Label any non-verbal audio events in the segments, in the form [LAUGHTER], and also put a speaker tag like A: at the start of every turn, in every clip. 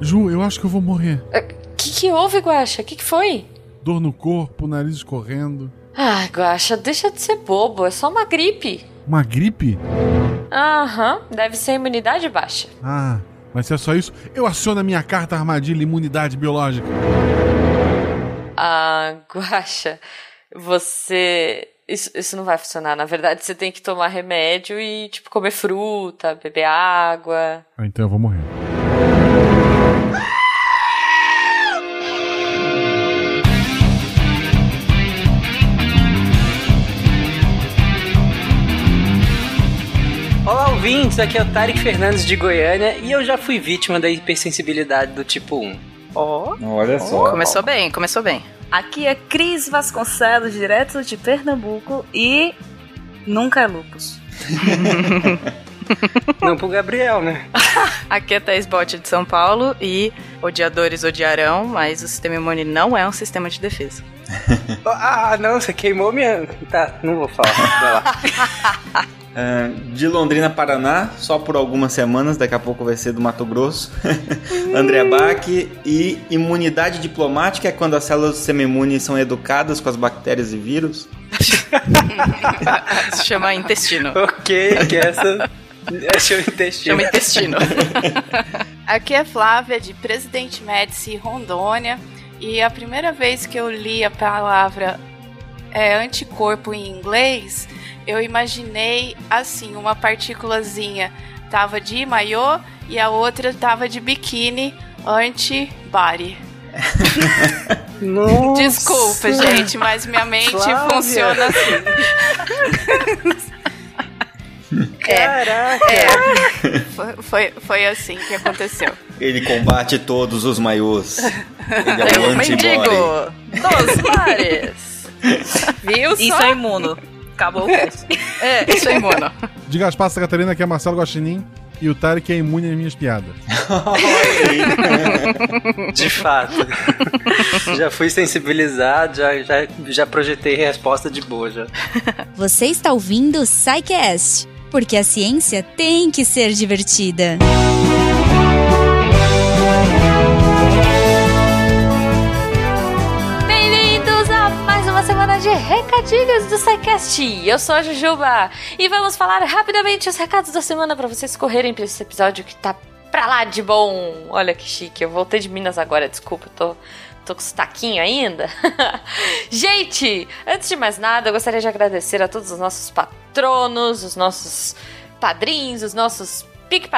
A: Ju, eu acho que eu vou morrer.
B: O uh, que, que houve, Guaxa? O que, que foi?
A: Dor no corpo, nariz escorrendo.
B: Ah, Guaxa, deixa de ser bobo. É só uma gripe.
A: Uma gripe?
B: Aham, deve ser imunidade baixa.
A: Ah, mas se é só isso, eu aciono a minha carta armadilha imunidade biológica.
B: Ah, Guaxa, você. Isso, isso não vai funcionar. Na verdade, você tem que tomar remédio e, tipo, comer fruta, beber água.
A: Ah, então eu vou morrer.
C: Ouvintes, aqui é o Tarek Fernandes de Goiânia e eu já fui vítima da hipersensibilidade do tipo 1.
D: Ó.
E: Oh. Olha só.
D: Começou bem, começou bem.
F: Aqui é Cris Vasconcelos, direto de Pernambuco e nunca é lupus. [LAUGHS]
C: Não pro Gabriel, né? [LAUGHS]
D: Aqui é Thais Bote de São Paulo e odiadores odiarão, mas o sistema imune não é um sistema de defesa. [LAUGHS]
C: ah, não, você queimou minha. Tá, não vou falar. Vai lá.
E: Uh, de Londrina, Paraná, só por algumas semanas, daqui a pouco vai ser do Mato Grosso. [LAUGHS] André Bach e imunidade diplomática é quando as células imune são educadas com as bactérias e vírus.
D: Se [LAUGHS] chama intestino.
C: ok, que essa. Chama intestino.
D: Chama intestino. [LAUGHS]
F: Aqui é Flávia, de Presidente Médici, Rondônia. E a primeira vez que eu li a palavra é, anticorpo em inglês, eu imaginei assim, uma partículazinha tava de maiô e a outra tava de biquíni anti-body. Desculpa, gente, mas minha mente Flávia. funciona assim. [LAUGHS]
C: Caraca!
F: É, foi, foi, foi assim que aconteceu.
E: Ele combate todos os maiôs. Ele é o
D: mendigo dos mares.
F: Viu
D: Isso só? é imuno. Acabou é. é, [LAUGHS] isso é imuno.
A: Diga as passas, Catarina, que é Marcelo Guaxinim e o Tarek é imune às minhas piadas. [LAUGHS]
C: De fato. já fui sensibilizado, já, já, já projetei resposta de boa. Já.
G: Você está ouvindo o Psycast, porque a ciência tem que ser divertida.
B: De recadinhos do SciCast. Eu sou a Jujuba e vamos falar rapidamente os recados da semana para vocês correrem para esse episódio que tá pra lá de bom. Olha que chique, eu voltei de Minas agora, desculpa, tô tô com sotaquinho ainda. [LAUGHS] Gente, antes de mais nada, eu gostaria de agradecer a todos os nossos patronos, os nossos padrinhos, os nossos Pique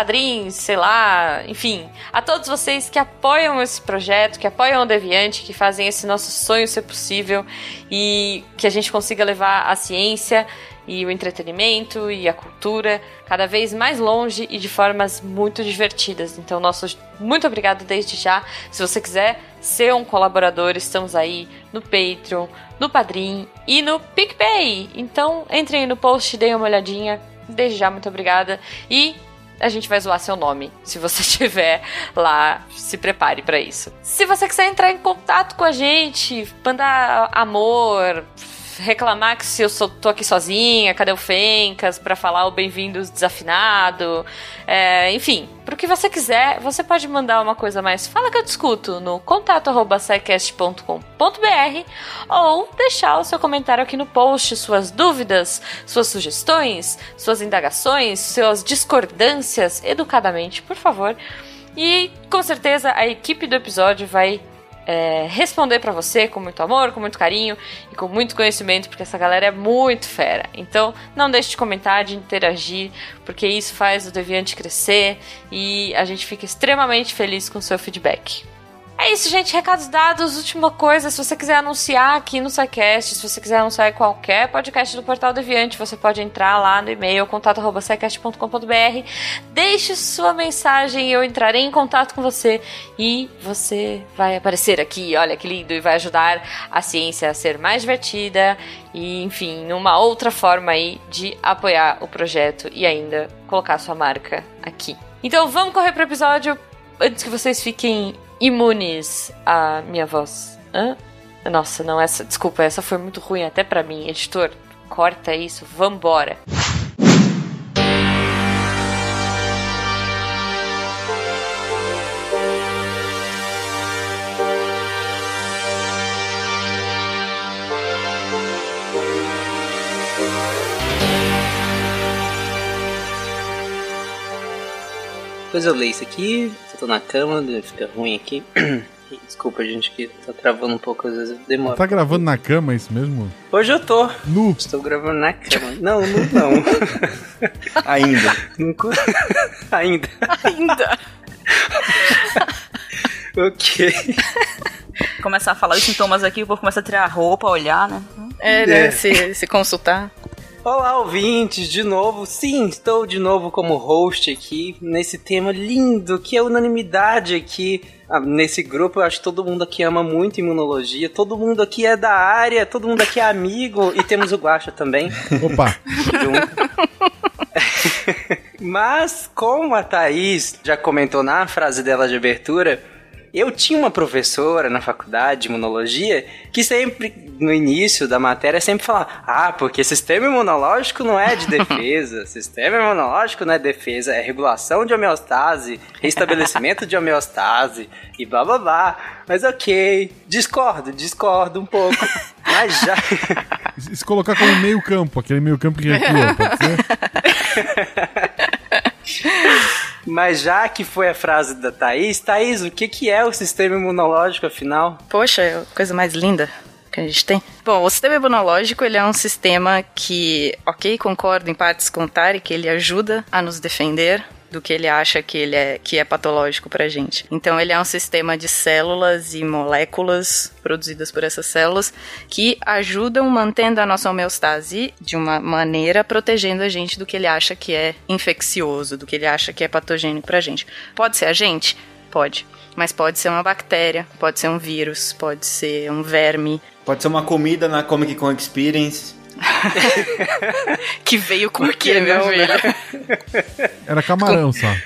B: sei lá, enfim, a todos vocês que apoiam esse projeto, que apoiam o Deviante, que fazem esse nosso sonho ser possível e que a gente consiga levar a ciência e o entretenimento e a cultura cada vez mais longe e de formas muito divertidas. Então, nosso muito obrigado desde já. Se você quiser ser um colaborador, estamos aí no Patreon, no Padrim e no PicPay. Então, entrem no post, deem uma olhadinha. Desde já, muito obrigada. E a gente vai zoar seu nome. Se você [LAUGHS] estiver lá, se prepare para isso. Se você quiser entrar em contato com a gente, mandar amor, reclamar que se eu sou, tô aqui sozinha, cadê o Fencas, para falar o bem-vindos desafinado, é, enfim, pro que você quiser, você pode mandar uma coisa mais, fala que eu discuto no contato@saicast.com.br ou deixar o seu comentário aqui no post, suas dúvidas, suas sugestões, suas indagações, suas discordâncias, educadamente, por favor. E com certeza a equipe do episódio vai é, responder para você com muito amor, com muito carinho e com muito conhecimento, porque essa galera é muito fera. Então, não deixe de comentar, de interagir, porque isso faz o Deviante crescer e a gente fica extremamente feliz com o seu feedback. É isso, gente. Recados dados. Última coisa, se você quiser anunciar aqui no SciCast, se você quiser anunciar em qualquer podcast do Portal Deviante, você pode entrar lá no e-mail contato.scicast.com.br, deixe sua mensagem e eu entrarei em contato com você e você vai aparecer aqui, olha que lindo, e vai ajudar a ciência a ser mais divertida e, enfim, uma outra forma aí de apoiar o projeto e ainda colocar sua marca aqui. Então vamos correr pro episódio antes que vocês fiquem imunes à minha voz. Hã? Nossa, não, essa. Desculpa, essa foi muito ruim até para mim. Editor, corta isso, vambora.
C: Depois eu leio isso aqui, eu tô na cama, fica ruim aqui. [CLEARS THROAT] Desculpa, gente, que tá travando um pouco, às vezes demora.
A: Tá gravando na cama, é isso mesmo?
C: Hoje eu tô.
A: Nu.
C: Estou gravando na cama. Não, nu não. [LAUGHS]
E: Ainda.
C: Nunca- [LAUGHS] Ainda.
D: Ainda. [LAUGHS]
C: Ok.
H: Começar a falar os sintomas aqui, o povo começa a tirar a roupa, olhar, né?
D: É, né?
C: É.
D: Se, se consultar.
C: Olá, ouvintes, de novo. Sim, estou de novo como host aqui nesse tema lindo que é unanimidade aqui. Ah, Nesse grupo, eu acho que todo mundo aqui ama muito imunologia, todo mundo aqui é da área, todo mundo aqui é amigo e temos o Guaxa também.
A: Opa. [LAUGHS]
C: Mas, como a Thaís já comentou na frase dela de abertura, eu tinha uma professora na faculdade de imunologia que sempre, no início da matéria, sempre falava: Ah, porque sistema imunológico não é de [LAUGHS] defesa, sistema imunológico não é defesa, é regulação de homeostase, restabelecimento de homeostase e blá blá blá. Mas ok, discordo, discordo um pouco. [LAUGHS] Mas já.
A: se se colocar como meio campo, aquele meio campo que recua, pode ser? [LAUGHS]
C: Mas já que foi a frase da Thaís, Thaís, o que, que é o sistema imunológico, afinal?
D: Poxa, coisa mais linda que a gente tem. Bom, o sistema imunológico ele é um sistema que, ok, concordo em partes com o que ele ajuda a nos defender do que ele acha que ele é que é patológico pra gente. Então ele é um sistema de células e moléculas produzidas por essas células que ajudam mantendo a nossa homeostase de uma maneira protegendo a gente do que ele acha que é infeccioso, do que ele acha que é patogênico pra gente. Pode ser a gente? Pode. Mas pode ser uma bactéria, pode ser um vírus, pode ser um verme
E: Pode ser uma comida na Comic Con Experience. [LAUGHS]
D: que veio com o
C: que
D: quê, meu
C: não, né?
D: filho?
A: Era camarão só. [LAUGHS]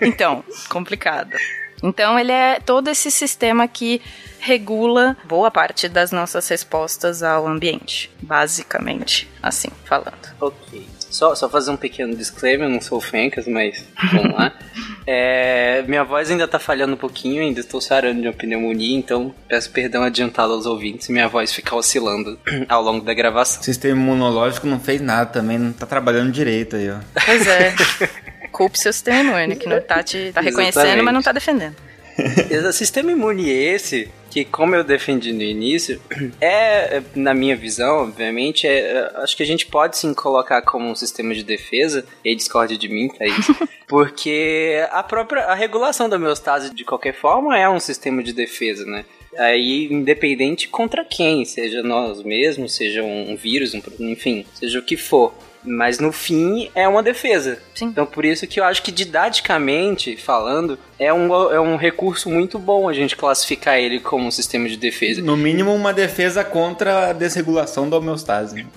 D: Então, complicado. Então, ele é todo esse sistema que regula boa parte das nossas respostas ao ambiente, basicamente, assim falando.
C: Ok. Só, só fazer um pequeno disclaimer, eu não sou o Fencas, mas vamos lá. [LAUGHS] É, minha voz ainda tá falhando um pouquinho, ainda estou sarando de uma pneumonia, então peço perdão adiantado aos ouvintes se minha voz ficar oscilando [CLEARS THROAT] ao longo da gravação.
E: O sistema imunológico não fez nada também, não tá trabalhando direito aí, ó.
D: Pois é. [LAUGHS] Culpe seu sistema imune, que não tá te tá reconhecendo, mas não tá defendendo. [LAUGHS]
C: O sistema imune esse, que como eu defendi no início, [CLEARS THROAT] é, na minha visão, obviamente, é, é, acho que a gente pode sim colocar como um sistema de defesa, e discorde de mim, Thaís, [LAUGHS] porque a própria a regulação da homeostase, de qualquer forma, é um sistema de defesa, né? Aí, independente contra quem, seja nós mesmos, seja um vírus, um, enfim, seja o que for. Mas no fim é uma defesa.
D: Sim.
C: Então por isso que eu acho que didaticamente falando, é um, é um recurso muito bom a gente classificar ele como um sistema de defesa.
E: No mínimo, uma defesa contra a desregulação da homeostase. [LAUGHS]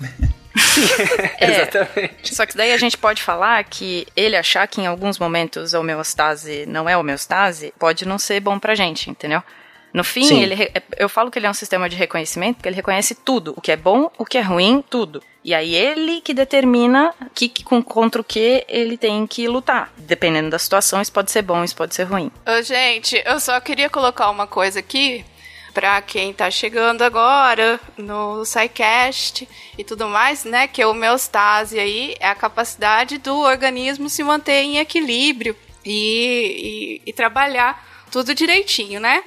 E: [LAUGHS]
D: É.
C: Exatamente.
D: Só que daí a gente pode falar que ele achar que em alguns momentos a homeostase não é homeostase pode não ser bom pra gente, entendeu? No fim,
C: Sim.
D: ele, re- eu falo que ele é um sistema de reconhecimento porque ele reconhece tudo, o que é bom, o que é ruim, tudo. E aí ele que determina que, que- com, contra o que ele tem que lutar. Dependendo da situação, isso pode ser bom, isso pode ser ruim.
F: Ô, gente, eu só queria colocar uma coisa aqui pra quem tá chegando agora no SciCast e tudo mais, né? Que a homeostase aí é a capacidade do organismo se manter em equilíbrio e, e- e trabalhar tudo direitinho, né?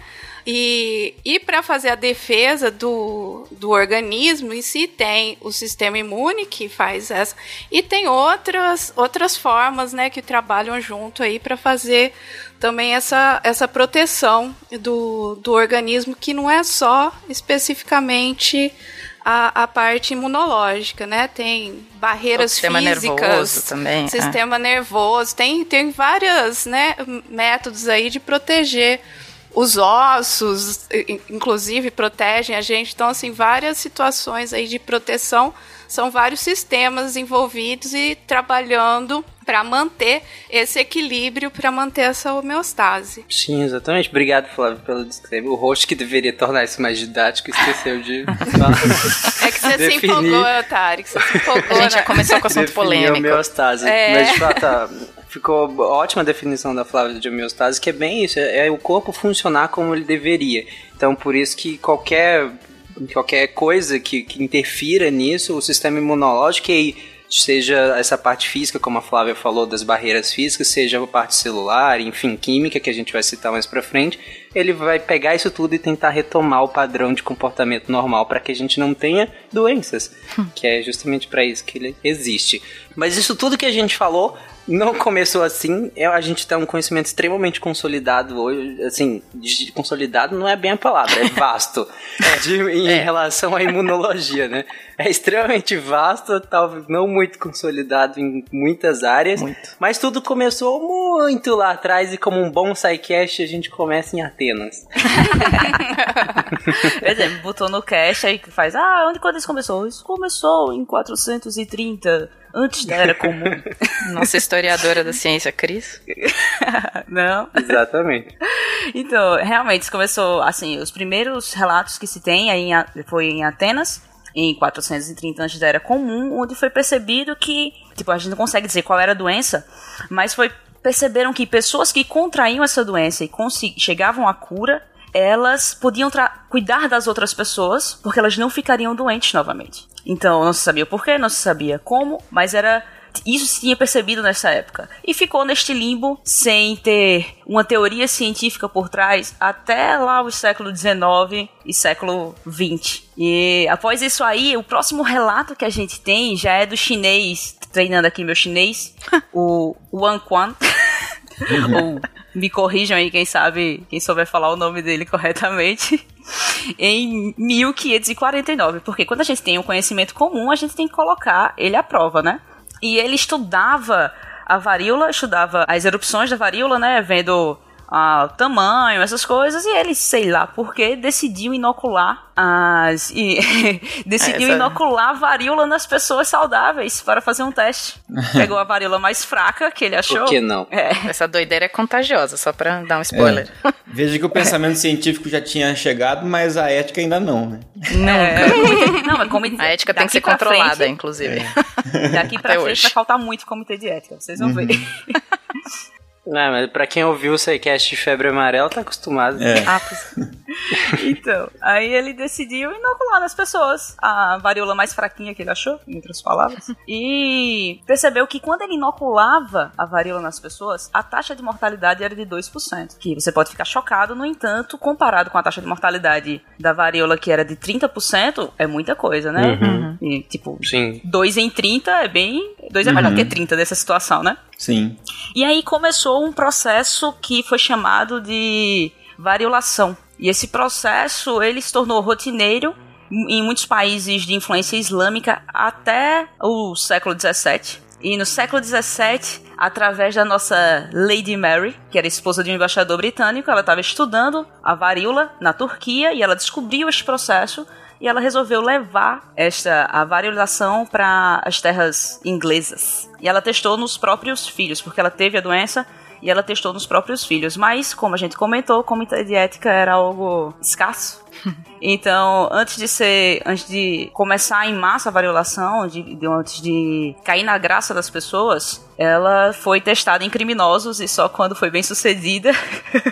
F: E, e para fazer a defesa do, do organismo em si, tem o sistema imune que faz essa, e tem outras, outras formas né, que trabalham junto aí para fazer também essa, essa proteção do, do organismo, que não é só especificamente a, a parte imunológica, né? Tem barreiras
D: O sistema
F: físicas,
D: nervoso também, é.
F: sistema nervoso, tem, tem vários né, métodos aí de proteger os ossos, inclusive protegem a gente. Então, assim, várias situações aí de proteção, são vários sistemas envolvidos e trabalhando para manter esse equilíbrio, para manter essa homeostase.
C: Sim, exatamente. Obrigado, Flávio, pelo disclaimer. O host que deveria tornar isso mais didático esqueceu de falar.
F: É que você se
C: Definir.
F: empolgou, Otário, que você se empolgou.
D: A gente já
F: né?
D: começou com assunto
C: Definir
D: polêmico.
C: homeostase.
F: É.
C: Mas de fato, ficou ótima a definição da Flávia de homeostase, que é bem isso, é, é o corpo funcionar como ele deveria. Então, por isso que qualquer, qualquer coisa que, que interfira nisso, o sistema imunológico, e seja essa parte física, como a Flávia falou, das barreiras físicas, seja a parte celular, enfim, química, que a gente vai citar mais pra frente, ele vai pegar isso tudo e tentar retomar o padrão de comportamento normal para que a gente não tenha doenças, que é justamente para isso que ele existe. Mas isso tudo que a gente falou não começou assim. É, a gente tem um conhecimento extremamente consolidado hoje. Assim, de- consolidado não é bem a palavra, é vasto. [LAUGHS] de- em relação à imunologia, né? É extremamente vasto, talvez não muito consolidado em muitas áreas. Mas tudo começou muito lá atrás e como um bom SciCast a gente começa em Atenas. [LAUGHS]
H: Por exemplo, botou no cast aí que faz, ah, onde quando isso começou? Isso começou em 430, antes da Era Comum. [LAUGHS]
D: Nossa historiadora da ciência, Cris. [LAUGHS]
H: Não.
C: Exatamente.
H: Então, realmente, isso começou, assim, os primeiros relatos que se tem aí em foi em Atenas, em 430 antes da Era Comum, onde foi percebido que, tipo, a gente não consegue dizer qual era a doença, mas foi perceberam que pessoas que contraíam essa doença e chegavam à cura, elas podiam cuidar das outras pessoas, porque elas não ficariam doentes novamente. Então, não se sabia o porquê, não se sabia como, mas era isso se tinha percebido nessa época. E ficou neste limbo sem ter uma teoria científica por trás até lá o século XIX e século XX. E após isso aí, o próximo relato que a gente tem já é do chinês, treinando aqui meu chinês, [LAUGHS] o Wang Quan. Ou me corrijam aí, quem sabe, quem souber falar o nome dele corretamente. [LAUGHS] Em 1549, porque quando a gente tem um conhecimento comum, a gente tem que colocar ele à prova, né? E ele estudava a varíola, estudava as erupções da varíola, né? Vendo ah, o tamanho, essas coisas, e ele, sei lá por que, decidiu inocular as. E, [LAUGHS] decidiu
D: Essa-
H: inocular a varíola nas pessoas saudáveis para fazer um teste. [LAUGHS] Pegou a varíola mais fraca que ele achou.
C: Por que não?
H: É.
D: Essa doideira é contagiosa, só pra dar um spoiler.
E: Veja que o [LAUGHS] pensamento científico já tinha chegado, mas a ética ainda não, né?
H: É, não, mas como
D: A ética tem que ser controlada,
H: frente-
D: inclusive.
H: Daqui pra
D: Até
H: frente
D: hoje.
H: vai faltar muito comitê de ética, vocês vão ver.
C: Não, mas pra quem ouviu o SciCast de febre amarela, tá acostumado.
E: É.
H: Ah, pois- [LAUGHS] então, aí ele decidiu inocular nas pessoas a varíola mais fraquinha que ele achou, em outras palavras. E percebeu que quando ele inoculava a varíola nas pessoas, a taxa de mortalidade era de 2%. Que você pode ficar chocado, no entanto, comparado com a taxa de mortalidade da varíola, que era de 30%, é muita coisa, né? E, tipo,
C: Sim.
H: 2 em 30 é bem. 2 é melhor que 30 nessa situação, né?
E: Sim.
H: E aí começou um processo que foi chamado de variolação. E esse processo ele se tornou rotineiro em muitos países de influência islâmica até o século XVII. E no século XVII, através da nossa Lady Mary, que era esposa de um embaixador britânico, ela estava estudando a varíola na Turquia e ela descobriu este processo e ela resolveu levar esta a variolação para as terras inglesas. E ela testou nos próprios filhos, porque ela teve a doença e ela testou nos próprios filhos. Mas, como a gente comentou, comitê de ética era algo escasso. [LAUGHS] Então, antes de ser, antes de começar em massa a variolação, de, de- antes de cair na graça das pessoas, ela foi testada em criminosos e só quando foi bem sucedida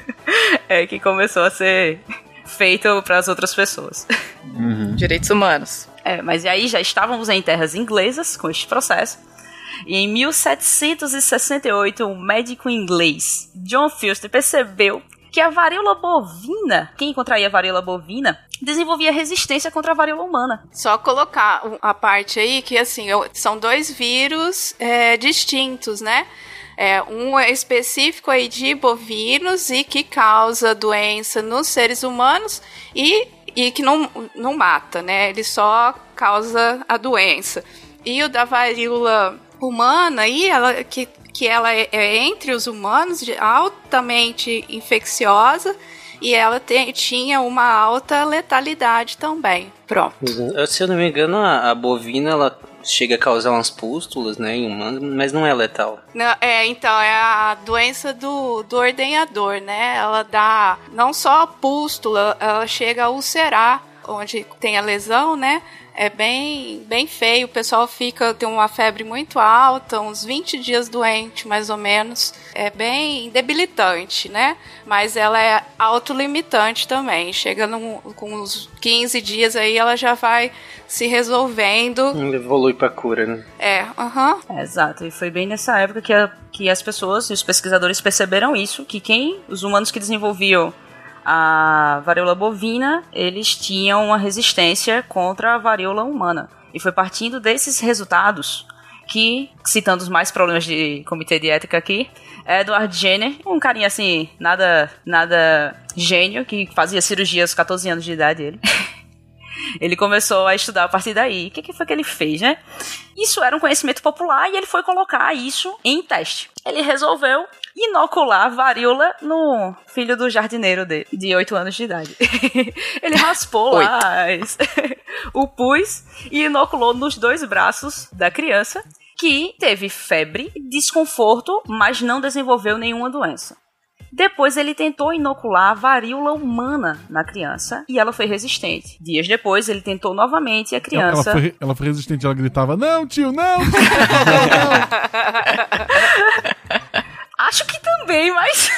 H: [LAUGHS] é que começou a ser feito para as outras pessoas.
D: Direitos humanos.
H: É, mas aí já estávamos em terras inglesas com este processo. E em 1768, um médico inglês, John Filster, percebeu que a varíola bovina, quem contraía a varíola bovina, desenvolvia resistência contra a varíola humana.
F: Só colocar a parte aí que, assim, são dois vírus é, distintos, né? É, um é específico aí de bovinos e que causa doença nos seres humanos e, e que não, não mata, né? Ele só causa a doença. E o da varíola humana aí, ela, que, que ela é, é entre os humanos, altamente infecciosa, e ela tem- tinha uma alta letalidade também. Pronto.
C: Se eu não me engano, a, a bovina ela chega a causar umas pústulas, né, em humanos, mas não é letal.
F: Não, é, então, é a doença do, do ordenhador, né? Ela dá não só a pústula, ela chega a ulcerar, onde tem a lesão, né? É bem, bem feio. O pessoal fica, tem uma febre muito alta, uns 20 dias doente, mais ou menos. É bem debilitante, né? Mas ela é autolimitante também. Chega num, com uns 15 dias aí, ela já vai se resolvendo.
C: Evolui pra cura, né?
F: É, aham.
H: É, exato, e foi bem nessa época que, a- que as pessoas e os pesquisadores perceberam isso, que quem, os humanos que desenvolviam a varíola bovina, eles tinham uma resistência contra a varíola humana. E foi partindo desses resultados que, citando os mais problemas de comitê de ética aqui, Edward Jenner, um carinha assim, nada, nada gênio, que fazia cirurgia aos 14 anos de idade, ele. [LAUGHS] Ele começou a estudar a partir daí. O que, que foi que ele fez, né? Isso era um conhecimento popular e ele foi colocar isso em teste. Ele resolveu inocular varíola no filho do jardineiro dele, de 8 anos de idade. [LAUGHS] ele raspou lá as- [LAUGHS] o pus e inoculou nos dois braços da criança, que teve febre, desconforto, mas não desenvolveu nenhuma doença. Depois ele tentou inocular a varíola humana na criança e ela foi resistente. Dias depois ele tentou novamente e a
A: Ela, ela
H: criança.
A: foi, ela foi resistente, ela gritava: Não, tio, não, tio.
H: Acho que [LAUGHS] também, mas.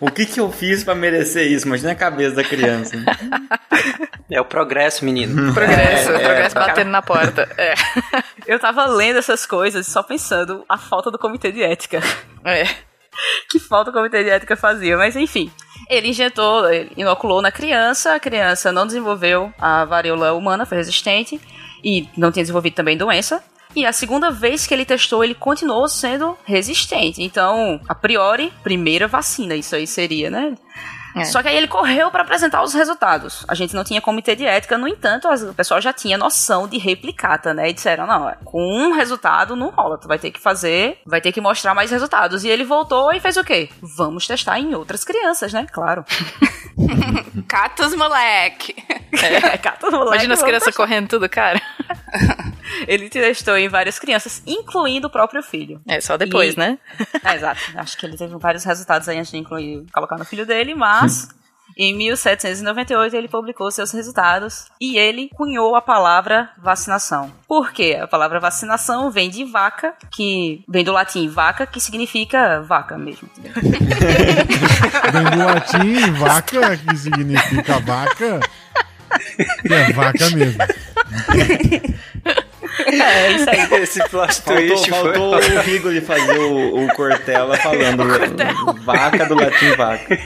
E: O que que eu fiz pra merecer isso? Imagina a cabeça da criança. [LAUGHS]
C: É o progresso, menino. [LAUGHS]
D: Progresso, progresso batendo na porta. É.
H: Eu tava lendo essas coisas e só pensando a falta do comitê de ética.
D: É.
H: que falta o comitê de ética fazia, mas enfim. Ele injetou, ele inoculou na criança, a criança não desenvolveu a varíola humana, foi resistente, e não tinha desenvolvido também doença. E a segunda vez que ele testou, ele continuou sendo resistente. Então, a priori, primeira vacina, isso aí seria, né?
D: É.
H: Só que aí ele correu para apresentar os resultados. A gente não tinha comitê de ética, no entanto, as- o pessoal já tinha noção de replicata, né? E disseram: não, é, com um resultado não rola, tu vai ter que fazer, vai ter que mostrar mais resultados. E ele voltou e fez o quê? Vamos testar em outras crianças, né? Claro. [LAUGHS]
F: Catos, moleque.
H: É, cata no moleque,
D: Imagina as crianças correndo tudo, cara. [LAUGHS]
H: Ele testou em várias crianças, incluindo o próprio filho.
D: É só depois,
H: E-
D: né?
H: É, exato. Acho que ele teve vários resultados aí antes de incluir, colocar no filho dele, mas em 1798 ele publicou seus resultados e ele cunhou a palavra vacinação. Por quê? A palavra vacinação vem de vaca, que vem do latim vaca, que significa vaca mesmo. [LAUGHS]
A: Vem do latim, vaca, que significa vaca. Que é vaca mesmo. [LAUGHS]
H: É, isso aí. [LAUGHS]
C: Esse plot
E: Faltou,
C: twist
E: faltou
C: foi...
E: o Rigoli fazer o, o Cortella falando vaca do latim vaca.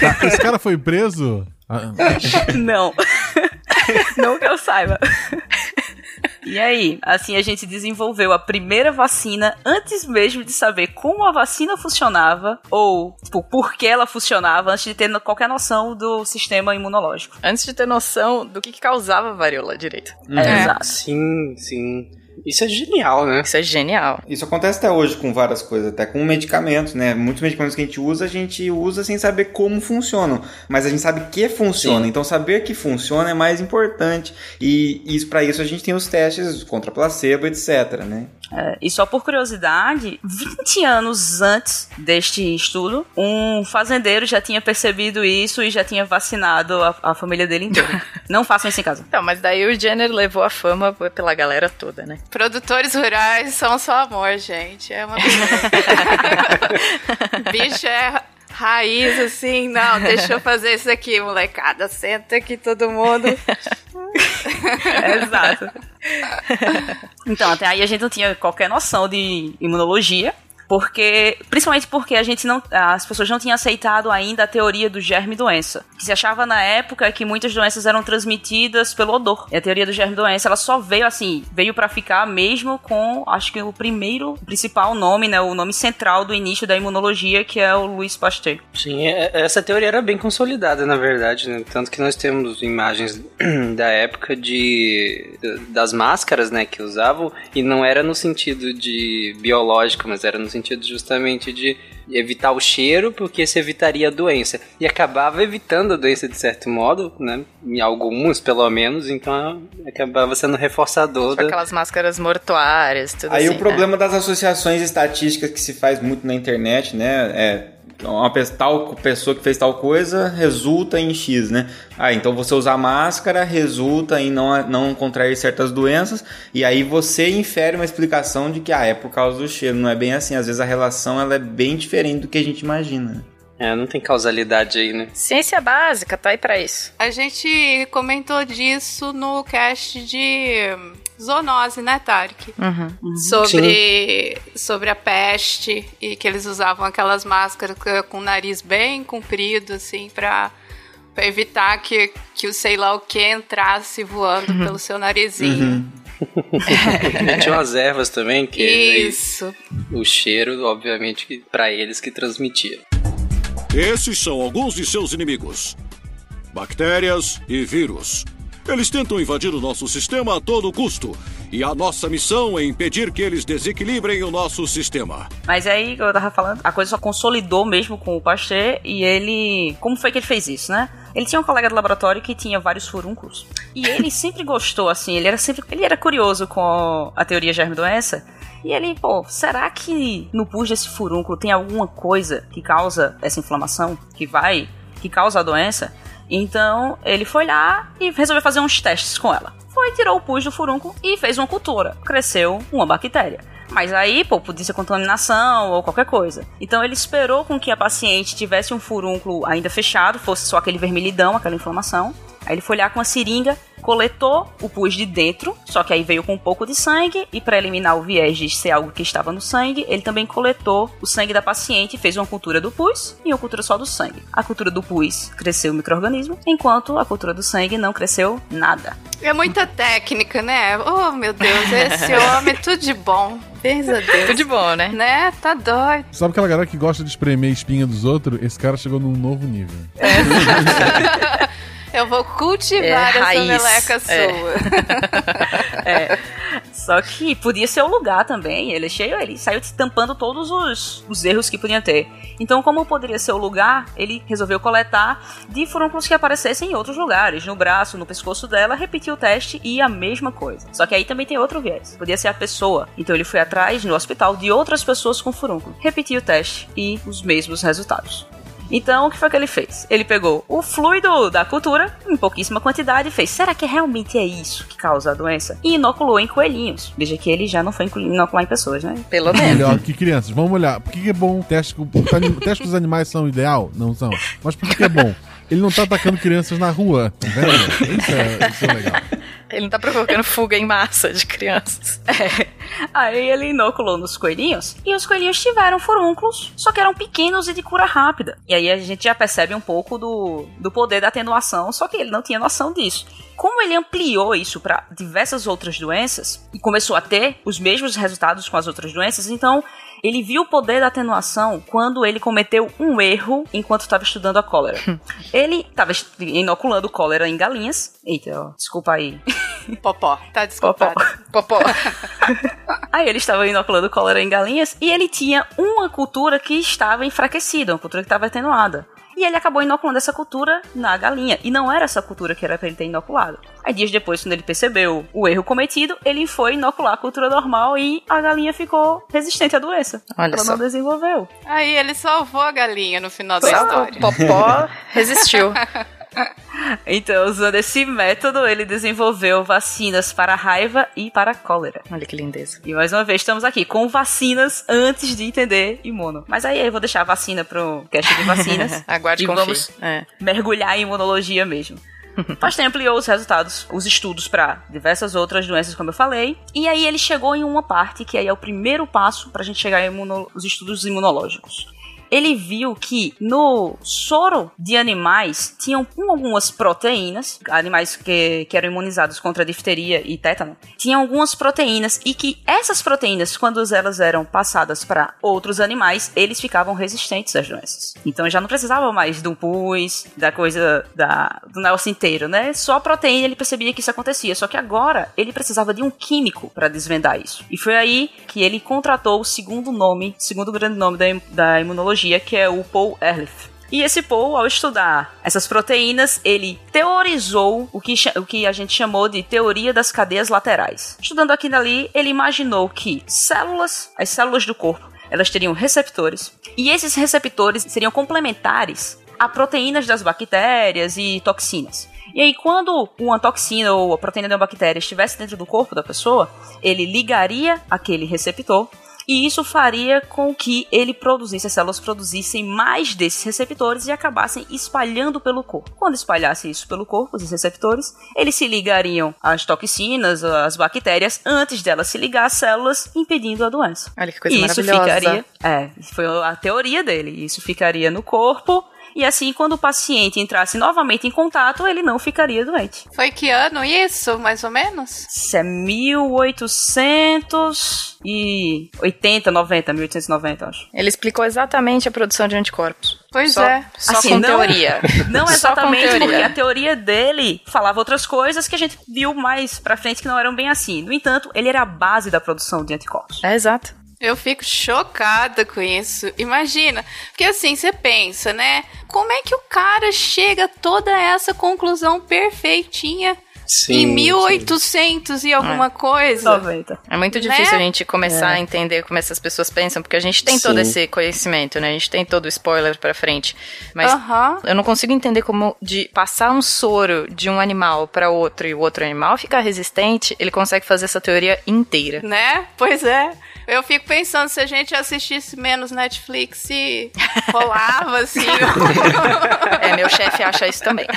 A: Tá, esse cara foi preso? Ah,
H: Não. Não que eu saiba. E aí, assim a gente desenvolveu a primeira vacina antes mesmo de saber como a vacina funcionava ou, tipo, por que ela funcionava, antes de ter qualquer noção do sistema imunológico.
D: Antes de ter noção do que, que causava varíola direito.
H: É, Exato.
C: Sim, sim. Isso é genial, né?
D: Isso é genial.
E: Isso acontece até hoje com várias coisas, até com medicamentos, né? Muitos medicamentos que a gente usa, a gente usa sem saber como funcionam, mas a gente sabe que funciona.
C: Sim.
E: Então saber que funciona é mais importante. E isso para isso a gente tem os testes contra placebo, etc, né?
H: É, e só por curiosidade, 20 anos antes deste estudo, um fazendeiro já tinha percebido isso e já tinha vacinado a, a família dele inteira. [LAUGHS] Não façam isso em casa.
D: Então, mas daí o Jenner levou a fama pela galera toda, né?
F: Produtores rurais são só amor, gente. É uma [LAUGHS] [LAUGHS] Bicho é raiz, assim. Não, deixa eu [LAUGHS] fazer isso aqui, molecada. Senta aqui todo mundo.
H: Exato. [LAUGHS] Então, até aí a gente não tinha qualquer noção de imunologia. Porque, principalmente porque a gente não, as pessoas não tinham aceitado ainda a teoria do germe doença, que se achava na época que muitas doenças eram transmitidas pelo odor. E a teoria do germe doença, ela só veio assim, veio pra ficar mesmo com, acho que o primeiro, principal nome, né, o nome central do início da imunologia, que é o Louis Pasteur.
C: Sim, é- essa teoria era bem consolidada, na verdade, né? Tanto que nós temos imagens [CLEARS THROAT] da época de das máscaras, né, que usavam, e não era no sentido de biológico, mas era no sentido justamente de evitar o cheiro, porque se evitaria a doença. E acabava evitando a doença de certo modo, né? Em alguns, pelo menos, então acabava sendo reforçador
D: Com
C: da...
D: aquelas máscaras mortuárias, tudo
E: Aí
D: assim.
E: o problema das associações estatísticas que se faz muito na internet, né? É uma tal pessoa que fez tal coisa resulta em X, né? Ah, então você usar máscara resulta em não, não contrair certas doenças, e aí você infere uma explicação de que ah, é por causa do cheiro. Não é bem assim, às vezes a relação ela é bem diferente do que a gente imagina.
C: É, não tem causalidade aí, né?
D: Ciência básica, tá aí pra isso.
F: A gente comentou disso no cast de zoonose, né, Tarek?
D: Uhum.
F: Sobre, sobre a peste e que eles usavam aquelas máscaras com- o nariz bem comprido, assim, pra, pra evitar que, que o sei lá o que entrasse voando pelo seu narizinho. [LAUGHS]
C: Tinha umas ervas também, que aí
F: Isso.
C: o cheiro, obviamente, que pra eles que transmitia.
I: Esses são alguns de seus inimigos: bactérias e vírus. Eles tentam invadir o nosso sistema a todo custo. E a nossa missão é impedir que eles desequilibrem o nosso sistema.
H: Mas aí, que eu tava falando, a coisa só consolidou mesmo com o Pasteur e ele. Como foi que ele fez isso, né? Ele tinha um colega de laboratório que tinha vários furúnculos. E ele [LAUGHS] sempre gostou, assim, ele era sempre. Ele era curioso com a teoria germe-doença. E ele, pô, será que no pus desse furúnculo tem alguma coisa que causa essa inflamação? Que vai. que causa a doença? Então ele foi lá e resolveu fazer uns testes com ela. Foi, tirou o pus do furúnculo e fez uma cultura. Cresceu uma bactéria. Mas aí, pô, podia ser contaminação ou qualquer coisa. Então ele esperou com que a paciente tivesse um furúnculo ainda fechado, fosse só aquele vermelhidão, aquela inflamação. Aí ele foi lá com a seringa, coletou o pus de dentro, só que aí veio com um pouco de sangue, e para eliminar o viés de ser algo que estava no sangue, ele também coletou o sangue da paciente, fez uma cultura do pus e uma cultura só do sangue. A cultura do pus cresceu o microorganismo, enquanto a cultura do sangue não cresceu nada.
F: É muita técnica, né? Oh, meu Deus, esse [LAUGHS] homem é tudo de bom. Pensa Deus.
D: Tudo de bom, né?
F: Né? Tá doido.
A: Sabe aquela galera que gosta de espremer a espinha dos outros? Esse cara chegou num novo nível. [LAUGHS]
F: Eu vou cultivar
D: É,
F: essa meleca
D: É.
F: sua. [LAUGHS]
H: É. Só que podia ser o lugar também. Ele é cheio, ele saiu tampando todos os, os erros que podiam ter. Então, como poderia ser o lugar, ele resolveu coletar de furúnculos que aparecessem em outros lugares. No braço, no pescoço dela, repetiu o teste e a mesma coisa. Só que aí também tem outro viés. Podia ser a pessoa. Então ele foi atrás no hospital de outras pessoas com furúnculo. Repetiu o teste e os mesmos resultados. Então, o que foi que ele fez? Ele pegou o fluido da cultura, em pouquíssima quantidade, e fez: será que realmente é isso que causa a doença? E inoculou em coelhinhos. Veja que ele já não foi inocular em pessoas, né?
D: Pelo menos.
A: Melhor que crianças. Vamos olhar. Por que é bom o teste? com- O teste com os animais são ideal? Não são. Mas por que que é bom? Ele não tá atacando crianças na rua, tá vendo? Isso é, isso é legal.
D: Ele não tá provocando fuga em massa de crianças. [LAUGHS]
H: É. Aí ele inoculou nos coelhinhos e os coelhinhos tiveram furúnculos, só que eram pequenos e de cura rápida. E aí a gente já percebe um pouco do, do poder da atenuação, só que ele não tinha noção disso. Como ele ampliou isso para diversas outras doenças e começou a ter os mesmos resultados com as outras doenças, então ele viu o poder da atenuação quando ele cometeu um erro enquanto estava estudando a cólera. ele estava inoculando cólera em galinhas. Eita, ó, desculpa aí. [LAUGHS]
F: Popó, tá desculpado.
D: Popó. [LAUGHS]
H: Aí ele estava inoculando cólera em galinhas e ele tinha uma cultura que estava enfraquecida, uma cultura que estava atenuada. E ele acabou inoculando essa cultura na galinha. E não era essa cultura que era pra ele ter inoculado. Aí dias depois, quando ele percebeu o erro cometido, ele foi inocular a cultura normal e a galinha ficou resistente à doença.
D: Olha
H: Ela
D: só.
H: não desenvolveu.
F: Aí ele salvou a galinha no final da história.
D: o Popó [LAUGHS] resistiu. [LAUGHS]
H: Então, usando esse método, ele desenvolveu vacinas para raiva e para cólera.
D: Olha que lindeza.
H: E mais uma vez estamos aqui com vacinas antes de entender imuno. Mas aí eu vou deixar a vacina pro cast de vacinas. [LAUGHS]
D: Aguarde
H: e
D: confie.
H: vamos
D: É.
H: mergulhar em imunologia mesmo. [LAUGHS] Pasteur ampliou os resultados, os estudos para diversas outras doenças, como eu falei. E aí ele chegou em uma parte que aí é o primeiro passo para a gente chegar aos estudos imunológicos. Ele viu que no soro de animais tinham algumas proteínas, animais que, que eram imunizados contra difteria e tétano, tinham algumas proteínas e que essas proteínas, quando elas eram passadas para outros animais, eles ficavam resistentes às doenças. Então já não precisava mais do pus, da coisa da, do negócio inteiro, né? Só a proteína ele percebia que isso acontecia. Só que agora ele precisava de um químico para desvendar isso. E foi aí que ele contratou o segundo nome, segundo grande nome da, da imunologia, que é o Paul Ehrlich. E esse Paul, ao estudar essas proteínas, ele teorizou o que, o que a gente chamou de teoria das cadeias laterais. Estudando aqui e dali, ele imaginou que células, as células do corpo, elas teriam receptores, e esses receptores seriam complementares a proteínas das bactérias e toxinas. E aí, quando uma toxina ou a proteína de uma bactéria estivesse dentro do corpo da pessoa, ele ligaria aquele receptor e isso faria com que ele produzisse, as células produzissem mais desses receptores e acabassem espalhando pelo corpo. Quando espalhasse isso pelo corpo, esses receptores, eles se ligariam às toxinas, às bactérias, antes delas se ligar às células, impedindo a doença.
D: Olha que coisa
H: E isso
D: maravilhosa.
H: ficaria, é, foi a teoria dele. Isso ficaria no corpo e assim quando o paciente entrasse novamente em contato, ele não ficaria doente.
F: Foi que ano isso, mais ou menos?
H: Isso é 1880, 90, 1890, acho.
D: Ele explicou exatamente a produção de anticorpos.
F: Pois
D: Só-
F: é.
D: Só
H: Assim,
D: com
H: não-
D: teoria. [LAUGHS]
H: Não exatamente,
D: teoria.
H: porque a teoria dele falava outras coisas que a gente viu mais pra frente que não eram bem assim. No entanto, ele era a base da produção de anticorpos.
D: É exato.
F: Eu fico chocada com isso. Imagina. Porque assim, você pensa, né? Como é que o cara chega a toda essa conclusão perfeitinha em 1800 e alguma coisa?
H: 90.
D: É muito
F: Né?
D: difícil a gente começar
H: É.
D: a entender como essas pessoas pensam, porque a gente tem todo
C: Sim.
D: esse conhecimento, né? A gente tem todo o spoiler pra frente. Mas
F: Aham.
D: eu não consigo entender como de passar um soro de um animal pra outro e o outro animal ficar resistente, ele consegue fazer essa teoria inteira.
F: Né? Pois é. Eu fico pensando se a gente assistisse menos Netflix se [LAUGHS] rolava assim.
D: É, meu chefe acha isso também. [LAUGHS]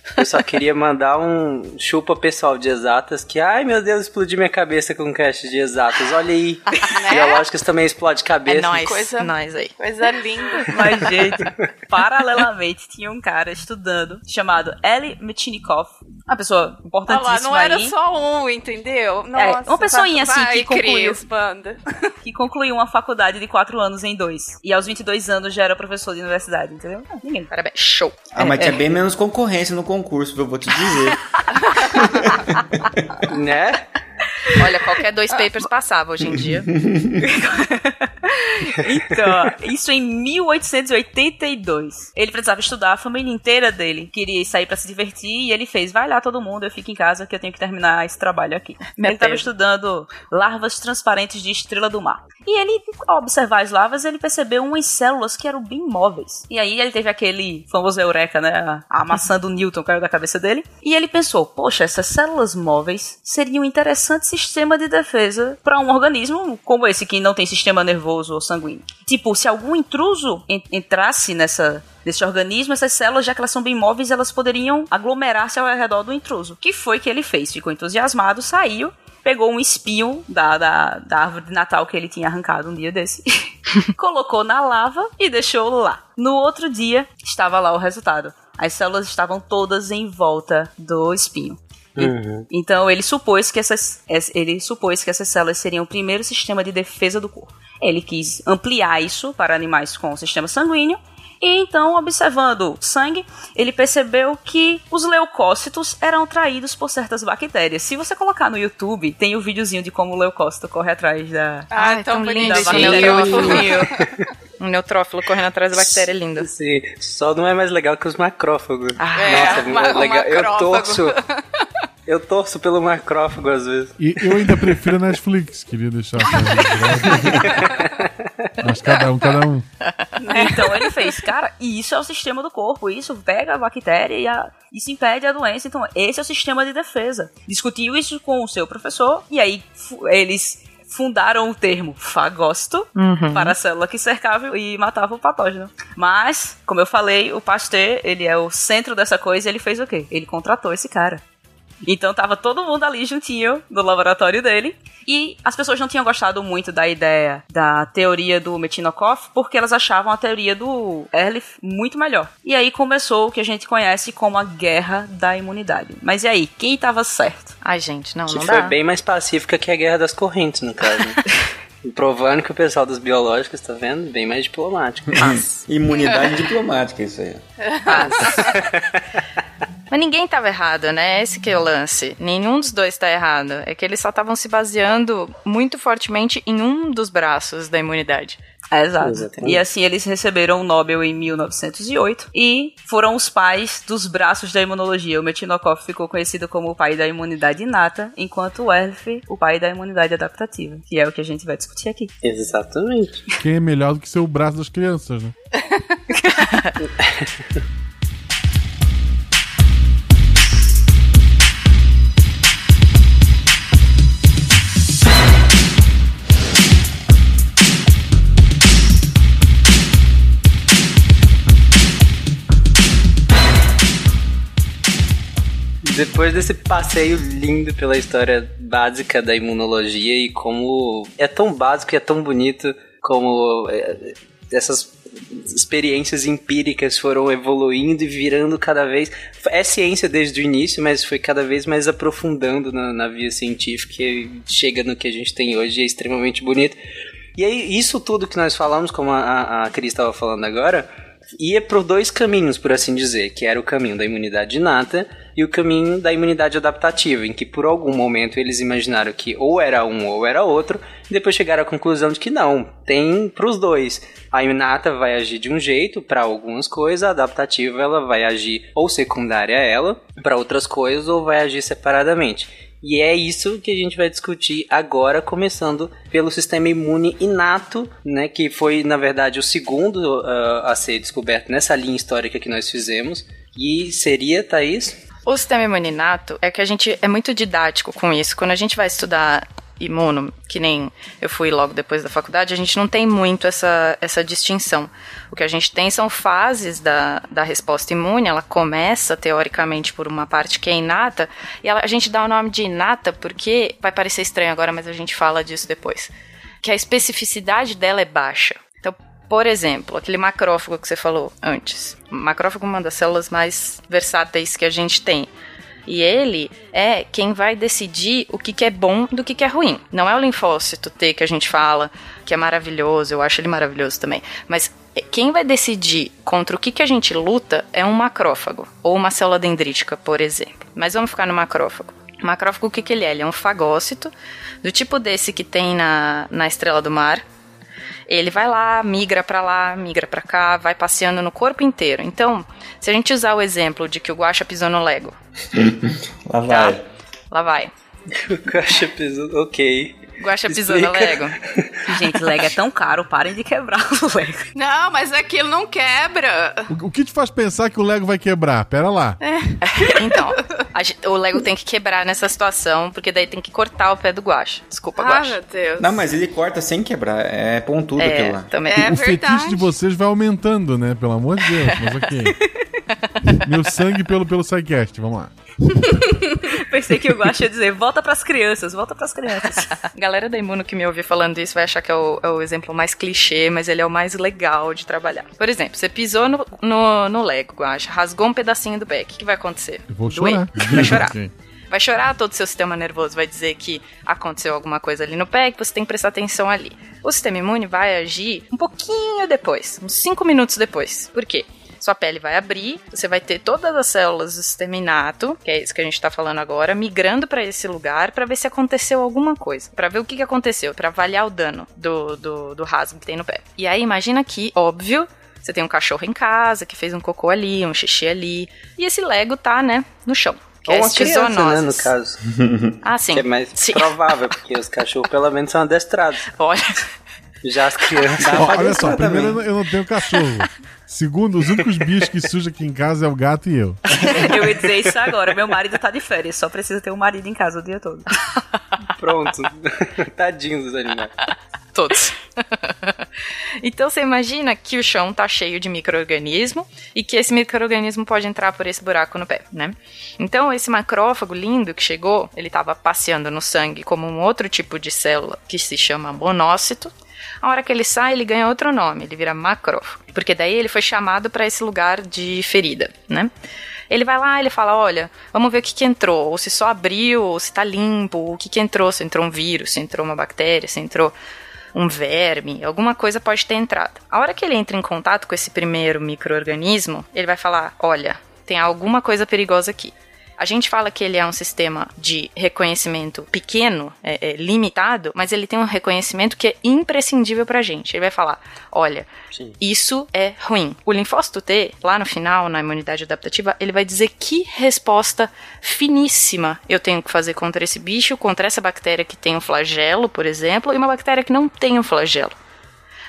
C: Eu só queria mandar um chupa pessoal de exatas que, ai meu Deus, explodi minha cabeça com um cast de exatas. Olha aí. [LAUGHS] Biológicas também explode
D: É
C: cabeça.
D: nóis,
F: coisa-
D: nós aí.
F: Coisa linda. [LAUGHS]
H: Mas, gente, paralelamente tinha um cara estudando chamado Eli Metchnikoff, uma pessoa
F: Olha
H: importantíssima
F: lá, não era
H: aí,
F: só um, entendeu? Nossa,
H: uma pessoinha assim
F: vai,
H: que concluiu.
F: Cris, banda. [LAUGHS]
H: que concluiu uma faculdade de quatro anos em dois. E aos 22 anos já era professor de universidade, entendeu? Ah, Ninguém.
D: Parabéns. Show.
E: Ah, mas tinha bem menos concorrência no concurso, eu vou te dizer. [LAUGHS]
C: Né?
D: Olha, qualquer dois papers passava hoje em dia. [LAUGHS]
H: Então, isso em 1882. Ele precisava estudar, a família inteira dele queria sair pra se divertir e ele fez: vai lá todo mundo, eu fico em casa que eu tenho que terminar esse trabalho aqui. Ele
D: Meteu.
H: estava estudando larvas transparentes de estrela do mar. E ele, ao observar as larvas, ele percebeu umas células que eram bem móveis. E aí ele teve aquele famoso eureka, né? A, maçã do Newton caiu da cabeça dele. E ele pensou: poxa, essas células móveis seriam um interessante sistema de defesa para um organismo como esse que não tem sistema nervoso ou sanguíneo. Tipo, se algum intruso en- entrasse nessa desse organismo, essas células, já que elas são bem móveis, elas poderiam aglomerar-se ao redor do intruso. Que foi que ele fez? Ficou entusiasmado, saiu, pegou um espinho da, da, da árvore de Natal que ele tinha arrancado um dia desse, [LAUGHS] colocou na lava e deixou lá. No outro dia, estava lá o resultado. As células estavam todas em volta do espinho.
C: Uhum.
H: Então ele supôs que essas es- ele supôs que essas células seriam o primeiro sistema de defesa do corpo. Ele quis ampliar isso para animais com sistema sanguíneo e então, observando sangue, ele percebeu que os leucócitos eram traídos por certas bactérias. Se você colocar no YouTube, tem o videozinho de como o leucócito corre atrás da
F: Ah,
D: Ai,
F: tão
D: lindo um neutrófilo correndo atrás da bactéria linda.
C: Sim, só não é mais legal que os macrófagos.
D: Ah,
F: É,
C: Nossa, é legal. Eu torço. Eu torço pelo macrófago às vezes.
A: E eu ainda prefiro Netflix, queria deixar. [LAUGHS] Mas cada um, cada um. [LAUGHS]
H: Então ele fez, cara, e isso é o sistema do corpo, isso pega a bactéria e a- isso impede a doença. Então, esse é o sistema de defesa. Discutiu isso com o seu professor, e aí eles fundaram o termo fagosto
D: Uhum.
H: para a célula que cercava e matava o patógeno. Mas, como eu falei, o Pasteur, ele é o centro dessa coisa, e ele fez o quê? Ele contratou esse cara. Então tava todo mundo ali juntinho no laboratório dele. E as pessoas não tinham gostado muito da ideia da teoria do Metinokoff, porque elas achavam a teoria do Ehrlich muito melhor. E aí começou o que a gente conhece como a guerra da imunidade. Mas e aí, quem tava certo?
D: Ai, gente, não,
C: Que
D: não
C: foi
D: dá.
C: bem mais pacífica que a Guerra das Correntes, no caso. né? [LAUGHS] Provando que o pessoal dos biológicos, tá vendo? Bem mais diplomático.
E: Imunidade diplomática, isso aí.
D: Mas ninguém estava errado, né? Esse que é o lance. Nenhum dos dois está errado. É que eles só estavam se baseando muito fortemente em um dos braços da imunidade.
H: É, exato.
C: Exatamente.
H: E assim eles receberam o Nobel em 1908 e foram os pais dos braços da imunologia. O Metchnikoff ficou conhecido como o pai da imunidade inata, enquanto o Ehrlich, o pai da imunidade adaptativa, que é o que a gente vai discutir aqui.
C: Exatamente.
A: Quem é melhor do que ser o braço das crianças, né? [LAUGHS]
C: Depois desse passeio lindo pela história básica da imunologia e como é tão básico e é tão bonito como é, essas experiências empíricas foram evoluindo e virando cada vez. É ciência desde o início, mas foi cada vez mais aprofundando na, na via científica e chega no que a gente tem hoje, é extremamente bonito. E aí, isso tudo que nós falamos, como a, a Cris estava falando agora, ia por dois caminhos, por assim dizer, que era o caminho da imunidade inata e o caminho da imunidade adaptativa, em que por algum momento eles imaginaram que ou era um ou era outro, e depois chegaram à conclusão de que não, tem para os dois. A inata vai agir de um jeito para algumas coisas, a adaptativa ela vai agir ou secundária a ela para outras coisas ou vai agir separadamente. E é isso que a gente vai discutir agora, começando pelo sistema imune inato, né, que foi na verdade o segundo uh, a ser descoberto nessa linha histórica que nós fizemos. E seria, Thaís?
D: O sistema imune inato é que a gente é muito didático com isso. Quando a gente vai estudar imuno, que nem eu fui logo depois da faculdade, a gente não tem muito essa, essa distinção. O que a gente tem são fases da, da resposta imune, ela começa teoricamente por uma parte que é inata, e ela, a gente dá o nome de inata porque vai parecer estranho agora, mas a gente fala disso depois. Que a especificidade dela é baixa. Então, por exemplo, aquele macrófago que você falou antes. O macrófago é uma das células mais versáteis que a gente tem. E ele é quem vai decidir o que, que é bom do que, que é ruim. Não é o linfócito T que a gente fala, que é maravilhoso, eu acho ele maravilhoso também. Mas quem vai decidir contra o que, que a gente luta é um macrófago, ou uma célula dendrítica, por exemplo. Mas vamos ficar no macrófago. O macrófago, o que, que ele é? Ele é um fagócito, do tipo desse que tem na, na estrela do mar, ele vai lá, migra para lá, migra para cá, vai passeando no corpo inteiro. Então, se a gente usar o exemplo de que o Guaxa pisou no Lego. [LAUGHS]
E: Lá vai.
D: Tá? Lá vai.
C: O Guaxa pisou. Ok.
D: Guaxa no
C: Explica.
D: Lego. [LAUGHS]
H: Gente, Lego é tão caro, parem de quebrar o Lego.
F: Não, mas aquilo não quebra.
A: O, o que te faz pensar que o Lego vai quebrar? Pera lá. [LAUGHS]
D: Então, a o Lego tem que quebrar nessa situação, porque daí tem que cortar o pé do Guaxa. Desculpa,
F: Ah,
D: Guaxa.
F: meu Deus.
E: Não, mas ele corta sem quebrar. É pontudo aquilo
D: É,
E: lá.
D: também.
F: É
A: o fetiche
F: verdade.
A: de vocês vai aumentando, né? Pelo amor de Deus, mas ok. [LAUGHS] Meu sangue pelo, pelo SciCast, vamos lá. [LAUGHS]
H: Pensei que o Guaxa ia dizer, volta pras crianças, volta pras crianças.
D: A [LAUGHS] galera da Imuno que me ouvir falando isso vai achar que é o, é o exemplo mais clichê, mas ele é o mais legal de trabalhar. Por exemplo, você pisou no, no, no Lego, Guaxa, rasgou um pedacinho do pé. O que, vai acontecer?
A: Eu vou
D: Doer?
A: chorar.
D: Vai chorar. Vai chorar, todo o seu sistema nervoso vai dizer que aconteceu alguma coisa ali no pé que você tem que prestar atenção ali. O sistema imune vai agir um pouquinho depois, uns 5 minutos depois. Por quê? Sua pele vai abrir, você vai ter todas as células do sistema inato, que é isso que a gente tá falando agora, migrando para esse lugar para ver se aconteceu alguma coisa, Pra ver o que, que aconteceu, pra avaliar o dano do, do, do rasgo que tem no pé. E aí imagina que, óbvio, você tem um cachorro em casa que fez um cocô ali, um xixi ali, e esse Lego tá, né, no chão. Que
C: Ou
D: é
C: uma criança, né, no caso.
D: Ah, sim.
C: Que é mais
D: Sim.
C: provável, porque os cachorros pelo menos são adestrados.
D: Olha,
C: Já as crianças.
A: Olha só, primeiro eu não- eu não tenho cachorro. Segundo, os únicos bichos que sujam aqui em casa é o gato e eu. [LAUGHS]
H: Eu ia dizer isso agora, meu marido tá de férias, só precisa ter um marido em casa o dia todo.
C: Pronto. [LAUGHS] Tadinho dos animais.
D: todos. [LAUGHS] então você imagina que o chão tá cheio de micro-organismo e que esse micro-organismo pode entrar por esse buraco no pé, né? Então esse macrófago lindo que chegou, ele tava passeando no sangue como um outro tipo de célula que se chama monócito. A hora que ele sai, ele ganha outro nome, ele vira macrófago, porque daí ele foi chamado para esse lugar de ferida, né? Ele vai lá, ele fala, olha, vamos ver o que, que entrou, ou se só abriu, ou se tá limpo, o que, que entrou, se entrou um vírus, se entrou uma bactéria, se entrou um verme, alguma coisa pode ter entrado. A hora que ele entra em contato com esse primeiro microorganismo, ele vai falar, olha, tem alguma coisa perigosa aqui. A gente fala que ele é um sistema de reconhecimento pequeno, é, é, limitado, mas ele tem um reconhecimento que é imprescindível pra gente. Ele vai falar: olha,
C: Sim.
D: isso é ruim. O linfócito T, lá no final, na imunidade adaptativa, ele vai dizer que resposta finíssima eu tenho que fazer contra esse bicho, contra essa bactéria que tem um flagelo, por exemplo, e uma bactéria que não tem um flagelo.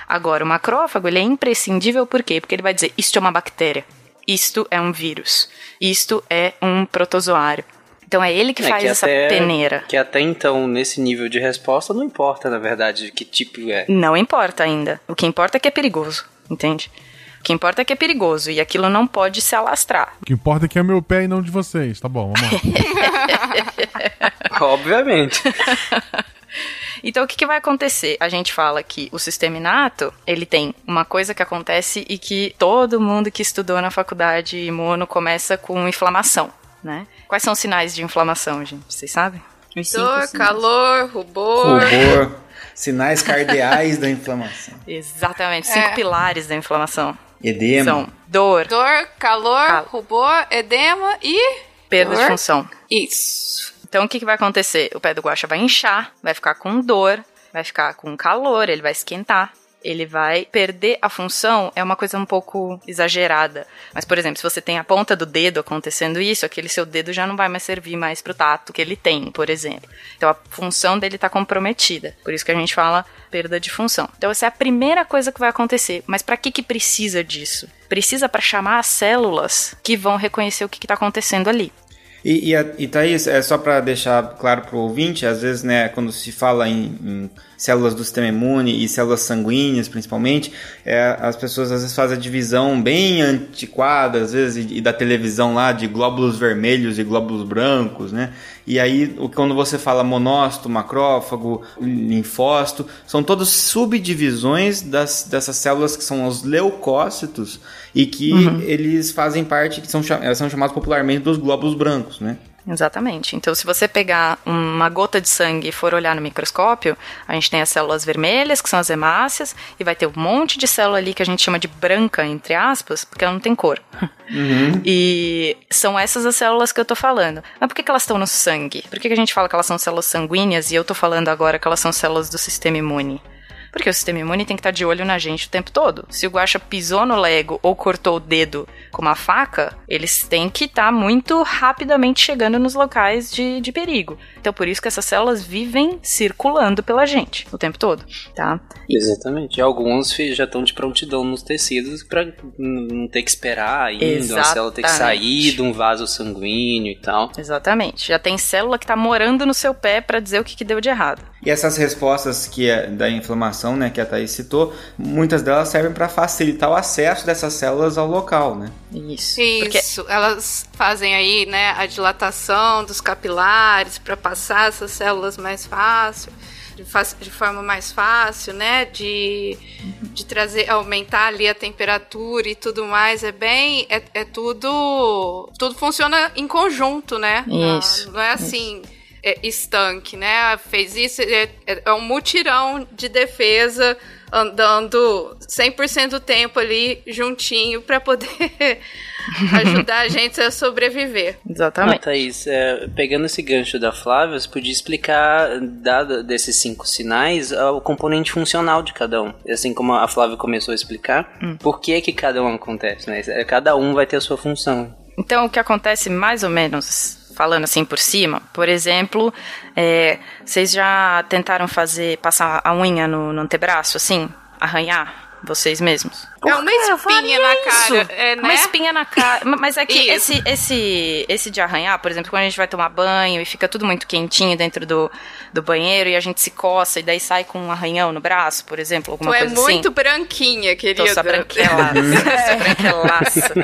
D: Agora, o macrófago, ele é imprescindível por quê? Porque ele vai dizer, isto é uma bactéria, isto é um vírus, isto é um protozoário. Então é ele que
C: É,
D: faz
C: que
D: essa
C: até-
D: peneira.
C: Que até então, nesse nível de resposta, não importa, na verdade, que tipo é.
D: Não importa ainda. O que importa é que é perigoso, entende? O que importa é que é perigoso e aquilo não pode se alastrar.
A: O que importa é que é meu pé e não de vocês. Tá bom, vamos lá. [LAUGHS]
C: Obviamente. [LAUGHS]
D: Então o que, que vai acontecer? A gente fala que o sistema inato, ele tem uma coisa que acontece e que todo mundo que estudou na faculdade imuno começa com inflamação, né? Quais são os sinais de inflamação, gente? Vocês sabem?
F: Dor, calor, rubor.
E: Rubor, sinais cardeais da inflamação. [LAUGHS]
D: Exatamente, cinco
F: É.
D: pilares da inflamação.
E: Edema.
D: São dor,
F: Dor, calor,
D: Cal-
F: rubor, edema e.
D: perda de
F: Dor.
D: função.
F: Isso.
D: Então o que, que vai acontecer? O pé do guaxa vai inchar, vai ficar com dor, vai ficar com calor, ele vai esquentar. Ele vai perder a função, é uma coisa um pouco exagerada. Mas, por exemplo, se você tem a ponta do dedo acontecendo isso, aquele seu dedo já não vai mais servir mais pro tato que ele tem, por exemplo. Então a função dele está comprometida. Por isso que a gente fala perda de função. Então essa é a primeira coisa que vai acontecer. Mas para que que precisa disso? Precisa para chamar as células que vão reconhecer o que está acontecendo ali.
E: E, e, e Thaís, é só para deixar claro para o ouvinte, às vezes, né, quando se fala em, em células do sistema imune e células sanguíneas, principalmente, é, as pessoas às vezes fazem a divisão bem antiquada, às vezes, e, e da televisão lá, de glóbulos vermelhos e glóbulos brancos, né? E aí, o- quando você fala monócito, macrófago, linfócito, são todas subdivisões das, dessas células que são os leucócitos e que eles fazem parte, que são, são chamados popularmente dos glóbulos brancos, né?
D: Exatamente. Então, se você pegar uma gota de sangue e for olhar no microscópio, a gente tem as células vermelhas, que são as hemácias, e vai ter um monte de célula ali que a gente chama de branca, entre aspas, porque ela não tem cor. E são essas as células que eu tô falando. Mas por que, que elas estão no sangue? Por que, que a gente fala que elas são células sanguíneas e eu tô falando agora que elas são células do sistema imune? Porque o sistema imune tem que estar de olho na gente o tempo todo. Se o guaxa pisou no lego ou cortou o dedo com uma faca, eles têm que estar muito rapidamente chegando nos locais de, de perigo. Então, por isso que essas células vivem circulando pela gente o tempo todo, tá?
C: Exatamente. E alguns já estão de prontidão nos tecidos pra n- não ter que esperar ainda, a célula ter que sair
D: Exatamente.
C: de um vaso sanguíneo e tal.
D: Exatamente. Já tem célula que tá morando no seu pé pra dizer o que, que deu de errado.
E: E essas respostas que é da inflamação, né, que a Thaís citou, muitas delas servem para facilitar o acesso dessas células ao local, né?
D: Isso. Porque
F: Isso, elas fazem aí, né, a dilatação dos capilares para passar essas células mais fácil, de, fa- de forma mais fácil, né, de, de trazer, aumentar ali a temperatura e tudo mais, é bem, é, é tudo, tudo funciona em conjunto, né?
D: Isso,
F: Não, não é assim, é, estanque, né? Fez isso, é, é- é um mutirão de defesa andando 100% do tempo ali juntinho para poder [LAUGHS] ajudar a gente a sobreviver.
C: Ah,
D: Exatamente.
C: Thaís, é, pegando esse gancho da Flávia, você podia explicar, dado desses cinco sinais, ah, o componente funcional de cada um. Assim como a Flávia começou a explicar, por que que cada um acontece, né? Cada um vai ter a sua função.
D: Então, o que acontece mais ou menos, falando assim por cima, por exemplo, é, vocês já tentaram fazer, passar a unha no, no antebraço, assim? Arranhar vocês mesmos?
F: É uma espinha na cara, é, né?
D: Uma espinha na cara. Ma- Mas é que
F: Isso.
D: esse, esse, esse de arranhar, por exemplo, quando a gente vai tomar banho e fica tudo muito quentinho dentro do, do banheiro e a gente se coça e daí sai com um arranhão no braço, por exemplo, alguma
F: Tu é
D: coisa assim.
F: muito branquinha, querida.
D: Tô só branquelaça. sou [LAUGHS] [LAUGHS] branquelaça.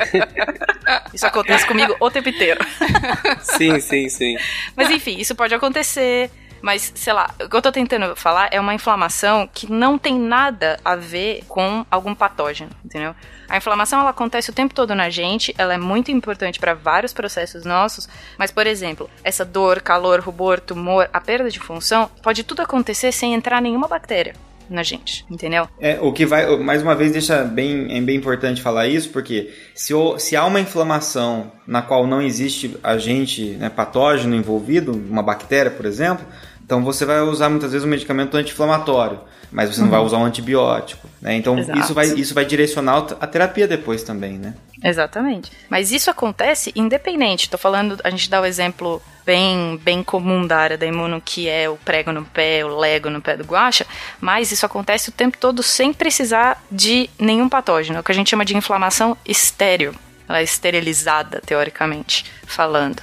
D: Isso acontece comigo o tempo inteiro. [LAUGHS]
C: Sim, sim, sim.
D: Mas enfim, isso pode acontecer. Mas, sei lá, o que eu tô tentando falar é uma inflamação que não tem nada a ver com algum patógeno, entendeu? A inflamação ela acontece o tempo todo na gente, ela é muito importante para vários processos nossos, mas por exemplo, essa dor, calor, rubor, tumor, a perda de função, pode tudo acontecer sem entrar nenhuma bactéria. Na gente, entendeu?
E: É, o que vai, mais uma vez, deixa bem, é bem importante falar isso, porque se, o, se há uma inflamação na qual não existe agente né, patógeno envolvido, uma bactéria, por exemplo, então você vai usar muitas vezes um medicamento anti-inflamatório, mas você não vai usar um antibiótico. Né? Então isso vai, isso vai direcionar a terapia depois também, né?
D: Exatamente. Mas isso acontece independente. Estou falando, a gente dá o exemplo bem, bem comum da área da imuno, que é o prego no pé, o lego no pé do guacha, mas isso acontece o tempo todo sem precisar de nenhum patógeno, é o que a gente chama de inflamação estéreo. Ela é esterilizada, teoricamente falando.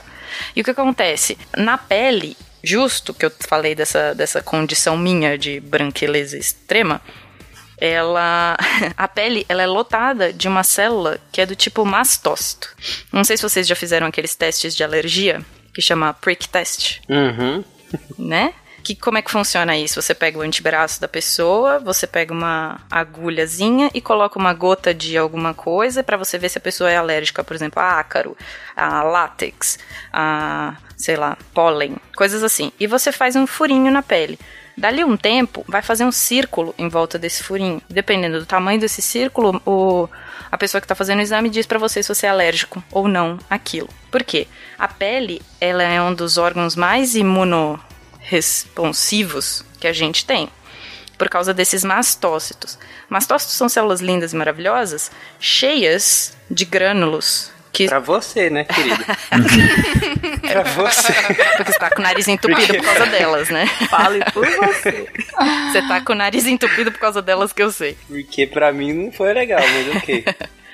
D: E o que acontece? Na pele, justo que eu falei dessa, dessa condição minha de branqueleza extrema, ela [LAUGHS] a pele ela é lotada de uma célula que é do tipo mastócito. Não sei se vocês já fizeram aqueles testes de alergia que chama prick test,
C: Uhum.
D: né? Que como é que funciona isso? Você pega o antebraço da pessoa, você pega uma agulhazinha e coloca uma gota de alguma coisa para você ver se a pessoa é alérgica, por exemplo, a ácaro, a látex, a, sei lá, pólen, coisas assim. E você faz um furinho na pele. Dali um tempo, vai fazer um círculo em volta desse furinho. Dependendo do tamanho desse círculo, o, a pessoa que está fazendo o exame diz para você se você é alérgico ou não àquilo. Por quê? A pele, ela é um dos órgãos mais imunoresponsivos que a gente tem. Por causa desses mastócitos. Mastócitos são células lindas e maravilhosas, cheias de grânulos que
C: Pra você, né, querido? [LAUGHS] pra você.
D: Porque você tá com o nariz entupido por causa delas, né?
H: Fale por você.
D: Você tá com o nariz entupido por causa delas que eu sei.
C: Porque pra mim não foi legal, mas ok. [LAUGHS]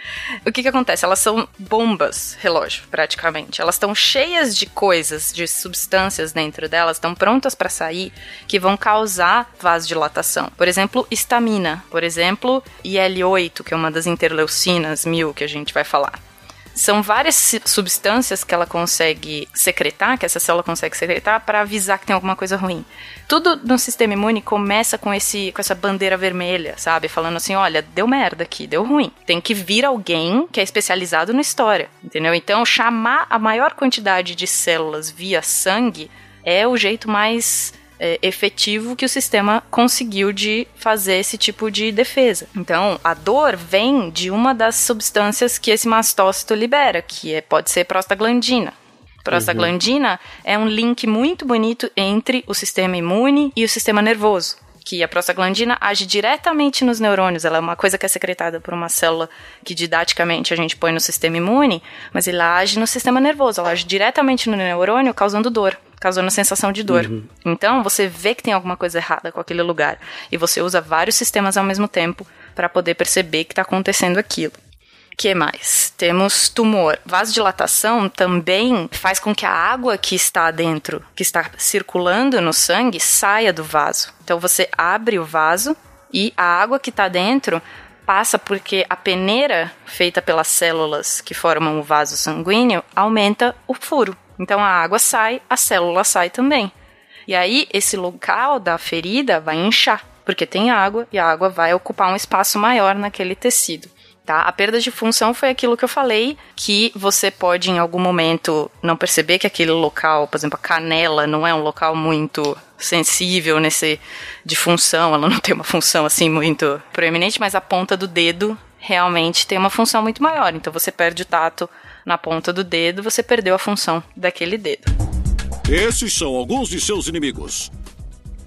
D: O que que acontece? Elas são bombas relógio, praticamente. Elas estão cheias de coisas, de substâncias dentro delas, estão prontas para sair, que vão causar vasodilatação. Por exemplo, histamina. Por exemplo, IL-8, que é uma das interleucinas mil que a gente vai falar. São várias substâncias que ela consegue secretar, que essa célula consegue secretar, para avisar que tem alguma coisa ruim. Tudo no sistema imune começa com, esse, com essa bandeira vermelha, sabe? Falando assim: olha, deu merda aqui, deu ruim. Tem que vir alguém que é especializado na história, entendeu? Então, chamar a maior quantidade de células via sangue é o jeito mais é, efetivo que o sistema conseguiu de fazer esse tipo de defesa. Então, a dor vem de uma das substâncias que esse mastócito libera, que é, pode ser prostaglandina. Prostaglandina é um link muito bonito entre o sistema imune e o sistema nervoso. Que a prostaglandina age diretamente nos neurônios, ela é uma coisa que é secretada por uma célula que didaticamente a gente põe no sistema imune, mas ela age no sistema nervoso, ela age diretamente no neurônio, causando dor causando sensação de dor. Então, você vê que tem alguma coisa errada com aquele lugar e você usa vários sistemas ao mesmo tempo para poder perceber que está acontecendo aquilo. que mais? Temos tumor. Vasodilatação também faz com que a água que está dentro, que está circulando no sangue, saia do vaso. Então você abre o vaso e a água que está dentro passa porque a peneira feita pelas células que formam o vaso sanguíneo aumenta o furo. Então a água sai, a célula sai também. E aí esse local da ferida vai inchar, porque tem água e a água vai ocupar um espaço maior naquele tecido. Tá? A perda de função foi aquilo que eu falei, que você pode em algum momento não perceber que aquele local, por exemplo, a canela não é um local muito sensível nesse de função, ela não tem uma função assim muito proeminente, mas a ponta do dedo realmente tem uma função muito maior. Então você perde o tato na ponta do dedo, você perdeu a função daquele dedo.
I: Esses são alguns de seus inimigos: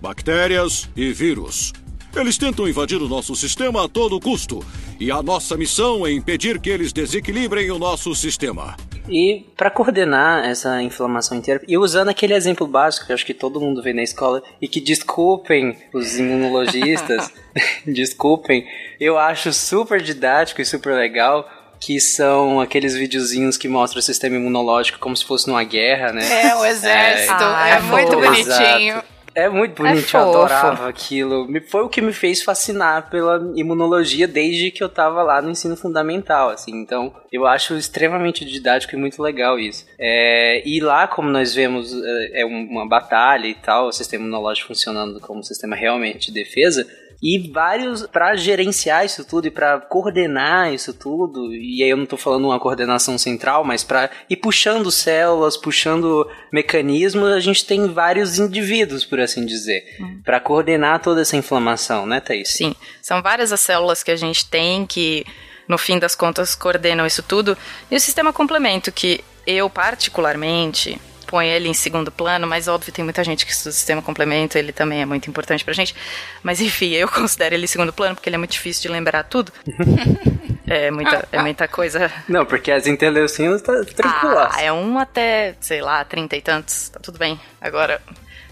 I: bactérias e vírus. Eles tentam invadir o nosso sistema a todo custo, e a nossa missão é impedir que eles desequilibrem o nosso sistema.
C: E para coordenar essa inflamação inteira, e usando aquele exemplo básico que acho que todo mundo vê na escola, e que desculpem os imunologistas, [LAUGHS] [LAUGHS] desculpem, eu acho super didático e super legal que são aqueles videozinhos que mostram o sistema imunológico como se fosse numa guerra, né?
F: É, o exército.
D: Ah,
F: é,
D: é
F: muito
D: fofo.
F: bonitinho.
C: É muito bonito,
D: É
C: eu adorava aquilo. Me- Foi o que me fez fascinar pela imunologia desde que eu tava lá no ensino fundamental, assim. Então, eu acho extremamente didático e muito legal isso. É, e lá, como nós vemos, é é uma batalha e tal, o sistema imunológico funcionando como um sistema realmente de defesa, e vários para gerenciar isso tudo e para coordenar isso tudo. E aí eu não tô falando uma coordenação central, mas para ir puxando células, puxando mecanismos, a gente tem vários indivíduos, por assim dizer, hum. para coordenar toda essa inflamação, né, Thaís?
D: Sim, são várias as células que a gente tem que no fim das contas coordenam isso tudo. E o sistema complemento que eu particularmente põe ele em segundo plano, mas óbvio, tem muita gente que estuda o sistema complemento, ele também é muito importante pra gente. Mas enfim, eu [LAUGHS] considero ele em segundo plano porque ele é muito difícil de lembrar tudo. [LAUGHS] é, muita, é muita coisa.
C: Não, porque as interleucinas tá tranquilo.
D: Ah, é um até, sei lá, trinta e tantos, tá tudo bem. Agora,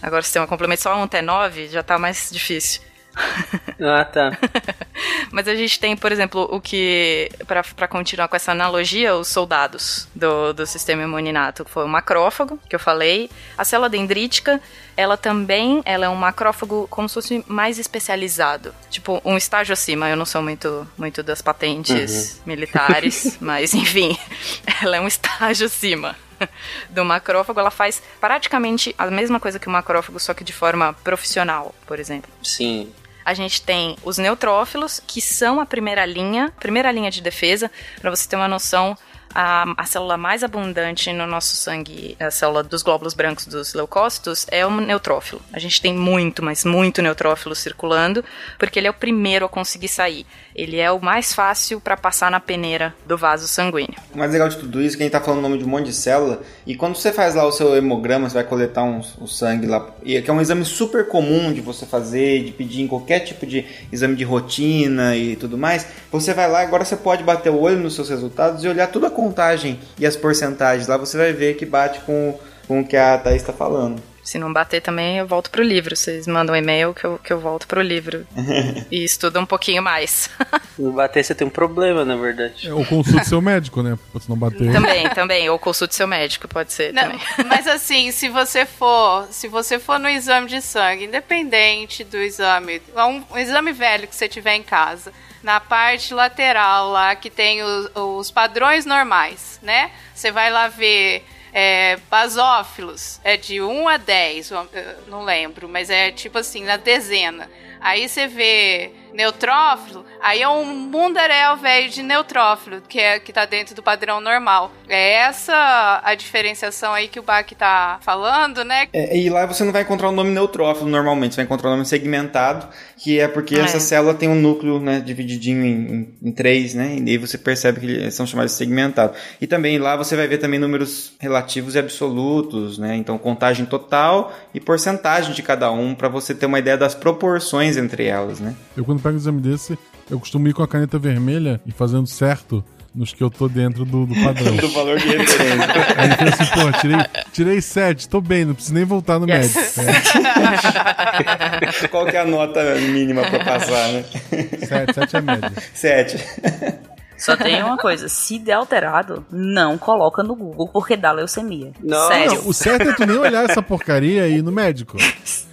D: agora o sistema complemento só um até nove já tá mais difícil.
C: Ah, tá. [LAUGHS]
D: Mas a gente tem, por exemplo, o que, para continuar com essa analogia, os soldados do, do sistema imuninato, foi o macrófago, que eu falei, a célula dendrítica, ela também ela é um macrófago como se fosse mais especializado. Tipo, um estágio acima. Eu não sou muito, muito das patentes uhum. [LAUGHS] militares, mas enfim, [LAUGHS] ela é um estágio acima do macrófago, ela faz praticamente a mesma coisa que o macrófago, só que de forma profissional, por exemplo.
C: Sim
D: a gente tem os neutrófilos, que são a primeira linha, primeira linha de defesa, para você ter uma noção a, a célula mais abundante no nosso sangue, a célula dos glóbulos brancos dos leucócitos, é o neutrófilo. A gente tem muito, mas muito neutrófilo circulando, porque ele é o primeiro a conseguir sair. Ele é o mais fácil para passar na peneira do vaso sanguíneo.
E: O mais legal de tudo isso é que a gente tá falando o nome de um monte de célula, e quando você faz lá o seu hemograma, você vai coletar um, o sangue lá, e que é um exame super comum de você fazer, de pedir em qualquer tipo de exame de rotina e tudo mais, você vai lá, agora você pode bater o olho nos seus resultados e olhar tudo a contagem e as porcentagens. Lá você vai ver que bate com, com o que a Thaís está falando.
D: Se não bater também, eu volto pro livro. Vocês mandam um e-mail que eu, que eu volto pro livro. [LAUGHS] e estudo um pouquinho mais.
C: Se não bater, você tem um problema, na verdade.
A: É, ou consulte seu médico, né? Se não bater.
D: Também, também. Ou consulte seu médico, pode ser não, também. [LAUGHS]
F: Mas assim, se você for, se você for no exame de sangue, independente do exame, um, um exame velho que você tiver em casa, na parte lateral lá que tem os, os padrões normais, né? Você vai lá ver é, basófilos, é de 1 a 10, não lembro, mas é tipo assim, na dezena. Aí você vê neutrófilo, aí é um mundaréu velho de neutrófilo, que é que tá dentro do padrão normal. É essa a diferenciação aí que o Bach tá falando, né?
E: É, e lá você não vai encontrar o nome neutrófilo normalmente, você vai encontrar o nome segmentado, que é porque é. essa célula tem um núcleo, né, divididinho em, em, em, três, né? E aí você percebe que eles são chamados de segmentado. E também lá você vai ver também números relativos e absolutos, né? Então contagem total e porcentagem de cada um para você ter uma ideia das proporções entre elas, né?
A: Eu quando pego um exame desse, eu costumo ir com a caneta vermelha e fazendo certo nos que eu tô dentro do, do padrão. [LAUGHS]
E: do valor de referência.
A: Aí eu falei assim, pô, tirei, tirei 7, tô bem, não preciso nem voltar no yes. médico.
E: É. [LAUGHS] Qual que é a nota mínima pra passar, né?
A: 7, 7 é a média.
E: 7.
H: Só tem uma coisa, se der alterado, não coloca no Google, porque dá leucemia.
A: Não. Sério. Não, o certo é tu nem olhar essa porcaria e ir no médico.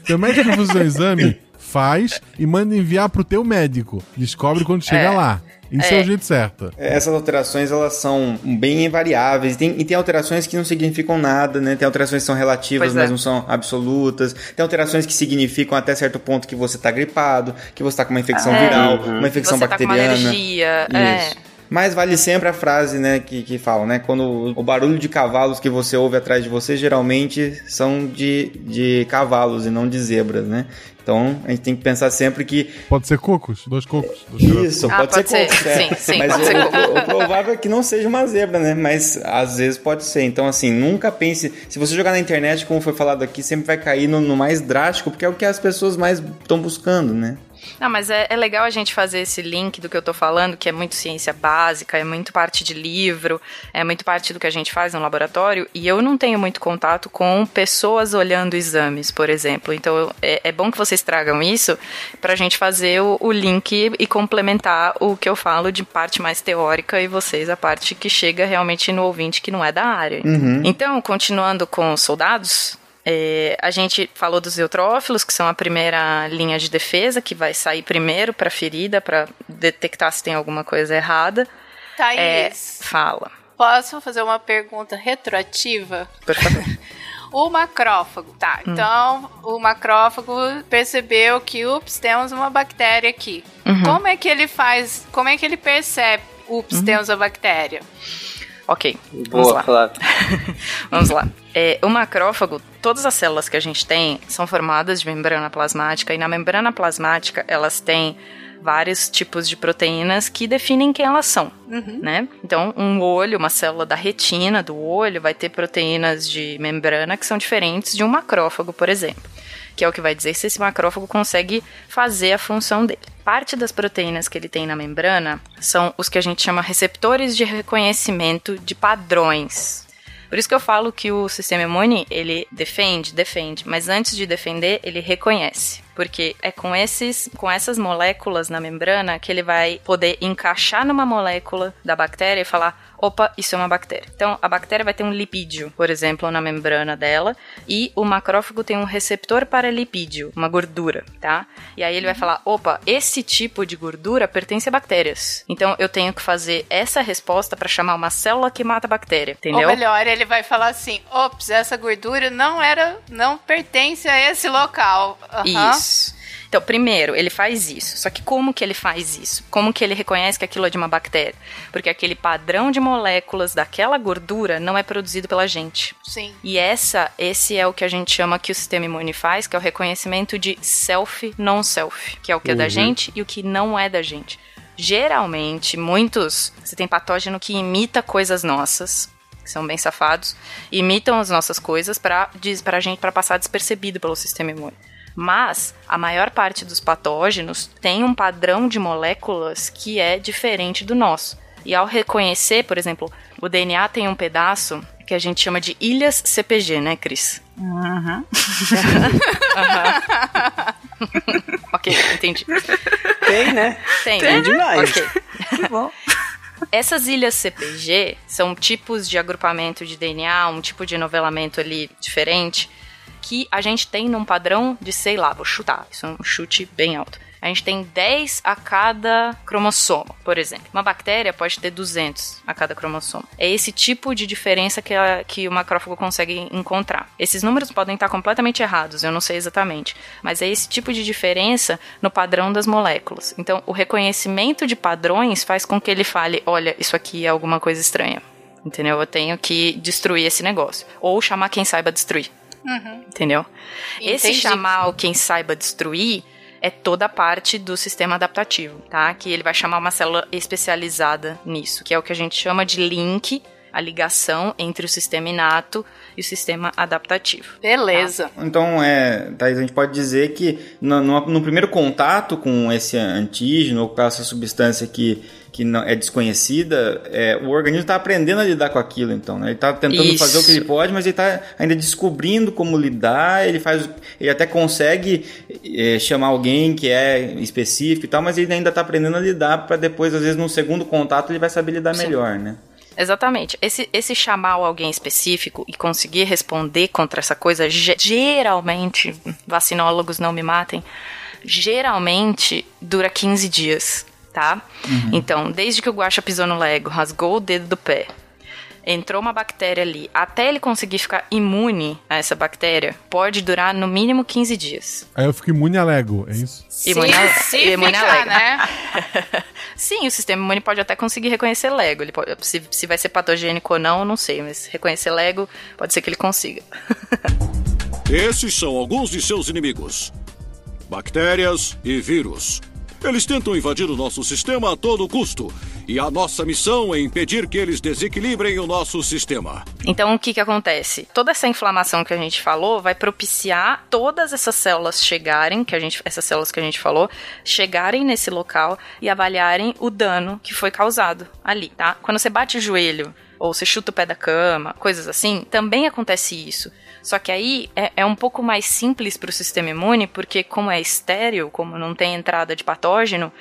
A: Teu médico faz o exame, faz e manda enviar pro teu médico. Descobre quando chega é. lá. Isso é. é. o jeito certo.
E: É, essas alterações, elas são bem variáveis. Tem, e tem alterações que não significam nada, né? Tem alterações que são relativas, mas é. não são absolutas. Tem alterações que significam até certo ponto que você está gripado, que você está com uma infecção é. viral, uhum. uma infecção você bacteriana. Tá com uma
D: alergia. É. Isso.
E: É. Mas vale sempre a frase, né, que, que fala, né? Quando o barulho de cavalos que você ouve atrás de você geralmente são de, de cavalos e não de zebras, né? Então a gente tem que pensar sempre que.
A: Pode ser cocos, dois cocos. Dois
E: Isso, ah, pode, pode, ser, cocos. É. Sim, sim, Mas o, o, o, provável é que não seja uma zebra, né? Mas às vezes pode ser. Então, assim, nunca pense. Se você jogar na internet, como foi falado aqui, sempre vai cair no, no mais drástico, porque é o que as pessoas mais estão buscando, né?
D: Não, mas é, é, legal a gente fazer esse link do que eu tô falando, que é muito ciência básica, é muito parte de livro, é muito parte do que a gente faz no laboratório, e eu não tenho muito contato com pessoas olhando exames, por exemplo. Então é, é bom que vocês tragam isso pra gente fazer o, o link e complementar o que eu falo de parte mais teórica e vocês a parte que chega realmente no ouvinte que não é da área. Uhum. Então, continuando com os soldados, é, a gente falou dos eutrófilos, que são a primeira linha de defesa, que vai sair primeiro para a ferida, para detectar se tem alguma coisa errada.
F: Thaís.
D: É, fala.
F: Posso fazer uma pergunta retroativa?
D: Por favor. [LAUGHS]
F: o macrófago. Tá,
D: Hum.
F: então o macrófago percebeu que, ups, temos uma bactéria aqui.
D: Uhum.
F: Como é que ele faz, como é que ele percebe, ups,
D: Uhum.
F: temos a bactéria?
D: Ok, vamos
C: Boa,
D: lá.
C: Flávio. [LAUGHS]
D: Vamos lá. É, o macrófago, todas as células que a gente tem são formadas de membrana plasmática e na membrana plasmática elas têm vários tipos de proteínas que definem quem elas são, né? Então, um olho, uma célula da retina do olho vai ter proteínas de membrana que são diferentes de um macrófago, por exemplo, que é o que vai dizer se esse macrófago consegue fazer a função dele. Parte das proteínas que ele tem na membrana são os que a gente chama receptores de reconhecimento de padrões. Por isso que eu falo que o sistema imune, ele defende, defende, mas antes de defender, ele reconhece. Porque é com esses, com essas moléculas na membrana que ele vai poder encaixar numa molécula da bactéria e falar: opa, isso é uma bactéria. Então, a bactéria vai ter um lipídio, por exemplo, na membrana dela, e o macrófago tem um receptor para lipídio, uma gordura, tá? E aí ele vai falar: opa, esse tipo de gordura pertence a bactérias. Então, eu tenho que fazer essa resposta para chamar uma célula que mata a bactéria, entendeu?
F: Ou melhor, ele vai falar assim, ops, essa gordura não era, não pertence a esse local. Aham.
D: Isso. Então, primeiro, ele faz isso. Só que como que ele faz isso? Como que ele reconhece que aquilo é de uma bactéria? Porque aquele padrão de moléculas daquela gordura não é produzido pela gente.
F: Sim.
D: E essa, esse é o que a gente chama que o sistema imune faz, que é o reconhecimento de self non self, que é o que é da
A: Uhum.
D: gente e o que não é da gente. Geralmente, muitos, você tem patógeno que imita coisas nossas, que são bem safados, imitam as nossas coisas para pra gente para passar despercebido pelo sistema imune. Mas a maior parte dos patógenos tem um padrão de moléculas que é diferente do nosso. E ao reconhecer, por exemplo, o DNA tem um pedaço que a gente chama de ilhas CPG, né, Cris?
H: Uhum. [LAUGHS]
D: ok, entendi.
C: Tem, né?
D: Tem,
C: Tem
D: né?
C: demais.
D: Ok.
H: Que bom.
D: Essas ilhas CPG são tipos de agrupamento de DNA, um tipo de novelamento ali diferente, que a gente tem num padrão de, sei lá, vou chutar, isso é um chute bem alto. A gente tem 10 a cada cromossomo, por exemplo. Uma bactéria pode ter 200 a cada cromossomo. É esse tipo de diferença que, a- que o macrófago consegue encontrar. Esses números podem estar completamente errados, eu não sei exatamente. Mas é esse tipo de diferença no padrão das moléculas. Então, o reconhecimento de padrões faz com que ele fale: olha, isso aqui é alguma coisa estranha. Entendeu? Eu tenho que destruir esse negócio. Ou chamar quem saiba destruir. Entendeu? Esse
F: Entendi.
D: chamar o quem saiba destruir é toda a parte do sistema adaptativo, tá? Que ele vai chamar uma célula especializada nisso, que é o que a gente chama de link, a ligação entre o sistema inato e o sistema adaptativo.
F: Beleza.
E: Então, é, Thaís, a gente pode dizer que no, no- no primeiro contato com esse antígeno ou com essa substância que, que não, é desconhecida, é, o organismo está aprendendo a lidar com aquilo, então. Né? Ele está tentando
D: Isso.
E: fazer o que ele pode, mas ele está ainda descobrindo como lidar. Ele faz, ele até consegue é, chamar alguém que é específico e tal, mas ele ainda está aprendendo a lidar para depois, às vezes, no segundo contato, ele vai saber lidar
D: Sim.
E: melhor, né?
D: Exatamente. Esse, esse chamar alguém específico e conseguir responder contra essa coisa, ge- geralmente, vacinólogos não me matem, geralmente dura 15 dias, tá? Então, desde que o Guaxa pisou no Lego, rasgou o dedo do pé, entrou uma bactéria ali, até ele conseguir ficar imune a essa bactéria, pode durar no mínimo 15 dias.
A: Aí eu fico imune a Lego, é isso?
D: Imune a-
F: Se
D: imune a Lego.
F: né? [LAUGHS]
D: Sim, o sistema imune pode até conseguir reconhecer Lego. Ele pode, se, se vai ser patogênico ou não, eu não sei, mas reconhecer Lego pode ser que ele consiga. [LAUGHS]
I: Esses são alguns de seus inimigos: bactérias e vírus. Eles tentam invadir o nosso sistema a todo custo, e a nossa missão é impedir que eles desequilibrem o nosso sistema.
D: Então, o que que acontece? Toda essa inflamação que a gente falou vai propiciar todas essas células chegarem, que a gente, essas células que a gente falou, chegarem nesse local e avaliarem o dano que foi causado ali, tá? Quando você bate o joelho ou você chuta o pé da cama, coisas assim, também acontece isso. Só que aí é, é um pouco mais simples para o sistema imune, porque como é estéreo, como não tem entrada de patógeno,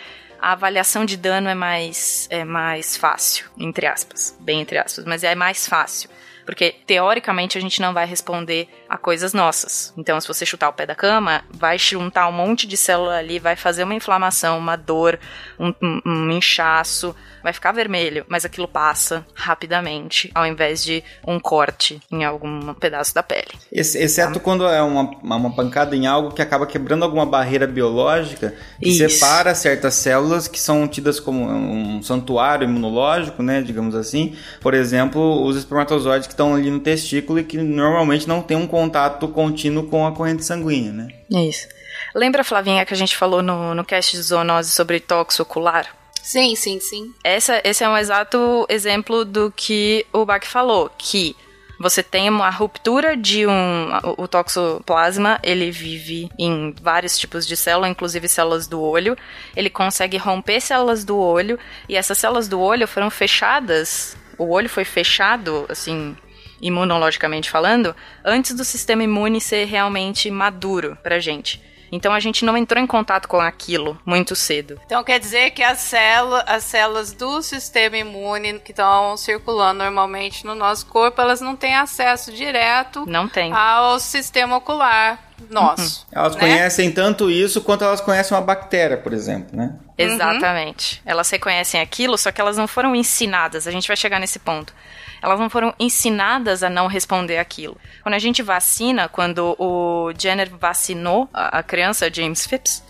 D: a avaliação de dano é mais, é mais fácil, entre aspas, bem entre aspas, mas é mais fácil. Porque, teoricamente, a gente não vai responder a coisas nossas. Então, se você chutar o pé da cama, vai juntar um monte de célula ali, vai fazer uma inflamação, uma dor, um, um, um inchaço, vai ficar vermelho, mas aquilo passa rapidamente, ao invés de um corte em algum pedaço da pele.
E: Ex exceto quando é uma, uma pancada em algo que acaba quebrando alguma barreira biológica que
D: Isso.
E: separa certas células que são tidas como um santuário imunológico, né, digamos assim. Por exemplo, os espermatozoides que estão ali no testículo e que normalmente não tem um contato contínuo com a corrente sanguínea, né?
D: Isso. Lembra, Flavinha, que a gente falou no, no cast de zoonose sobre tóxico ocular?
F: Sim, sim, sim.
D: Essa, esse é um exato exemplo do que o Bach falou, que você tem uma ruptura de um. O, o toxoplasma, ele vive em vários tipos de célula, inclusive células do olho. Ele consegue romper células do olho, e essas células do olho foram fechadas. O olho foi fechado, assim, imunologicamente falando, antes do sistema imune ser realmente maduro pra gente. Então a gente não entrou em contato com aquilo muito cedo.
F: Então quer dizer que as, célula, as células do sistema imune que estão circulando normalmente no nosso corpo, elas não têm acesso direto
D: Não tem.
F: ao sistema ocular nosso.
E: Elas
F: né?
E: conhecem tanto isso quanto elas conhecem uma bactéria, por exemplo, né?
D: Exatamente. Elas reconhecem aquilo, só que elas não foram ensinadas. A gente vai chegar nesse ponto. Elas não foram ensinadas a não responder aquilo. Quando a gente vacina, quando o Jenner vacinou a, criança, James Phipps,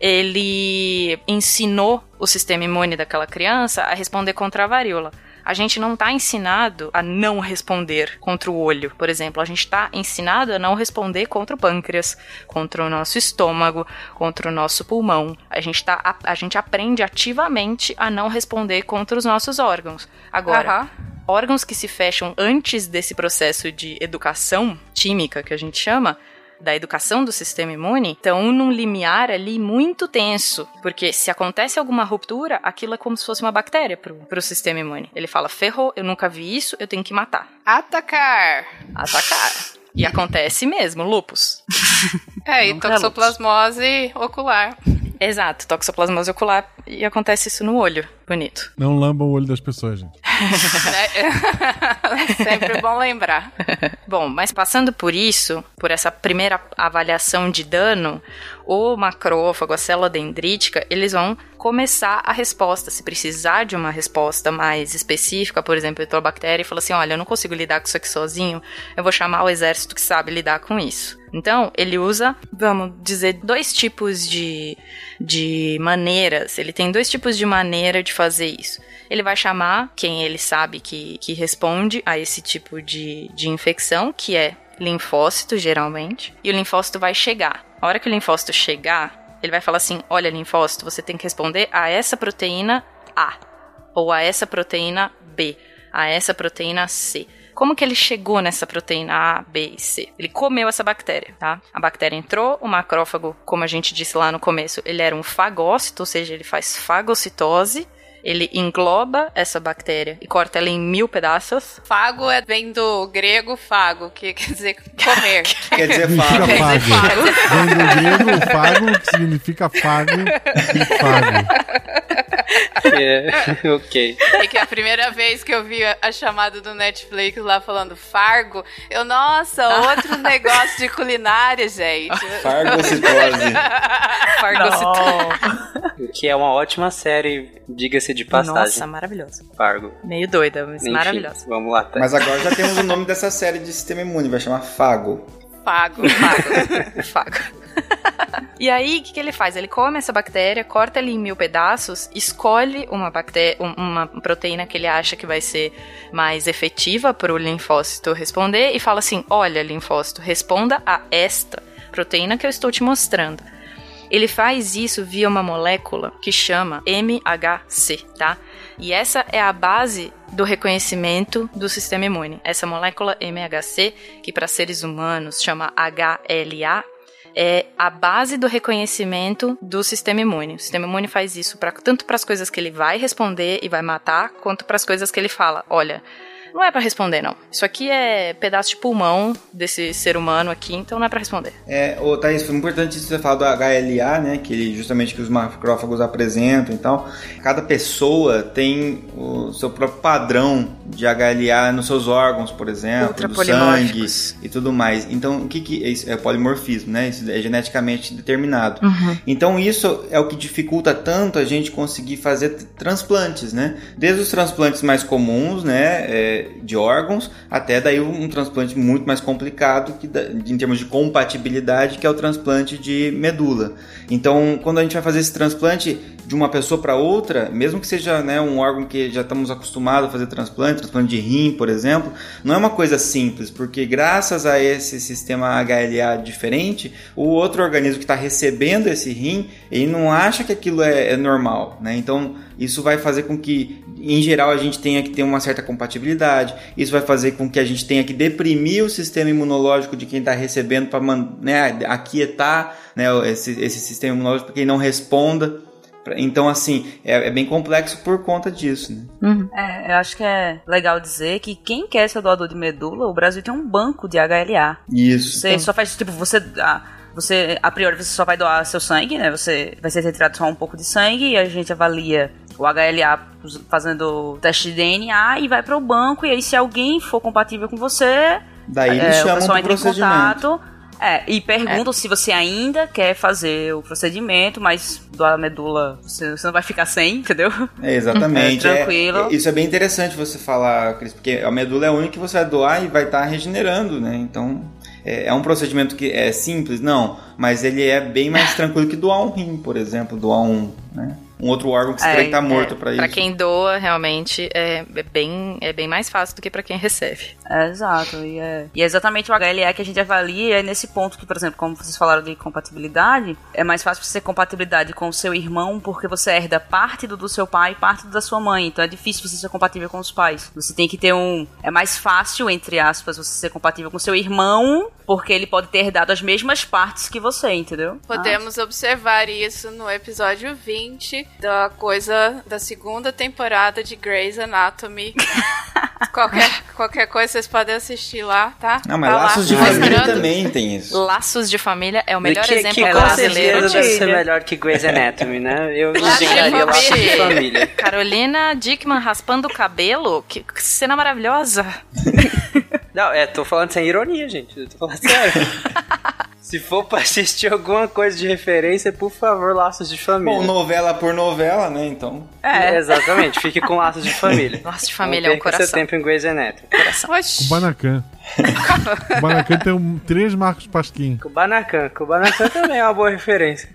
D: ele ensinou o sistema imune daquela criança a responder contra a varíola. A gente não está ensinado a não responder contra o olho, por exemplo. A gente está ensinado a não responder contra o pâncreas, contra o nosso estômago, contra o nosso pulmão. A gente, tá, a, a gente aprende ativamente a não responder contra os nossos órgãos. Agora. Órgãos que se fecham antes desse processo de educação química que a gente chama, da educação do sistema imune, estão num limiar ali muito tenso. Porque se acontece alguma ruptura, aquilo é como se fosse uma bactéria pro, pro sistema imune. Ele fala, ferrou, eu nunca vi isso, eu tenho que matar.
F: Atacar.
D: Atacar. E acontece mesmo, lupus.
F: É, e
D: é
F: toxoplasmose ocular.
D: Exato, toxoplasmose ocular. E acontece isso no olho. Bonito.
A: Não lamba o olho das pessoas, gente.
F: né? [LAUGHS] Sempre bom lembrar.
D: Bom, mas passando por isso, por essa primeira avaliação de dano, o macrófago, a célula dendrítica, eles vão começar a resposta. Se precisar de uma resposta mais específica, por exemplo, tô a bactéria e fala assim: olha, eu não consigo lidar com isso aqui sozinho, eu vou chamar o exército que sabe lidar com isso. Então, ele usa, vamos dizer, dois tipos de, de maneiras. Ele tem dois tipos de maneira de fazer isso. Ele vai chamar quem ele sabe que, que responde a esse tipo de, de infecção, que é linfócito, geralmente. E o linfócito vai chegar. A hora que o linfócito chegar, ele vai falar assim: olha, linfócito, você tem que responder a essa proteína A, ou a essa proteína B, a essa proteína C. Como que ele chegou nessa proteína A, B e C? Ele comeu essa bactéria, tá? A bactéria entrou, o macrófago, como a gente disse lá no começo, ele era um fagócito, ou seja, ele faz fagocitose. Ele engloba essa bactéria e corta ela em mil pedaços.
F: Fago é, vem do grego fago, que quer dizer comer. [LAUGHS]
E: Quer dizer,
A: Significa
E: fala.
A: fago. Vem do grego, fago, que significa fago e fago. [LAUGHS]
C: É, ok.
F: E que a primeira vez que eu vi a, a chamada do Netflix lá falando Fargo, eu, nossa, outro [LAUGHS] negócio de culinária, gente.
E: Fargocitose.
D: Fagocitose.
C: Que é uma ótima série, diga-se de passagem.
D: Nossa, maravilhoso.
C: Fargo.
D: Meio doida, mas
C: Enfim,
D: maravilhosa.
C: Vamos lá, tá?
E: Mas agora já temos o nome dessa série de sistema imune, vai chamar Fago.
F: Fago.
D: Fago. [LAUGHS] Fago. [LAUGHS] E aí, o que, que ele faz? Ele come essa bactéria, corta ela em mil pedaços, escolhe uma bactéria, um- uma proteína que ele acha que vai ser mais efetiva para o linfócito responder e fala assim: olha, linfócito, responda a esta proteína que eu estou te mostrando. Ele faz isso via uma molécula que chama MHC, tá? E essa é a base do reconhecimento do sistema imune. Essa molécula MHC, que para seres humanos chama HLA, é a base do reconhecimento do sistema imune. O sistema imune faz isso pra, tanto para as coisas que ele vai responder e vai matar, quanto para as coisas que ele fala: olha, não é para responder, não. Isso aqui é pedaço de pulmão desse ser humano aqui, então não é para responder.
E: É, ô, Thaís, foi importante você falar do HLA, né? Que justamente que os macrófagos apresentam e tal. Cada pessoa tem o seu próprio padrão de HLA nos seus órgãos, por exemplo, do sangue e tudo mais. Então, o que, que é isso? É polimorfismo, né? Isso é geneticamente determinado.
D: Uhum.
E: Então, isso é o que dificulta tanto a gente conseguir fazer transplantes, né? Desde os transplantes mais comuns, né? É, de órgãos, até daí um, transplante muito mais complicado que em termos de compatibilidade, que é o transplante de medula. Então, quando a gente vai fazer esse transplante de uma pessoa para outra, mesmo que seja né, um órgão que já estamos acostumados a fazer transplante, transplante de rim, por exemplo, não é uma coisa simples, porque graças a esse sistema HLA diferente, o outro organismo que está recebendo esse rim, ele não acha que aquilo é, é normal, né? Então, isso vai fazer com que, em geral, a gente tenha que ter uma certa compatibilidade. Isso vai fazer com que a gente tenha que deprimir o sistema imunológico de quem está recebendo para né, aquietar né, esse, esse sistema imunológico para que ele não responda. Então, assim, é, é, bem complexo por conta disso, né?
H: Uhum. É, eu acho que é legal dizer que quem quer ser doador de medula, o Brasil tem um banco de HLA.
E: Isso.
H: Você só faz, tipo, você... Ah, você, a priori, você só vai doar seu sangue, né? Você vai ser retirado só um pouco de sangue e a gente avalia o HLA fazendo teste de DNA e vai para o banco. E aí, se alguém for compatível com você,
E: daí eles é, chamam o pessoal entra em contato.
H: É, e perguntam é. se você ainda quer fazer o procedimento, mas doar medula você, você não vai ficar sem, entendeu?
E: É, exatamente. [LAUGHS]
H: É, tranquilo.
E: É, isso é bem interessante você falar, Cris, porque a medula é a única que você vai doar e vai estar tá regenerando, né? Então é, é, um procedimento que é simples? Não, mas ele é bem mais [LAUGHS] tranquilo que doar um rim, por exemplo, doar um, né? Um outro órgão que você é, está morto é, para isso.
D: Para quem doa, realmente é, é, bem, é bem mais fácil do que para quem recebe.
H: É, exato. E é, e é exatamente o HLA que a gente avalia. É nesse ponto que, por exemplo, como vocês falaram de compatibilidade, é mais fácil você ter compatibilidade com o seu irmão porque você herda parte do, do seu pai e parte da sua mãe. Então é difícil você ser compatível com os pais. Você tem que ter um. É mais fácil, entre aspas, você ser compatível com seu irmão porque ele pode ter herdado as mesmas partes que você, entendeu?
F: Podemos ah. observar isso no episódio 20 da coisa da segunda temporada de Grey's Anatomy. [LAUGHS] qualquer, qualquer coisa vocês podem assistir lá, tá?
E: Não, mas tá Laços lá. de Família também tem isso.
D: Laços de Família é o melhor
C: que,
D: exemplo
C: que,
D: brasileiro
C: de... deve ser melhor que Grey's Anatomy, né? Eu indicaria Laços de Família.
D: Carolina Dickman raspando o cabelo? Que cena maravilhosa. [LAUGHS]
C: Não, é, tô falando sem ironia, gente. Eu tô falando sério. [LAUGHS] Se for pra [LAUGHS] assistir alguma coisa de referência, por favor, Laços de Família.
E: Bom, novela por novela, né? Então.
C: É, exatamente. Fique com Laços de Família. [LAUGHS]
D: Laços de Família é um coração.
C: seu tempo em Grey's Anatomy.
D: Coração.
A: Kubanacan. Kubanacan tem um, três Marcos Pasquim.
C: Kubanacan. Kubanacan também é uma boa referência.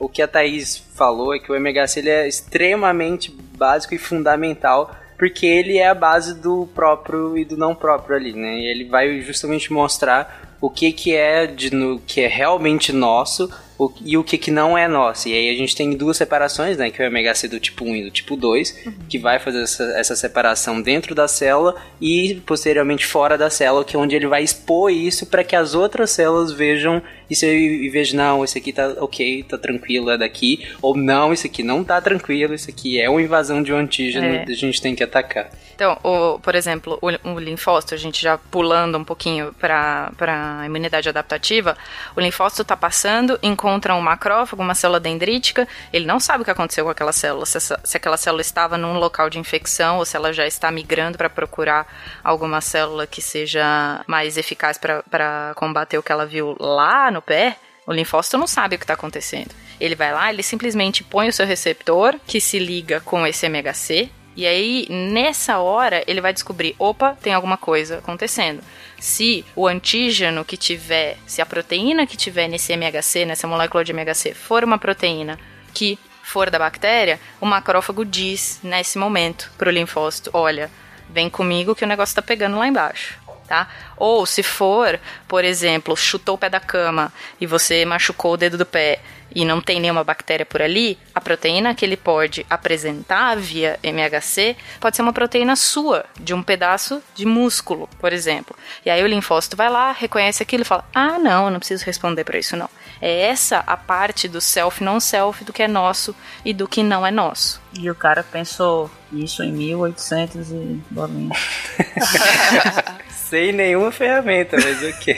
C: o que a Thaís falou é que o MHC ele é extremamente básico e fundamental porque ele é a base do próprio e do não próprio ali, né? E ele vai justamente mostrar o que que é de no, que é realmente nosso o, e o que que não é nosso. E aí a gente tem duas separações, né, que é o MHC do tipo 1 e do tipo 2, uhum. que vai fazer essa, essa separação dentro da célula e posteriormente fora da célula, que é onde ele vai expor isso para que as outras células vejam isso e, e vejam, não, esse aqui tá ok, tá tranquilo, é daqui, ou não, isso aqui não tá tranquilo, isso aqui é uma invasão de um antígeno, é. a gente tem que atacar.
D: Então, o, por exemplo, o, o linfócito, a gente já pulando um pouquinho para a imunidade adaptativa, o linfócito está passando, encontra um macrófago, uma célula dendrítica, ele não sabe o que aconteceu com aquela célula, se, essa, se aquela célula estava num local de infecção ou se ela já está migrando para procurar alguma célula que seja mais eficaz para combater o que ela viu lá no pé. O linfócito não sabe o que está acontecendo. Ele vai lá, ele simplesmente põe o seu receptor, que se liga com esse MHC, e aí, nessa hora, ele vai descobrir: opa, tem alguma coisa acontecendo. Se o antígeno que tiver, se a proteína que tiver nesse MHC, nessa molécula de MHC, for uma proteína que for da bactéria, o macrófago diz nesse momento para o linfócito: olha, vem comigo que o negócio está pegando lá embaixo. Tá? Ou se for, por exemplo, chutou o pé da cama e você machucou o dedo do pé e não tem nenhuma bactéria por ali, a proteína que ele pode apresentar via MHC pode ser uma proteína sua, de um pedaço de músculo, por exemplo. E aí o linfócito vai lá, reconhece aquilo e fala: ah, não, eu não preciso responder para isso não. É essa a parte do self não self do que é nosso e do que não é nosso.
H: E o cara pensou isso em 1800 e bolinha. [LAUGHS]
C: Sem nenhuma ferramenta, mas ok.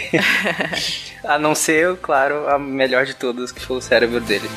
C: [LAUGHS] a não ser, claro, a melhor de todas, que foi o cérebro dele.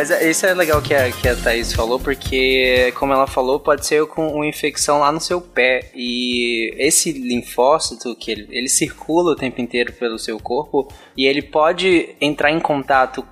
C: Mas isso é legal que a, que a Thaís falou, porque, como ela falou, pode ser com uma infecção lá no seu pé. E esse linfócito, que ele, ele circula o tempo inteiro pelo seu corpo, e ele pode entrar em contato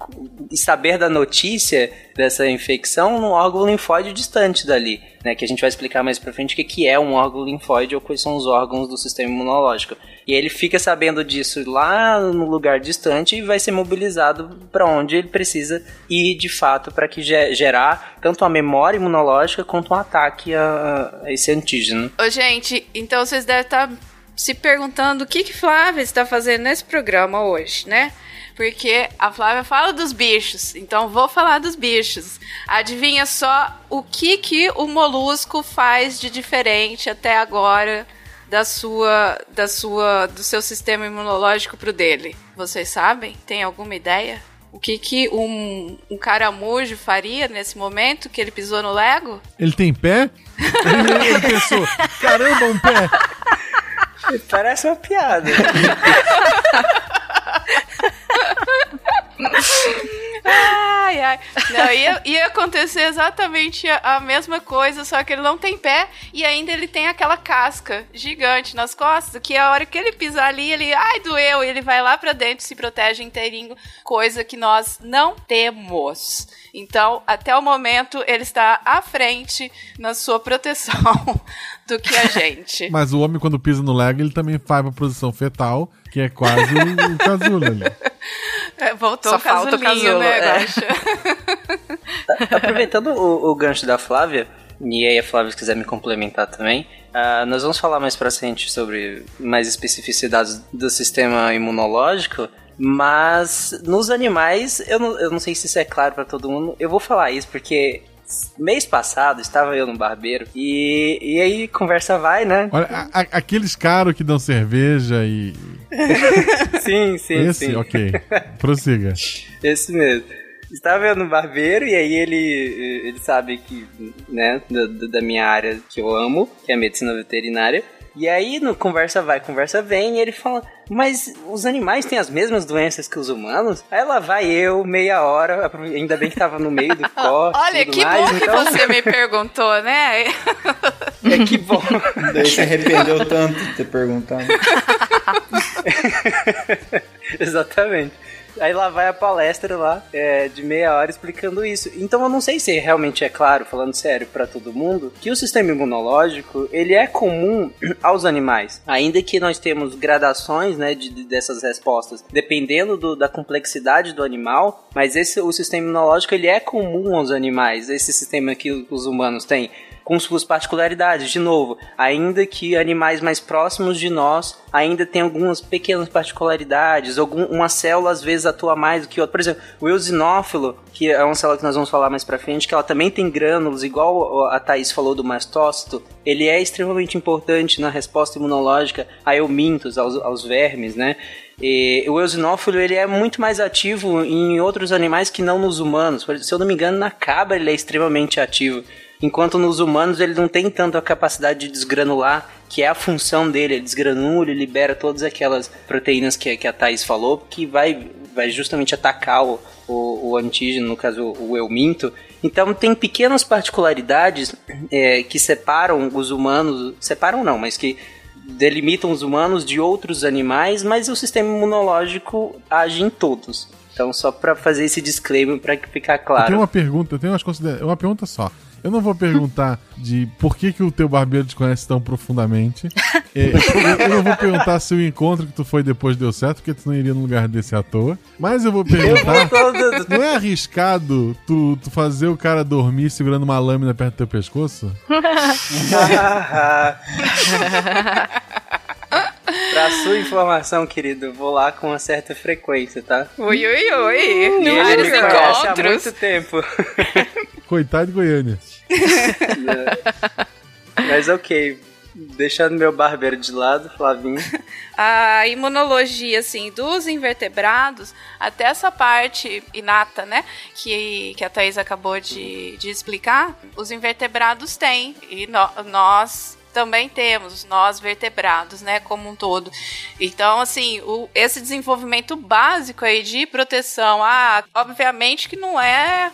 C: e saber da notícia dessa infecção no órgão linfóide distante dali, né? Que a gente vai explicar mais pra frente o que, que é um órgão linfóide ou quais são os órgãos do sistema imunológico. E ele fica sabendo disso lá no lugar distante e vai ser mobilizado para onde ele precisa ir de fato para que gerar tanto a memória imunológica quanto um ataque a, a esse antígeno.
F: Ô, gente, então vocês devem estar se perguntando o que que Flávia está fazendo nesse programa hoje, né? Porque a Flávia fala dos bichos, então vou falar dos bichos. Adivinha só o que que o molusco faz de diferente até agora da sua, da sua, do seu sistema imunológico pro dele? Vocês sabem? Tem alguma ideia? O que, que um, um caramujo faria nesse momento que ele pisou no Lego?
A: Ele tem pé? ele, [LAUGHS] ele pensou, caramba, um pé!
C: Parece uma piada. [LAUGHS]
F: ai, ai. Não, ia, ia acontecer exatamente a, a, mesma coisa, só que ele não tem pé e ainda ele tem aquela casca gigante nas costas, que a hora que ele pisar ali, ele, ai, doeu, e ele vai lá pra dentro, se protege inteirinho, coisa que nós não temos. Então, até o momento, ele está à frente na sua proteção [LAUGHS] do que a gente.
A: Mas o homem, quando pisa no Lego, ele também faz uma posição fetal, que é quase o, o casulo ali. [LAUGHS]
F: É, voltou Só o casulinho, casulo, né, é. [LAUGHS]
C: Aproveitando o, o, gancho da Flávia, e aí a Flávia se quiser me complementar também, uh, nós vamos falar mais pra frente sobre mais especificidades do sistema imunológico, mas nos animais, eu não, eu não sei se isso é claro para todo mundo, eu vou falar isso porque mês passado estava eu no barbeiro e, e aí conversa vai, né?
A: Olha, a, aqueles caras que dão cerveja e.
C: sim, sim,
A: Esse?
C: sim.
A: Ok. Prossiga.
C: Esse mesmo. Estava eu no barbeiro e aí ele, ele sabe que, né, da, da minha área que eu amo, que é a medicina veterinária. E aí, no conversa vai, conversa vem, e ele fala: Mas os animais têm as mesmas doenças que os humanos? Aí lá vai eu, meia hora, ainda bem que tava no meio do [LAUGHS] corte.
F: Olha, que mais, bom então... que você me perguntou, né? [LAUGHS]
C: É que bom.
E: Daí você arrependeu tanto de ter perguntado. [LAUGHS]
C: Exatamente. Aí lá vai a palestra lá, é, de meia hora explicando isso. Então eu não sei se realmente é claro, falando sério para todo mundo, que o sistema imunológico, ele é comum [CLEARS THROAT] aos animais. Ainda que nós temos gradações, né, de, de dessas respostas, dependendo do, da complexidade do animal, mas esse o sistema imunológico ele é comum aos animais, esse sistema que os humanos têm com suas particularidades. De novo, ainda que animais mais próximos de nós ainda tem algumas pequenas particularidades, algum, uma célula às vezes atua mais do que outra. Por exemplo, o eosinófilo, que é uma célula que nós vamos falar mais pra frente, que ela também tem grânulos, igual a Thaís falou do mastócito, ele é extremamente importante na resposta imunológica a eumintos, aos, aos vermes, né? E o eosinófilo ele é muito mais ativo em outros animais que não nos humanos. Se eu não me engano, na cabra ele é extremamente ativo. Enquanto nos humanos ele não tem tanta capacidade de desgranular, que é a função dele, ele desgranula e libera todas aquelas proteínas que, que a Thais falou, que vai, vai justamente atacar o, o, o antígeno, no caso o euminto, Então tem pequenas particularidades é, que separam os humanos, separam não, mas que delimitam os humanos de outros animais, mas o sistema imunológico age em todos. Então só para fazer esse disclaimer para ficar claro.
A: Tenho uma pergunta, eu tenho umas uma pergunta só. Eu não vou perguntar de por que, que o teu barbeiro te conhece tão profundamente. [LAUGHS] É, eu não vou perguntar se o encontro que tu foi depois deu certo, porque tu não iria num lugar desse à toa. Mas eu vou perguntar: não é arriscado tu, tu fazer o cara dormir segurando uma lâmina perto do teu pescoço? [LAUGHS] [LAUGHS]
C: Pra sua informação, querido, vou lá com uma certa frequência, tá?
F: Ui, ui, ui.
C: E ele me conhece há muito tempo. [LAUGHS]
A: Coitado de Goiânia.
C: Mas ok, deixando meu barbeiro de lado, Flavinho. [LAUGHS]
F: A imunologia, assim, dos invertebrados, até essa parte inata, né, que, que a Thais acabou de, de explicar, os invertebrados têm. E no, nós também temos, nós vertebrados, né, como um todo. Então, assim, o, esse desenvolvimento básico aí de proteção, ah, obviamente que não é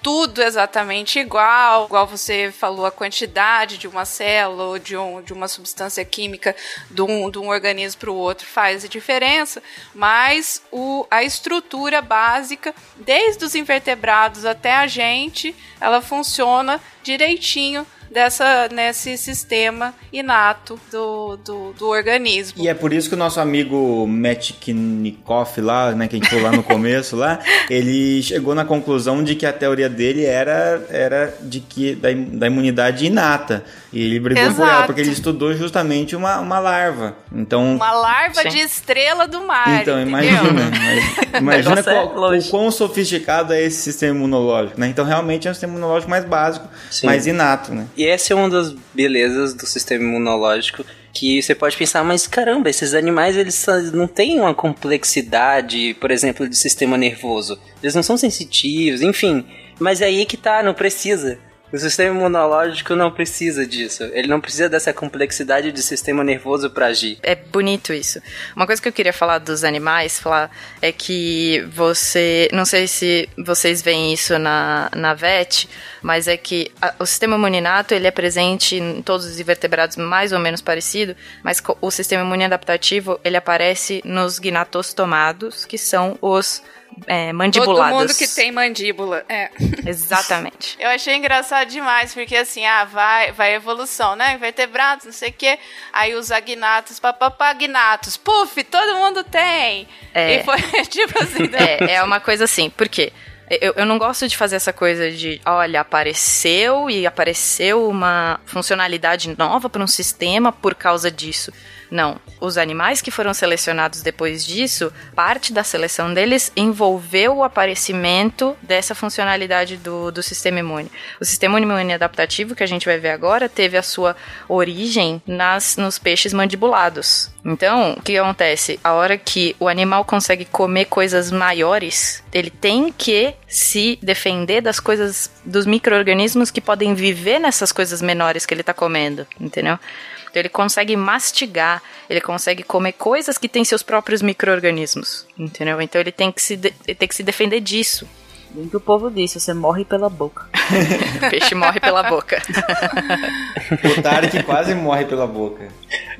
F: tudo exatamente igual, igual você falou, a quantidade de uma célula de, um, de uma substância química de um, de um organismo para o outro faz diferença, mas o, a estrutura básica, desde os invertebrados até a gente, ela funciona direitinho dessa nesse sistema inato do, do, do, organismo.
E: E é por isso que o nosso amigo Metchnikoff lá, né, que a gente falou lá no começo lá, ele chegou na conclusão de que a teoria dele era, era de que da, da imunidade inata. E ele brigou Exato. por ela, porque ele estudou justamente uma, uma larva. Então,
F: uma larva Sim. de estrela do mar.
E: Então, imagina. [LAUGHS] imagina qual, o quão sofisticado é esse sistema imunológico, né? Então, realmente é um sistema imunológico mais básico, Sim. mais inato, né?
C: E essa é uma das belezas do sistema imunológico que você pode pensar, mas caramba, esses animais eles não têm uma complexidade, por exemplo, de sistema nervoso. Eles não são sensitivos, enfim. Mas é aí que tá, não precisa. O sistema imunológico não precisa disso. Ele não precisa dessa complexidade de sistema nervoso para agir.
D: É bonito isso. Uma coisa que eu queria falar dos animais, falar é que você, não sei se vocês veem isso na, na VET, mas é que a, o sistema imuninato ele é presente em todos os invertebrados mais ou menos parecido, mas o sistema imune adaptativo ele aparece nos gnatostomados, que são os é, mandibulados.
F: Todo mundo que tem mandíbula, é. [LAUGHS]
D: Exatamente.
F: Eu achei engraçado demais, porque assim, ah, vai, vai evolução, né? Invertebrados, não sei o quê. Aí os agnatos, papapá, agnatos. Puf, todo mundo tem. É. E foi [LAUGHS] tipo assim.
D: Né? É, é uma coisa assim, por quê? Eu, eu não gosto de fazer essa coisa de, olha, apareceu e apareceu uma funcionalidade nova para um sistema por causa disso. Não. Os animais que foram selecionados depois disso, parte da seleção deles envolveu o aparecimento dessa funcionalidade do, do sistema imune. O sistema imune adaptativo, que a gente vai ver agora, teve a sua origem nas, nos peixes mandibulados. Então, o que acontece? A hora que o animal consegue comer coisas maiores, ele tem que se defender das coisas, dos micro-organismos que podem viver nessas coisas menores que ele está comendo, entendeu? Então ele consegue mastigar, ele consegue comer coisas que têm seus próprios micro-organismos, entendeu? Então ele tem que se, de, tem que se defender disso.
H: Bem que o povo disse, você morre pela boca.
D: o [LAUGHS] peixe morre pela boca.
E: o Tarek quase morre pela boca.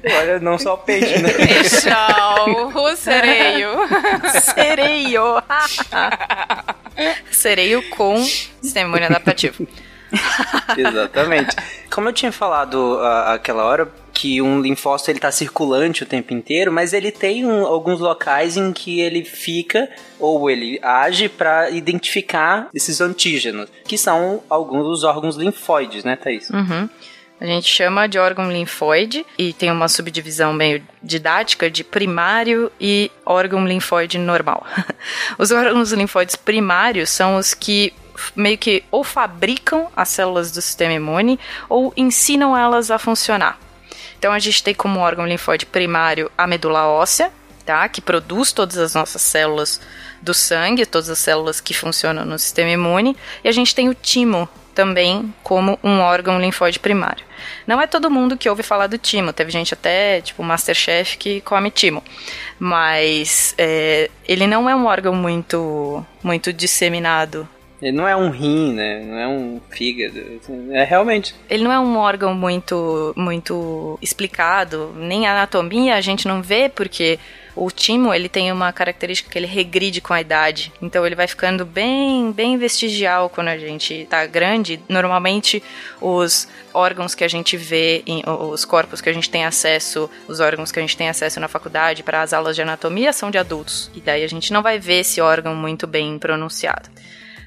C: Olha, não só o peixe, né?
F: Peixão, o sereio.
D: sereio. sereio com sistema imune adaptativo. [LAUGHS]
C: Exatamente. Como eu tinha falado uh, aquela hora, que um linfócito ele tá circulante o tempo inteiro, mas ele tem um, alguns locais em que ele fica ou ele age para identificar esses antígenos, que são alguns dos órgãos linfóides, né, Thaís?
D: Uhum. A gente chama de órgão linfóide e tem uma subdivisão meio didática de primário e órgão linfóide normal. [LAUGHS] Os órgãos linfóides primários são os que meio que ou fabricam as células do sistema imune ou ensinam elas a funcionar. Então a gente tem como órgão linfóide primário a medula óssea, tá? Que produz todas as nossas células do sangue, todas as células que funcionam no sistema imune, e a gente tem o timo também como um órgão linfóide primário. Não é todo mundo que ouve falar do timo, teve gente até, tipo, Masterchef que come timo, mas é, ele não é um órgão muito, muito disseminado
C: Ele não é um rim, né? Não é um fígado. É realmente.
D: Ele não é um órgão muito, muito explicado, nem a anatomia a gente não vê, porque o timo, ele tem uma característica que ele regride com a idade. Então ele vai ficando bem, bem vestigial quando a gente tá grande. Normalmente os órgãos que a gente vê, em, os corpos que a gente tem acesso, os órgãos que a gente tem acesso na faculdade para as aulas de anatomia são de adultos. E daí a gente não vai ver esse órgão muito bem pronunciado.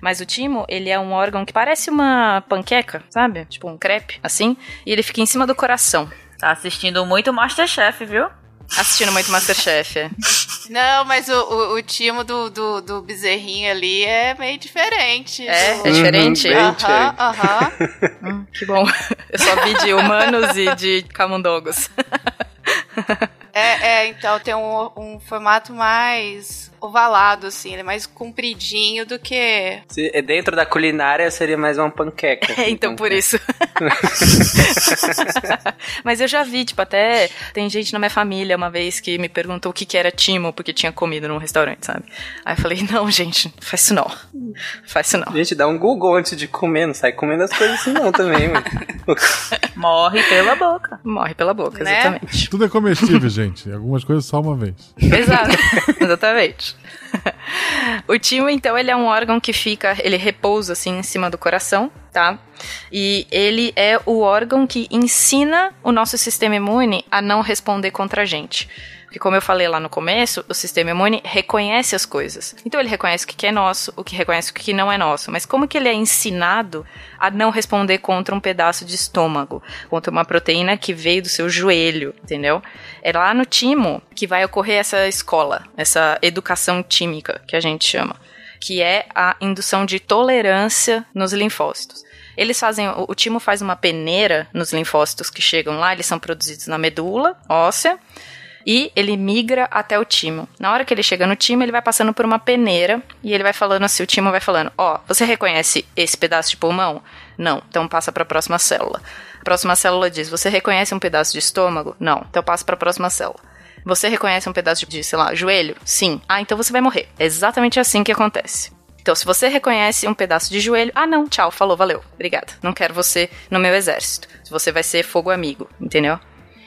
D: Mas o timo, ele é um órgão que parece uma panqueca, sabe? Tipo um crepe, assim. E ele fica em cima do coração.
H: Tá assistindo muito Masterchef, viu?
D: Assistindo muito Masterchef. é. [LAUGHS]
F: Não, mas o, o, o timo do, do, do bezerrinho ali é meio diferente.
D: É?
F: do-
D: É diferente?
C: Uhum,
F: Aham, aham. [LAUGHS]
D: Hum, que bom. Eu só vi de humanos e de camundongos.
F: É, é, então tem um, um formato mais ovalado, assim, ele é mais compridinho do que.
C: Se é dentro da culinária seria mais uma panqueca. [LAUGHS]
D: É, então por isso. [LAUGHS] Mas eu já vi, tipo, até tem gente na minha família uma vez que me perguntou o que, que era timo, porque tinha comido num restaurante, sabe? Aí eu falei, não, gente, faz isso não. Faz isso não.
C: Gente, dá um Google antes de comer, não sai comendo as coisas assim não também, mano. [LAUGHS]
H: Morre pela boca.
D: Morre pela boca,
F: Né?
D: exatamente.
A: Tudo é comestível, gente. Algumas coisas só uma vez.
D: Exato, [LAUGHS] exatamente. O timo, então, ele é um órgão que fica, ele repousa assim em cima do coração, tá? E ele é o órgão que ensina o nosso sistema imune a não responder contra a gente. Porque, como eu falei lá no começo, o sistema imune reconhece as coisas. Então, ele reconhece o que é nosso, o que reconhece o que não é nosso. Mas como que ele é ensinado a não responder contra um pedaço de estômago, contra uma proteína que veio do seu joelho, entendeu? É lá no timo que vai ocorrer essa escola, essa educação tímica que a gente chama, que é a indução de tolerância nos linfócitos. Eles fazem, o timo faz uma peneira nos linfócitos que chegam lá, eles são produzidos na medula óssea e ele migra até o timo. Na hora que ele chega no timo, ele vai passando por uma peneira e ele vai falando assim, o timo vai falando: "Ó, você reconhece esse pedaço de pulmão? Não. Então passa para a próxima célula. A próxima célula diz: "Você reconhece um pedaço de estômago? Não. Então passa para a próxima célula." Você reconhece um pedaço de, sei lá, joelho? Sim. Ah, então você vai morrer. É exatamente assim que acontece. Então, se você reconhece um pedaço de joelho, ah, não, tchau, falou, valeu, obrigada. Não quero você no meu exército. Você vai ser fogo amigo, entendeu?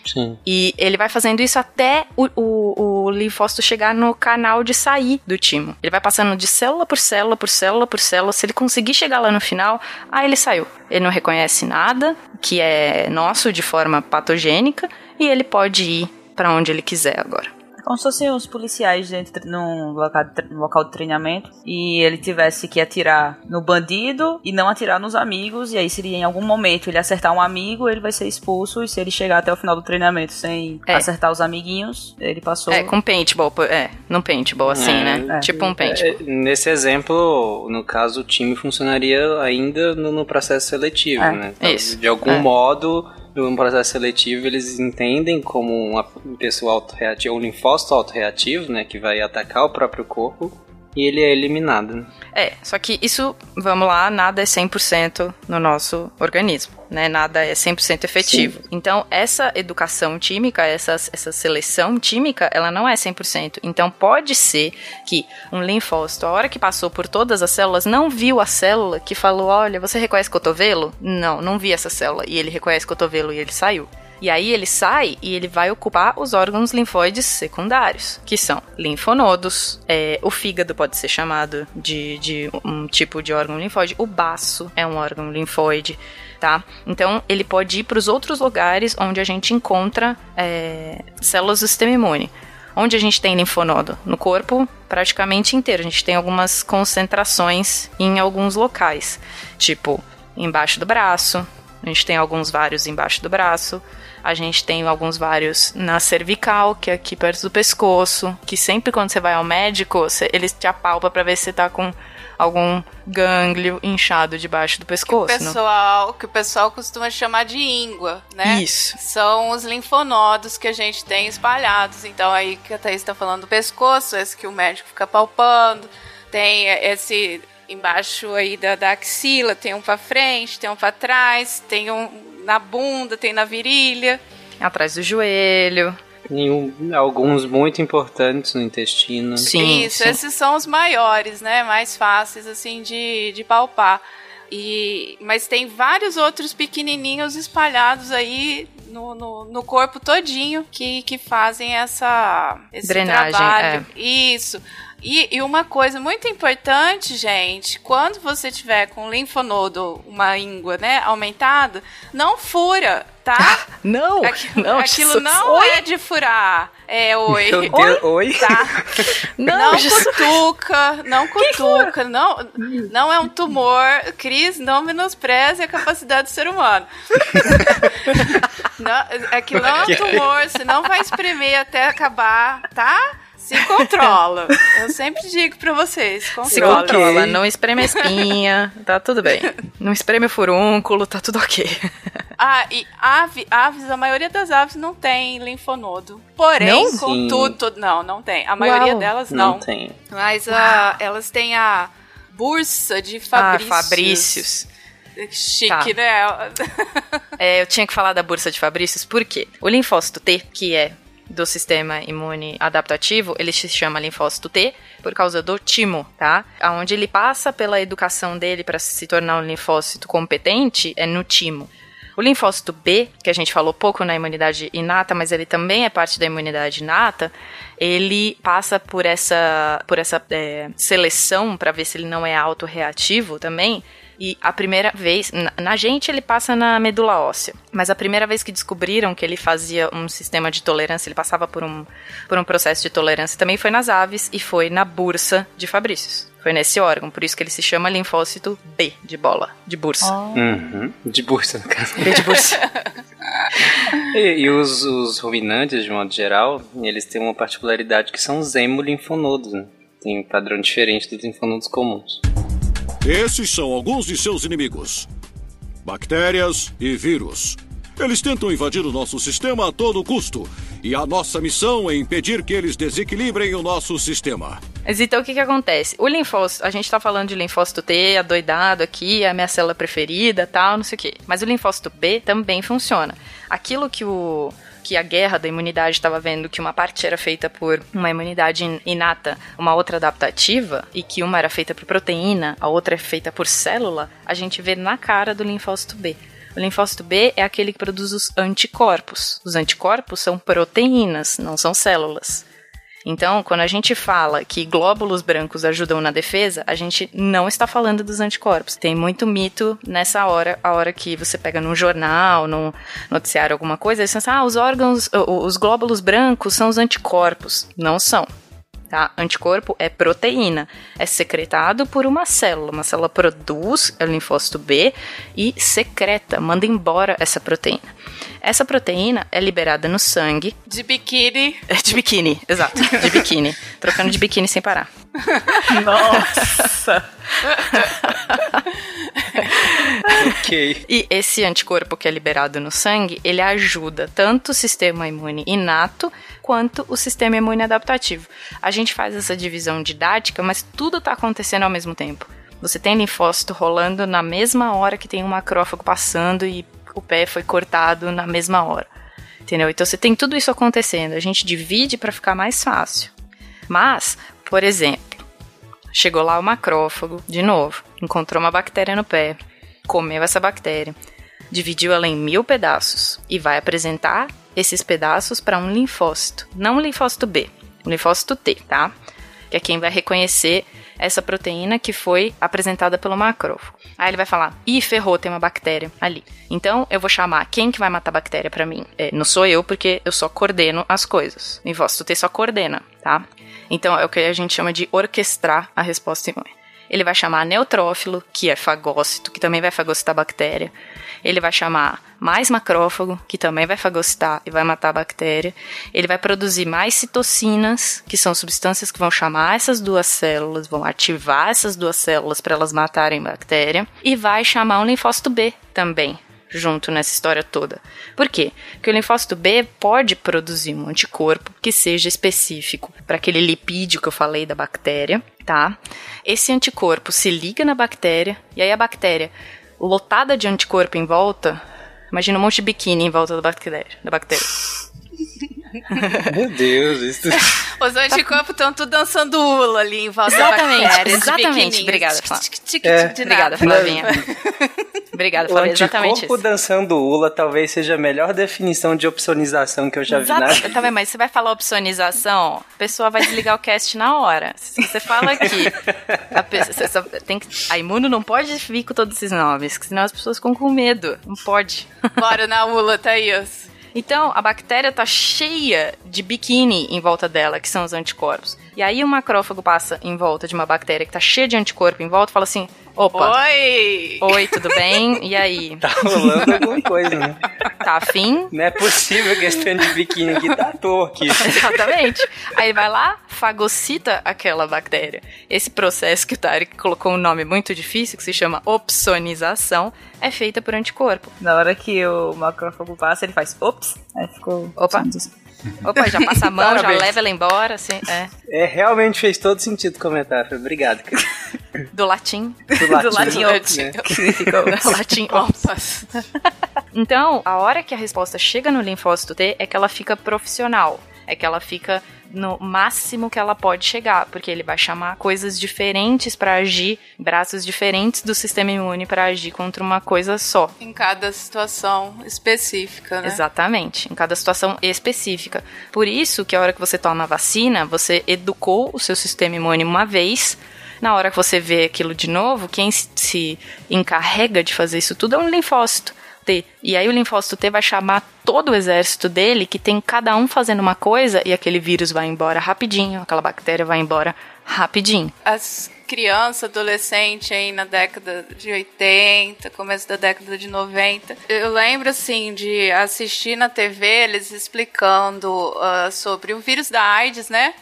C: Sim.
D: E ele vai fazendo isso até o, o, o linfócito chegar no canal de sair do timo. Ele vai passando de célula por célula, por célula, por célula. Se ele conseguir chegar lá no final, ah, ele saiu. Ele não reconhece nada que é nosso de forma patogênica e ele pode ir para onde ele quiser agora.
H: Como se fossem os policiais dentro num local, de num local de treinamento e ele tivesse que atirar no bandido e não atirar nos amigos, e aí seria em algum momento ele acertar um amigo, ele vai ser expulso, e se ele chegar até o final do treinamento sem
D: É.
H: acertar os amiguinhos, ele passou.
D: É, com paintball, é, no paintball, assim,
C: É,
D: né?
H: é.
D: Tipo um paintball.
C: É, Nesse exemplo, no caso, o time funcionaria ainda no, no processo seletivo,
H: É,
C: né? Então,
D: isso.
C: De algum
D: É.
C: no processo seletivo, eles entendem como uma pessoa autorreativa, um linfócito autorreativo, né? Que vai atacar o próprio corpo. E ele é eliminado. né?
D: É, só que isso, vamos lá, nada é 100% no nosso organismo, né? Nada é 100% efetivo. Então, essa educação tímica, essa, essa seleção tímica, ela não é 100%. Então, pode ser que um linfócito, a hora que passou por todas as células, não viu a célula que falou, olha, você reconhece cotovelo? Não, não vi essa célula. E ele reconhece cotovelo e ele saiu. E aí ele sai e ele vai ocupar os órgãos linfóides secundários, que são linfonodos, é, o fígado pode ser chamado de, de um tipo de órgão linfóide, o baço é um órgão linfóide, tá? Então ele pode ir para os outros lugares onde a gente encontra é, células do sistema imune. Onde a gente tem linfonodo? No corpo praticamente inteiro. A gente tem algumas concentrações em alguns locais, tipo embaixo do braço, a gente tem alguns vários embaixo do braço. A gente tem alguns vários na cervical, que é aqui perto do pescoço. Que sempre quando você vai ao médico, você- eles te apalpam pra ver se você tá com algum gânglio inchado debaixo do pescoço. não?
F: pessoal, que o pessoal costuma chamar de íngua, né?
D: Isso.
F: São os linfonodos que a gente tem espalhados. Então aí que a Thaís está falando do pescoço, esse que o médico fica palpando. Tem esse embaixo aí da, da axila, tem um pra frente, tem um pra trás, tem um na bunda, tem na virilha.
D: Atrás do joelho.
C: Nenhum, alguns muito importantes no intestino.
D: Sim,
F: Isso,
D: sim.
F: esses são os maiores, né? Mais fáceis, assim, de, de palpar. E, mas tem vários outros pequenininhos espalhados aí no, no, no corpo todinho que, que fazem essa esse
D: Drenagem,
F: trabalho. Isso. E, e uma coisa muito importante, gente, quando você tiver com linfonodo, uma íngua, né, aumentada, não fura, tá?
D: Não,
F: Aqui-
D: não,
F: aquilo
D: Jesus.
F: não é de furar. É oi.
C: Meu Deus, oi?
F: Tá.
D: Não,
F: Não cutuca, não cutuca, não, não é um tumor. Cris, não menospreze a capacidade do ser humano. [LAUGHS] Não, aquilo não é um tumor, você não vai espremer até acabar, tá? Se controla. Eu sempre digo pra vocês,
D: Se
F: controla.
D: controla, não espreme a espinha, tá tudo bem. Não espreme o furúnculo, tá tudo ok.
F: Ah, e ave, aves, a maioria das aves não tem linfonodo. Porém,
D: Não?
F: contudo, não, não tem. A maioria
D: Uau.
F: delas
C: Não
F: não.
C: tem.
F: Mas ah, elas têm a bursa de Fabrícios.
D: Ah, Fabrícios.
F: Chique,
D: Tá.
F: né?
D: É, eu tinha que falar da bursa de Fabrícios, por quê? O linfócito T, que é do sistema imune adaptativo, ele se chama linfócito T por causa do timo, tá? Aonde ele passa pela educação dele para se tornar um linfócito competente é no timo. O linfócito B, que a gente falou pouco na imunidade inata, mas ele também é parte da imunidade inata, ele passa por essa, por essa é, seleção para ver se ele não é autorreativo também. E a primeira vez, na, na gente ele passa na medula óssea, mas a primeira vez que descobriram que ele fazia um sistema de tolerância, ele passava por um, por um processo de tolerância também foi nas aves e foi na bursa de Fabrícios. Foi nesse órgão, por isso que ele se chama linfócito B, de bola, de bursa.
C: Uhum. De bursa, no caso.
D: B de bursa. [LAUGHS]
C: E, e os, os ruminantes, de modo geral, eles têm uma particularidade que são os hemolinfonodos, né? Tem um padrão diferente dos linfonodos comuns.
I: Esses são alguns de seus inimigos: bactérias e vírus. Eles tentam invadir o nosso sistema a todo custo, e a nossa missão é impedir que eles desequilibrem o nosso sistema.
D: Mas então o que que acontece? O linfócito, a gente tá falando de linfócito T, adoidado aqui, é a minha célula preferida, tal, não sei o quê. Mas o linfócito B também funciona. Aquilo que o que a guerra da imunidade estava vendo que uma parte era feita por uma imunidade in- inata, uma outra adaptativa, e que uma era feita por proteína, a outra é feita por célula, a gente vê na cara do linfócito B. O linfócito B é aquele que produz os anticorpos. Os anticorpos são proteínas, não são células. Então, quando a gente fala que glóbulos brancos ajudam na defesa, a gente não está falando dos anticorpos. Tem muito mito nessa hora, a hora que você pega num jornal, num noticiário, alguma coisa, eles falam assim, ah, os órgãos, os glóbulos brancos são os anticorpos. Não são. Tá? Anticorpo é proteína, é secretado por uma célula. Uma célula produz o linfócito B e secreta, manda embora essa proteína. Essa proteína é liberada no sangue.
F: De biquíni.
D: É de biquíni, exato, de biquíni. [LAUGHS] Trocando de biquíni sem parar.
H: Nossa! [LAUGHS]
C: Ok.
D: E esse anticorpo que é liberado no sangue, ele ajuda tanto o sistema imune inato quanto o sistema imune adaptativo. A gente faz essa divisão didática, mas tudo está acontecendo ao mesmo tempo. Você tem linfócito rolando na mesma hora que tem um macrófago passando e o pé foi cortado na mesma hora. Entendeu? Então você tem tudo isso acontecendo. A gente divide para ficar mais fácil. Mas, por exemplo, chegou lá o macrófago, de novo, encontrou uma bactéria no pé, comeu essa bactéria, dividiu ela em mil pedaços e vai apresentar esses pedaços para um linfócito. Não um linfócito B, um linfócito T, tá? Que é quem vai reconhecer essa proteína que foi apresentada pelo macrófago. Aí ele vai falar: ih, ferrou, tem uma bactéria ali. Então eu vou chamar quem que vai matar a bactéria para mim. É, não sou eu, porque eu só coordeno as coisas. Linfócito T só coordena, tá? Então é o que a gente chama de orquestrar a resposta imune. Ele vai chamar neutrófilo, que é fagócito, que também vai fagocitar a bactéria. Ele vai chamar mais macrófago, que também vai fagocitar e vai matar a bactéria. Ele vai produzir mais citocinas, que são substâncias que vão chamar essas duas células, vão ativar essas duas células para elas matarem a bactéria. E vai chamar um linfócito B também, junto nessa história toda. Por quê? Porque o linfócito B pode produzir um anticorpo que seja específico para aquele lipídio que eu falei da bactéria, tá? Esse anticorpo se liga na bactéria e aí a bactéria lotada de anticorpo em volta, imagina um monte de biquíni em volta da bactéria, da bactéria. [LAUGHS]
C: Meu Deus, isso. [LAUGHS]
F: Os anticorpos estão tudo dançando ula ali em volta
D: Exatamente,
F: da bactéria.
D: exatamente. Obrigada, Flávia.
C: É.
D: Obrigada. Flavinha. Obrigada,
C: O
D: Flávia. Exatamente
C: anticorpo
D: isso.
C: dançando ula talvez seja a melhor definição de opsonização que eu já vi na
D: Exato. Tá vendo? Mas você vai falar opsonização, a pessoa vai desligar o cast na hora. Se você fala aqui, a, pe- você só tem que, a imuno não pode vir com todos esses nomes, senão as pessoas ficam com medo. Não pode.
F: Bora na ula, Thaís.
D: Então, a bactéria tá cheia de biquíni em volta dela, que são os anticorpos. E aí o macrófago passa em volta de uma bactéria que tá cheia de anticorpo em volta fala assim: opa,
F: Oi!
D: oi, tudo bem? E aí? [LAUGHS]
C: Tá rolando alguma coisa, né?
D: Tá afim?
C: Não é possível que esse de biquíni aqui tá à toa aqui. [LAUGHS]
D: Exatamente. Aí vai lá, fagocita aquela bactéria. Esse processo que o Tarek colocou um nome muito difícil, que se chama opsonização, é feita por anticorpo.
H: Na hora que o macrófago passa, ele faz ops. Aí ficou.
D: Opa. Opa, já passa a mão, já leva ela embora, assim, é.
C: É, realmente fez todo sentido o comentário. Obrigado, cara. [LAUGHS]
D: Do latim.
C: Do latim.
D: Do latim
C: né? [LAUGHS]
D: Do latim ops. [LAUGHS] Então, a hora que a resposta chega no linfócito T é que ela fica profissional. É que ela fica no máximo que ela pode chegar, porque ele vai chamar coisas diferentes para agir, braços diferentes do sistema imune para agir contra uma coisa só.
F: Em cada situação específica, né?
D: Exatamente, em cada situação específica. Por isso que a hora que você toma a vacina, você educou o seu sistema imune uma vez. Na hora que você vê aquilo de novo, quem se- se encarrega de fazer isso tudo é um linfócito T. E aí o linfócito T vai chamar todo o exército dele, que tem cada um fazendo uma coisa, e aquele vírus vai embora rapidinho, aquela bactéria vai embora rapidinho.
F: As crianças, adolescentes aí na década de 80, começo da década de 90, eu lembro assim de assistir na TV eles explicando ah, sobre o vírus da AIDS, né?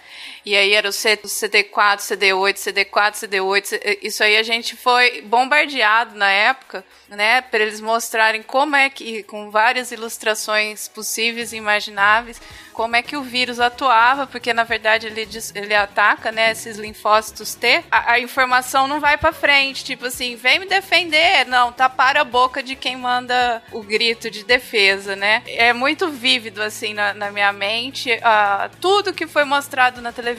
F: E aí era o C- o CD4, CD8, CD4, CD8. C- Isso aí a gente foi bombardeado na época, né? Para eles mostrarem como é que, com várias ilustrações possíveis e imagináveis, como é que o vírus atuava, porque na verdade ele, ele ataca, né, esses linfócitos T. A, a informação não vai para frente, tipo assim, vem me defender. Não, tapar a boca de quem manda o grito de defesa, né? É muito vívido, assim, na, na minha mente, ah, tudo que foi mostrado na televisão,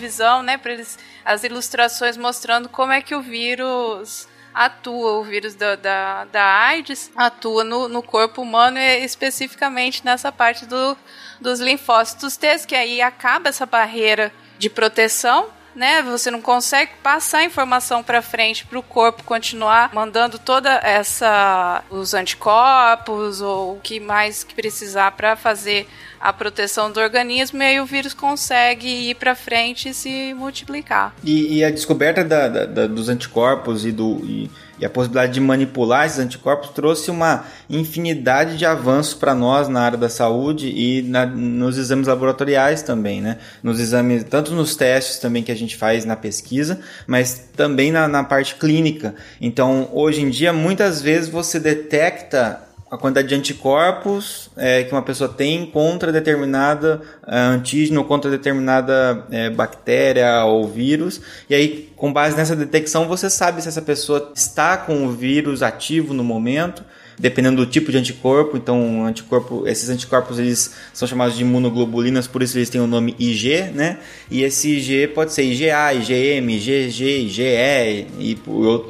F: né, para eles, as ilustrações mostrando como é que o vírus atua, o vírus da, da, da AIDS atua no, no corpo humano e especificamente nessa parte do, dos linfócitos T, que aí acaba essa barreira de proteção. Né, você não consegue passar a informação para frente para o corpo continuar mandando toda essa os anticorpos ou o que mais que precisar para fazer a proteção do organismo e aí o vírus consegue ir para frente e se multiplicar.
E: E, e a descoberta da- da- da- dos anticorpos e, do, e, e a possibilidade de manipular esses anticorpos trouxe uma infinidade de avanços para nós na área da saúde e na- nos exames laboratoriais também, né? Nos exames, tanto nos testes também que a gente faz na pesquisa, mas também na, na parte clínica. Então, hoje em dia, muitas vezes você detecta a quantidade de anticorpos é, que uma pessoa tem contra determinada é, antígeno, contra determinada é, bactéria ou vírus. E aí, com base nessa detecção, você sabe se essa pessoa está com o vírus ativo no momento, dependendo do tipo de anticorpo. Então, anticorpo, esses anticorpos eles são chamados de imunoglobulinas, por isso eles têm o nome IG, né? E esse IG pode ser IgA, IgM, IgG, IgE e,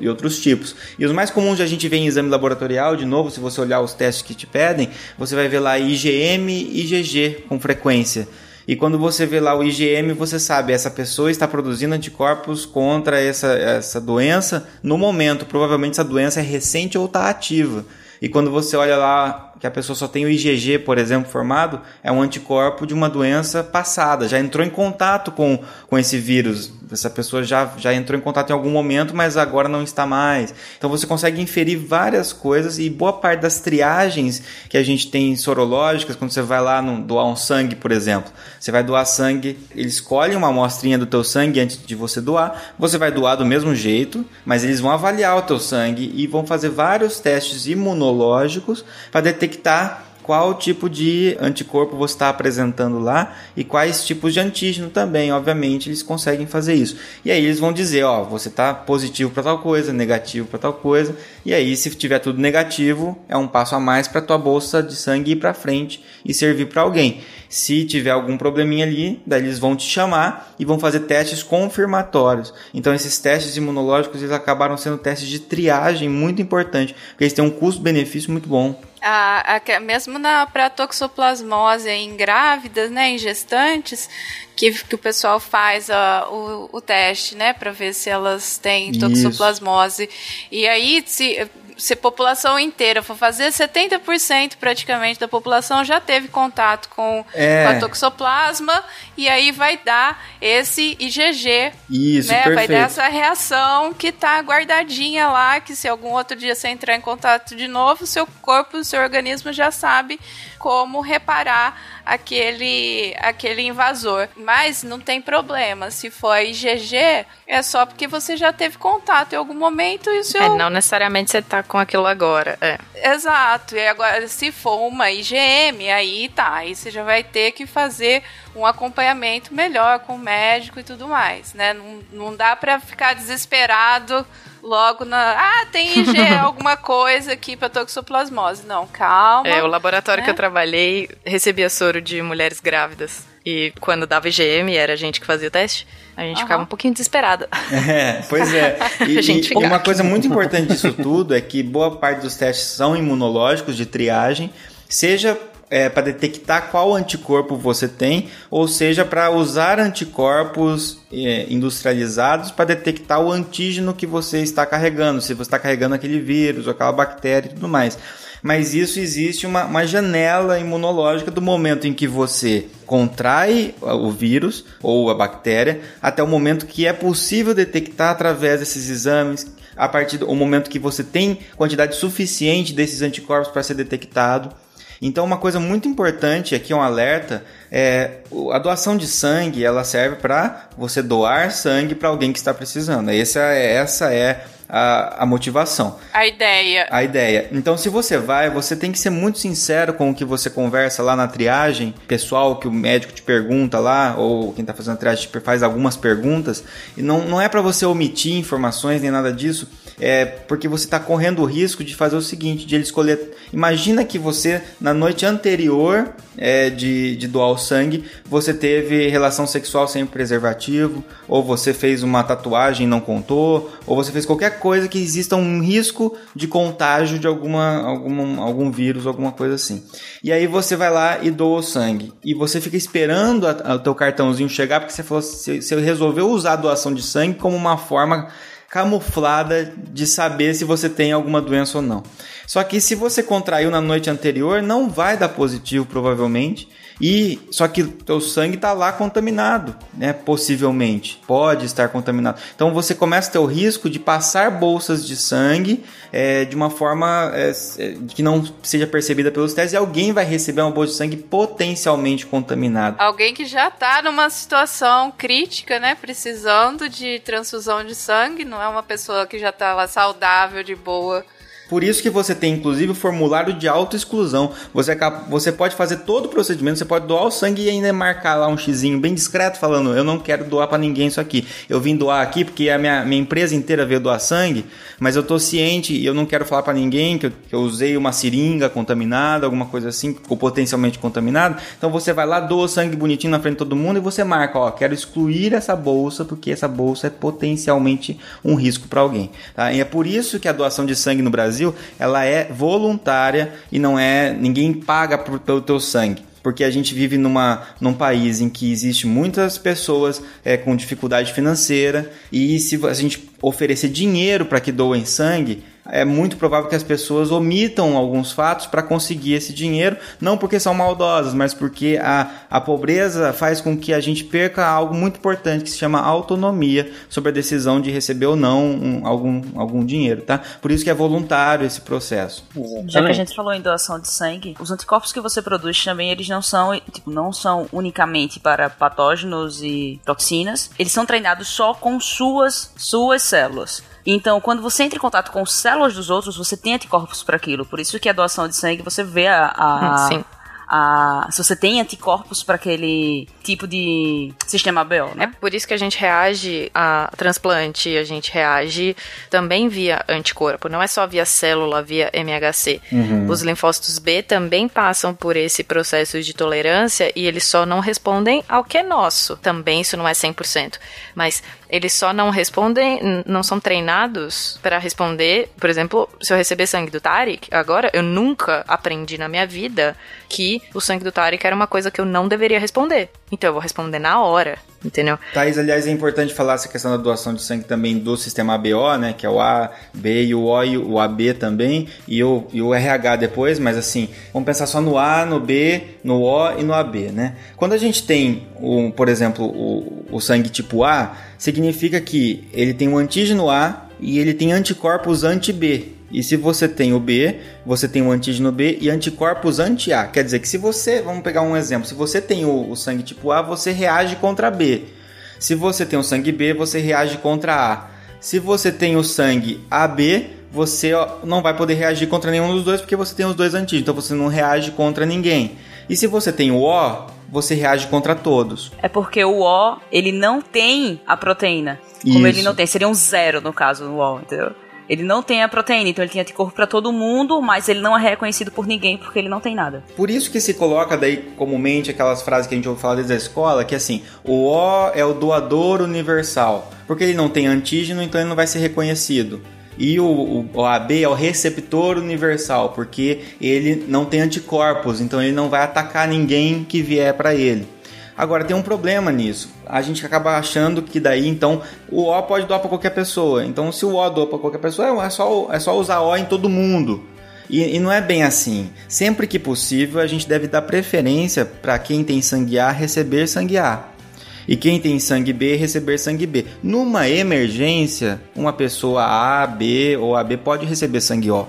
E: e outros tipos. E os mais comuns a gente vê em exame laboratorial, de novo, se você olhar os testes que te pedem, você vai ver lá IgM e IgG com frequência. E quando você vê lá o IgM, você sabe, essa pessoa está produzindo anticorpos contra essa, essa doença no momento. Provavelmente essa doença é recente ou está ativa. E quando você olha lá que a pessoa só tem o IgG, por exemplo, formado, é um anticorpo de uma doença passada, já entrou em contato com, com esse vírus. Essa pessoa já, já entrou em contato em algum momento, mas agora não está mais. Então você consegue inferir várias coisas e boa parte das triagens que a gente tem sorológicas, quando você vai lá no, doar um sangue, por exemplo, você vai doar sangue, eles escolhem uma amostrinha do teu sangue antes de você doar, você vai doar do mesmo jeito, mas eles vão avaliar o teu sangue e vão fazer vários testes imunológicos para detectar qual tipo de anticorpo você está apresentando lá e quais tipos de antígeno também, obviamente, eles conseguem fazer isso. E aí eles vão dizer, ó, você está positivo para tal coisa, negativo para tal coisa, e aí se tiver tudo negativo, é um passo a mais para tua bolsa de sangue ir para frente e servir para alguém. Se tiver algum probleminha ali, daí eles vão te chamar e vão fazer testes confirmatórios. Então esses testes imunológicos eles acabaram sendo testes de triagem muito importante, porque eles têm um custo-benefício muito bom.
F: A, a, mesmo na para toxoplasmose em grávidas, né, em gestantes, que, que o pessoal faz a, o, o teste, né, para ver se elas têm toxoplasmose. Isso. E aí, se se a população inteira for fazer, 70% praticamente da população já teve contato com, é. com, a toxoplasma e aí vai dar esse IgG.
E: Isso,
F: né?
E: perfeito.
F: Vai dar essa reação que tá guardadinha lá, que se algum outro dia você entrar em contato de novo, seu corpo, o seu organismo já sabe como reparar aquele, aquele invasor. Mas não tem problema. Se for IgG, é só porque você já teve contato em algum momento e o seu.
D: É, não necessariamente você tá com aquilo agora. É.
F: Exato. E agora, se for uma IgM, aí tá. Aí você já vai ter que fazer um acompanhamento melhor com o médico e tudo mais, né? Não, não dá para ficar desesperado logo na. Ah, tem IG [LAUGHS] alguma coisa aqui pra toxoplasmose. Não, calma.
D: É, o laboratório
F: né?
D: que eu trabalhei recebia soro de mulheres grávidas. E quando dava IgM, era a gente que fazia o teste, a gente uhum. ficava um pouquinho desesperada. [LAUGHS]
E: É, pois é. [LAUGHS] E, e uma coisa muito importante disso tudo é que boa parte dos testes são imunológicos de triagem, seja é, para detectar qual anticorpo você tem, ou seja, para usar anticorpos é, industrializados para detectar o antígeno que você está carregando, se você está carregando aquele vírus, ou aquela bactéria e tudo mais. Mas isso existe uma, uma janela imunológica do momento em que você contrai o vírus ou a bactéria até o momento que é possível detectar através desses exames, a partir do momento que você tem quantidade suficiente desses anticorpos para ser detectado. Então, uma coisa muito importante aqui, um alerta, é a doação de sangue, ela serve para você doar sangue para alguém que está precisando. Essa é, essa é a, a, motivação.
F: A ideia.
E: A ideia. Então, se você vai, você tem que ser muito sincero com o que você conversa lá na triagem, pessoal que o médico te pergunta lá, ou quem está fazendo a triagem te faz algumas perguntas, e não, não é para você omitir informações nem nada disso, é porque você está correndo o risco de fazer o seguinte, de ele escolher. Imagina que você, na noite anterior é, de, de doar o sangue, você teve relação sexual sem preservativo, ou você fez uma tatuagem e não contou, ou você fez qualquer coisa que exista um risco de contágio de alguma, algum, algum vírus, alguma coisa assim. E aí você vai lá e doa o sangue. E você fica esperando o teu cartãozinho chegar, porque você falou, você, resolveu usar a doação de sangue como uma forma camuflada de saber se você tem alguma doença ou não. Só que se você contraiu na noite anterior, não vai dar positivo provavelmente. E só que o sangue está lá contaminado, né? Possivelmente pode estar contaminado. Então você começa a ter o risco de passar bolsas de sangue é, de uma forma é, é, que não seja percebida pelos testes e alguém vai receber uma bolsa de sangue potencialmente contaminada.
F: Alguém que já está numa situação crítica, né? Precisando de transfusão de sangue, não é uma pessoa que já está lá saudável, de boa
E: por isso que você tem, inclusive, o formulário de autoexclusão. Você, você pode fazer todo o procedimento, você pode doar o sangue e ainda marcar lá um xizinho bem discreto, falando, eu não quero doar para ninguém isso aqui. Eu vim doar aqui porque a minha, minha empresa inteira veio doar sangue, mas eu tô ciente e eu não quero falar para ninguém que eu, que eu, usei uma seringa contaminada, alguma coisa assim, ou potencialmente contaminada. Então você vai lá, doa o sangue bonitinho na frente de todo mundo e você marca, ó, quero excluir essa bolsa porque essa bolsa é potencialmente um risco para alguém. Tá? E é por isso que a doação de sangue no Brasil Brasil, ela é voluntária e não é ninguém paga por, pelo teu sangue. Porque a gente vive numa, num país em que existe muitas pessoas é, com dificuldade financeira e se a gente oferecer dinheiro para que doem sangue, é muito provável que as pessoas omitam alguns fatos para conseguir esse dinheiro, não porque são maldosas, mas porque a, a pobreza faz com que a gente perca algo muito importante que se chama autonomia sobre a decisão de receber ou não um, algum, algum dinheiro, tá? Por isso que é voluntário esse processo.
H: Já que a gente falou em doação de sangue, os anticorpos que você produz também, eles não são, tipo, não são unicamente para patógenos e toxinas, eles são treinados só com suas, suas células. Então, quando você entra em contato com células dos outros, você tem anticorpos para aquilo. Por isso que a doação de sangue, você vê a, a, a, se você tem anticorpos para aquele tipo de sistema BO,
D: É
H: né?
D: por isso que a gente reage a transplante, a gente reage também via anticorpo, não é só via célula, via MHC. Os linfócitos B também passam por esse processo de tolerância e eles só não respondem ao que é nosso. Também isso não é 100%, mas eles só não respondem, não são treinados para responder, por exemplo, se eu receber sangue do Tarek, agora eu nunca aprendi na minha vida que o sangue do Tarek era uma coisa que eu não deveria responder. Então eu vou responder na hora, entendeu?
E: Thaís, aliás, é importante falar essa questão da doação de sangue também do sistema ABO, né? Que é o A, B e o O e o AB também, e o, e o RH depois, mas assim, vamos pensar só no A, no B, no O e no AB, né? Quando a gente tem, por exemplo, o, o sangue tipo A, significa que ele tem um antígeno A e ele tem anticorpos anti-B. E se você tem o B, você tem o antígeno B e anticorpos anti-A. Quer dizer que se você, vamos pegar um exemplo, se você tem o, o sangue tipo A, você reage contra B. Se você tem o sangue B, você reage contra A. Se você tem o sangue AB, você ó, não vai poder reagir contra nenhum dos dois porque você tem os dois antígenos, então você não reage contra ninguém. E se você tem o O, você reage contra todos.
H: É porque o O, ele não tem a proteína. Como ele
E: Isso.
H: não tem, seria um zero no caso do O, entendeu? Ele não tem a proteína, então ele tem anticorpo pra todo mundo, mas ele não é reconhecido por ninguém porque ele não tem nada.
E: Por isso que se coloca daí comumente aquelas frases que a gente ouve falar desde a escola, que assim, o O é o doador universal, porque ele não tem antígeno, então ele não vai ser reconhecido. E o, o, o AB é o receptor universal, porque ele não tem anticorpos, então ele não vai atacar ninguém que vier para ele. Agora tem um problema nisso. A gente acaba achando que daí então o O pode doar para qualquer pessoa. Então se o O doa para qualquer pessoa, é só, é só usar O em todo mundo. E, e não é bem assim. Sempre que possível, a gente deve dar preferência para quem tem sangue A receber sangue A. E quem tem sangue B receber sangue B. Numa emergência, uma pessoa A, B ou AB pode receber sangue O.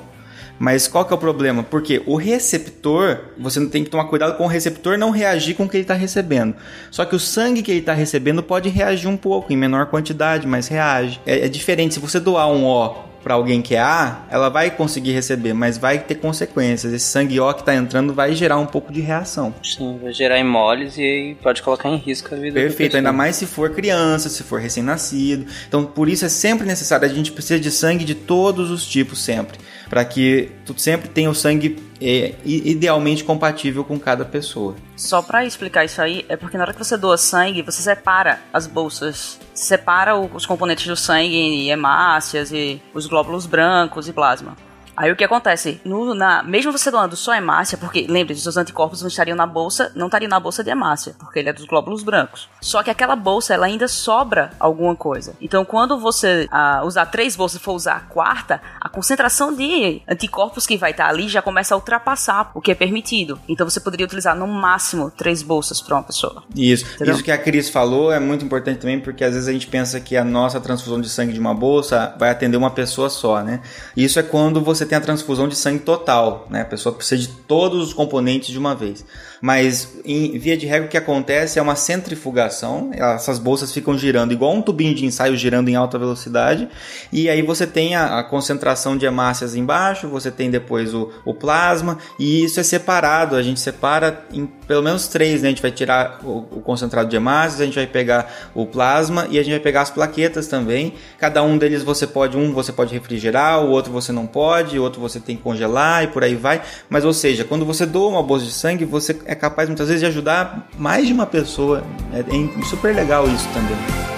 E: Mas qual que é o problema? Porque o receptor, você não tem que tomar cuidado com o receptor não reagir com o que ele está recebendo. Só que o sangue que ele está recebendo pode reagir um pouco, em menor quantidade, mas reage. É, é diferente, se você doar um O para alguém que é A, ela vai conseguir receber, mas vai ter consequências. Esse sangue O que está entrando vai gerar um pouco de reação.
C: Sim, vai gerar hemoles e pode colocar em risco a vida da
E: Perfeito, ainda mais se for criança, se for recém-nascido. Então, por isso é sempre necessário, a gente precisa de sangue de todos os tipos sempre, para que tu sempre tenha o sangue é, idealmente compatível com cada pessoa.
H: Só pra explicar isso aí, é porque na hora que você doa sangue, você separa as bolsas. Separa os componentes do sangue em hemácias e os glóbulos brancos e plasma. Aí o que acontece? No- na, mesmo você doando só hemácia, porque lembre, os seus anticorpos não estariam na bolsa, não estariam na bolsa de hemácia, porque ele é dos glóbulos brancos. Só que aquela bolsa, ela ainda sobra alguma coisa. Então, quando você ah, usar três bolsas e for usar a quarta, a concentração de anticorpos que vai estar ali já começa a ultrapassar o que é permitido. Então, você poderia utilizar no máximo três bolsas para uma pessoa.
E: Isso.
H: Entendeu?
E: Isso que a Cris falou é muito importante também, porque às vezes a gente pensa que a nossa transfusão de sangue de uma bolsa vai atender uma pessoa só, né? Isso é quando você tem a transfusão de sangue total, né? A pessoa precisa de todos os componentes de uma vez. Mas, em via de regra, o que acontece é uma centrifugação, essas bolsas ficam girando igual um tubinho de ensaio girando em alta velocidade, e aí você tem a, a concentração de hemácias embaixo, você tem depois o, o plasma, e isso é separado, a gente separa em pelo menos três, né? A gente vai tirar o, o concentrado de hemácias, a gente vai pegar o plasma e a gente vai pegar as plaquetas também. Cada um deles você pode, um você pode refrigerar, o outro você não pode, o outro você tem que congelar e por aí vai. Mas ou seja, quando você doa uma bolsa de sangue, você é capaz muitas vezes de ajudar mais de uma pessoa. É, é super legal isso também.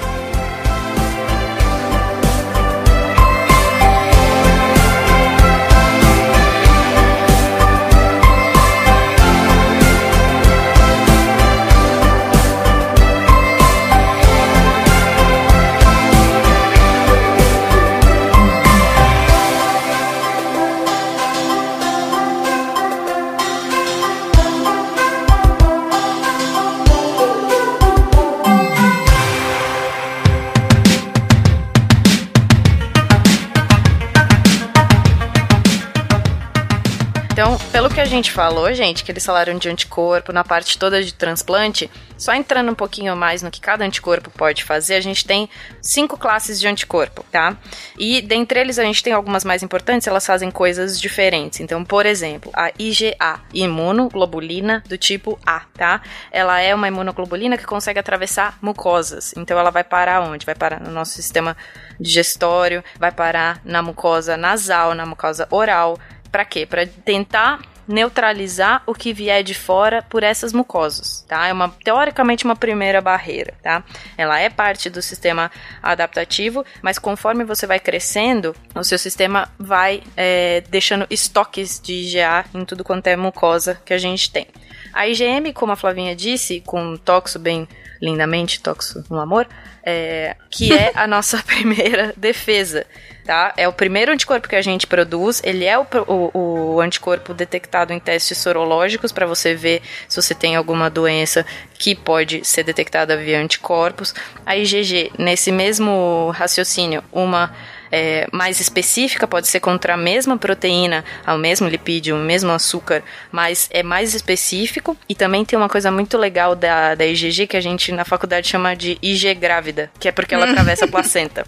D: Gente falou, gente, que eles falaram de anticorpo na parte toda de transplante, só entrando um pouquinho mais no que cada anticorpo pode fazer, a gente tem cinco classes de anticorpo, tá? E dentre eles a gente tem algumas mais importantes, elas fazem coisas diferentes. Então, por exemplo, a IgA, imunoglobulina do tipo A, tá? Ela é uma imunoglobulina que consegue atravessar mucosas. Então, ela vai parar onde? Vai parar no nosso sistema digestório, vai parar na mucosa nasal, na mucosa oral. Para quê? Para tentar neutralizar o que vier de fora por essas mucosas, tá? É uma teoricamente uma primeira barreira, tá? Ela é parte do sistema adaptativo, mas conforme você vai crescendo, o seu sistema vai é, deixando estoques de IgA em tudo quanto é mucosa que a gente tem. A IgM, como a Flavinha disse, com toxo bem lindamente, toxo no amor, é, que é a [LAUGHS] nossa primeira defesa tá? É o primeiro anticorpo que a gente produz, ele é o, o, o anticorpo detectado em testes sorológicos para você ver se você tem alguma doença que pode ser detectada via anticorpos. A IgG, nesse mesmo raciocínio, uma é, mais específica, pode ser contra a mesma proteína, o mesmo lipídio, o mesmo açúcar, mas é mais específico. E também tem uma coisa muito legal da, da IgG que a gente na faculdade chama de IG grávida, que é porque ela [LAUGHS] atravessa a placenta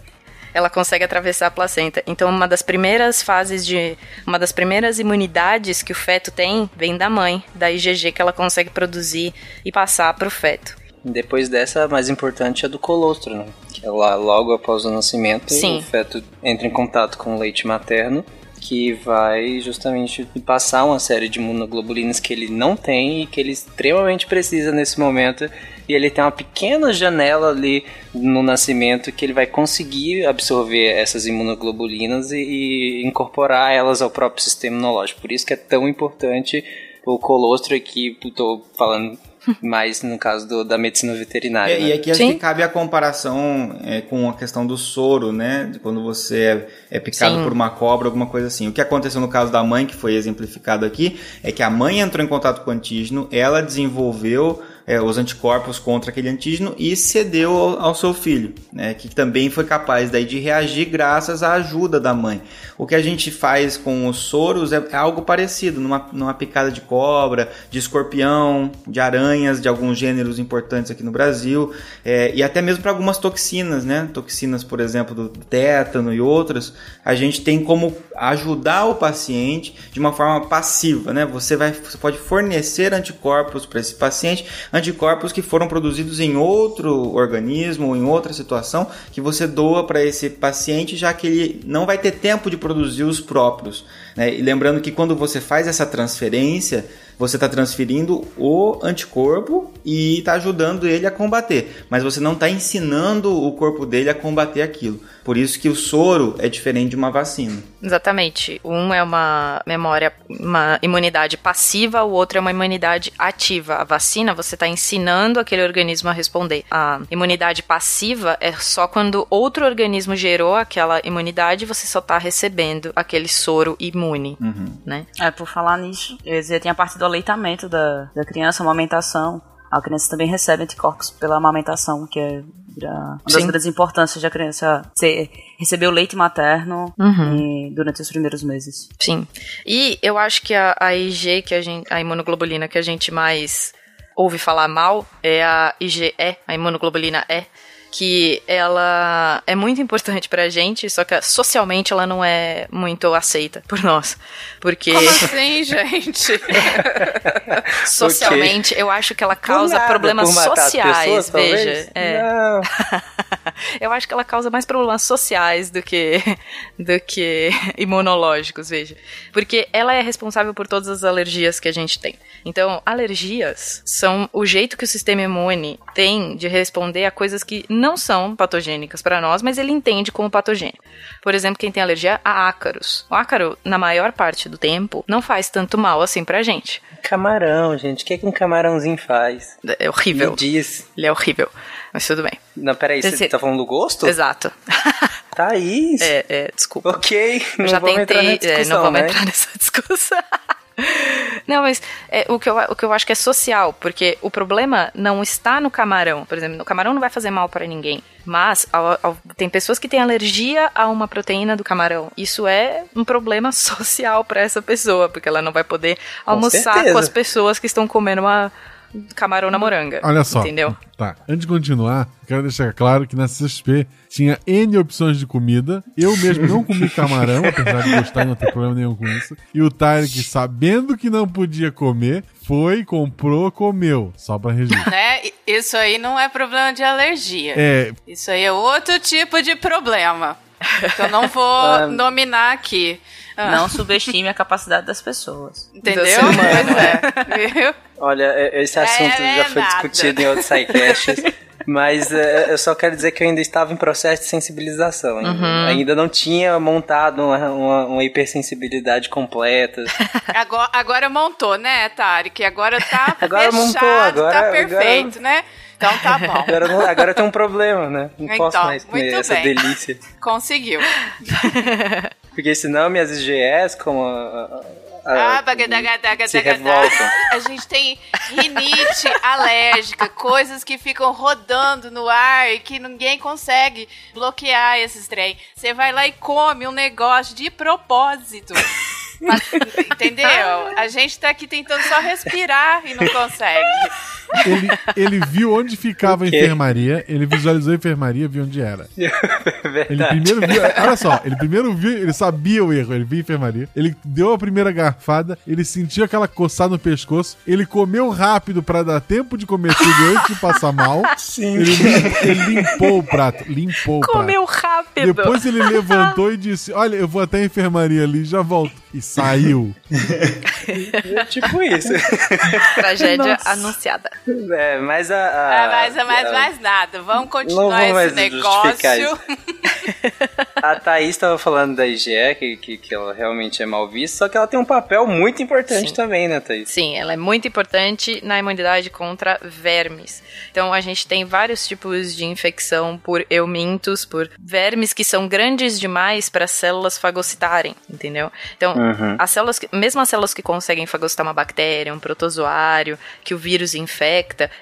D: ela consegue atravessar a placenta. Então, uma das primeiras fases de. Uma das primeiras imunidades que o feto tem vem da mãe, da IgG que ela consegue produzir e passar para o feto.
C: Depois dessa, a mais importante é do colostro, né? Que é lá logo após o nascimento,
D: Sim.
C: o feto entra em contato com o leite materno que vai justamente passar uma série de imunoglobulinas que ele não tem e que ele extremamente precisa nesse momento. E ele tem uma pequena janela ali no nascimento que ele vai conseguir absorver essas imunoglobulinas e, e incorporar elas ao próprio sistema imunológico. Por isso que é tão importante o colostro aqui, estou falando mais no caso do, da medicina veterinária.
E: É,
C: né?
E: E aqui acho que cabe a comparação é, com a questão do soro, né? De quando você é, é picado
D: Sim.
E: por uma cobra, alguma coisa assim. O que aconteceu no caso da mãe, que foi exemplificado aqui, é que a mãe entrou em contato com o antígeno, ela desenvolveu é, os anticorpos contra aquele antígeno e cedeu ao, ao seu filho, né, que também foi capaz daí de reagir graças à ajuda da mãe. O que a gente faz com os soros é, é algo parecido, numa, numa picada de cobra, de escorpião, de aranhas, de alguns gêneros importantes aqui no Brasil, é, e até mesmo para algumas toxinas, né, toxinas, por exemplo, do tétano e outras, a gente tem como ajudar o paciente de uma forma passiva, né? Você vai, você pode fornecer anticorpos para esse paciente, anticorpos que foram produzidos em outro organismo ou em outra situação que você doa para esse paciente, já que ele não vai ter tempo de produzir os próprios. Né? E lembrando que quando você faz essa transferência, você está transferindo o anticorpo e está ajudando ele a combater, mas você não está ensinando o corpo dele a combater aquilo. Por isso que o soro é diferente de uma vacina.
D: Exatamente. Um é uma memória, uma imunidade passiva, o outro é uma imunidade ativa. A vacina, você está ensinando aquele organismo a responder. A imunidade passiva é só quando outro organismo gerou aquela imunidade e você só está recebendo aquele soro imune, né?
H: É, por falar nisso, eu ia dizer, tem a parte do aleitamento da, da criança, amamentação. A criança também recebe anticorpos pela amamentação, que é uma das
D: Sim.
H: grandes importâncias da criança ser, receber o leite materno e- durante os primeiros meses.
D: Sim. E eu acho que a, a IG, que a, gente, a imunoglobulina que a gente mais ouve falar mal é a IgE, a imunoglobulina E, que ela é muito importante pra gente, só que socialmente ela não é muito aceita por nós. Porque
F: Como assim, [LAUGHS] gente? [LAUGHS]
D: socialmente eu acho que ela causa
C: nada,
D: problemas sociais,
C: pessoas,
D: veja. É.
C: Não. [LAUGHS]
D: eu acho que ela causa mais problemas sociais do que do que imunológicos, veja. Porque ela é responsável por todas as alergias que a gente tem. Então, alergias são o jeito que o sistema imune tem de responder a coisas que não são patogênicas para nós, mas ele entende como patogênico. Por exemplo, quem tem alergia a ácaros. O ácaro, na maior parte do tempo, não faz tanto mal assim pra gente.
C: Camarão, gente. O que, que um camarãozinho faz?
D: É horrível.
C: Me diz.
D: Ele é horrível. Mas tudo bem.
C: Não, peraí, você
D: Esse-
C: tá falando do gosto?
D: Exato.
C: Tá aí.
D: É, é, desculpa.
C: Ok, não
D: já
C: vamos entrar na
D: tentei, é,
C: discussão,
D: não vamos
C: né?
D: entrar nessa [LAUGHS] discussão. Não, mas é, o, que eu, o que eu acho que é social, porque o problema não está no camarão. Por exemplo, o camarão não vai fazer mal para ninguém. Mas ao- ao- tem pessoas que têm alergia a uma proteína do camarão. Isso é um problema [LAUGHS] social para essa pessoa, porque ela não vai poder almoçar
C: certeza.
D: com as pessoas que estão comendo uma camarão na moranga.
A: Olha só.
D: Entendeu?
A: Tá. Antes de continuar, quero deixar claro que na CXP tinha N opções de comida. Eu mesmo não comi [LAUGHS] camarão, apesar de gostar e não ter problema nenhum com isso. E o Tarek, sabendo que não podia comer, foi, comprou, comeu. Só pra registro.
F: Né? Isso aí não é problema de alergia.
A: É,
F: Isso aí é outro tipo de problema. Que eu não vou [LAUGHS]
C: Ah.
F: nominar aqui. Ah,
H: Não subestime a capacidade das pessoas.
F: Entendeu? Pois é.
C: Olha, é- esse assunto
F: é
C: já foi
F: nada.
C: discutido em outros sidecasts. Mas é, eu só quero dizer que eu ainda estava em processo de sensibilização. Ainda,
F: Uhum.
C: ainda não tinha montado uma, uma, uma hipersensibilidade completa. [LAUGHS]
F: Agora, agora montou, né, Tarek? Agora tá [LAUGHS]
C: Agora
F: fechado,
C: montou, agora-
F: tá
C: agora-
F: perfeito, né? Então tá bom.
C: Agora, não- agora tem um problema, né? Não posso
F: Então,
C: mais comer essa
F: bem.
C: delícia.
F: Conseguiu. [LAUGHS]
C: Porque senão minhas IgS, como a, a-
F: Ah, bagadagadagadagadá.
C: se revoltam.
F: A gente tem rinite [LAUGHS] alérgica, coisas que ficam rodando no ar e que ninguém consegue bloquear esses trem. Você vai lá e come um negócio de propósito. [LAUGHS] Mas, Entendeu? A gente tá aqui tentando só respirar e não consegue.
A: Ele, ele viu onde ficava a enfermaria, ele visualizou a enfermaria, viu onde era. [LAUGHS] Ele
C: Verdade.
A: primeiro viu. Olha só, ele primeiro viu, ele sabia o erro, ele viu a enfermaria. Ele deu a primeira garfada, ele sentiu aquela coçada no pescoço, ele comeu rápido pra dar tempo de comer tudo antes de passar mal.
C: Sim.
A: Ele, ele limpou o prato, limpou o prato.
D: Comeu rápido.
A: Depois ele levantou e disse: Olha, eu vou até a enfermaria ali, já volto. E saiu. [LAUGHS]
C: É tipo isso.
D: Tragédia anunciada. [LAUGHS]
C: É, mas a. a-
F: Ah, mas, mas
C: a-
F: mais nada. Vamos continuar esse negócio. [LAUGHS] [LAUGHS]
C: A Thaís estava falando da IgE, que, que, que ela realmente é mal vista, só que ela tem um papel muito importante
D: Sim.
C: também, né, Thaís?
D: Sim, ela é muito importante na imunidade contra vermes. Então a gente tem vários tipos de infecção por eumintos, por vermes que são grandes demais para as células fagocitarem, entendeu? Então,
C: Uhum.
D: as células, que- mesmo as células que conseguem fagocitar uma bactéria, um protozoário, que o vírus infecta,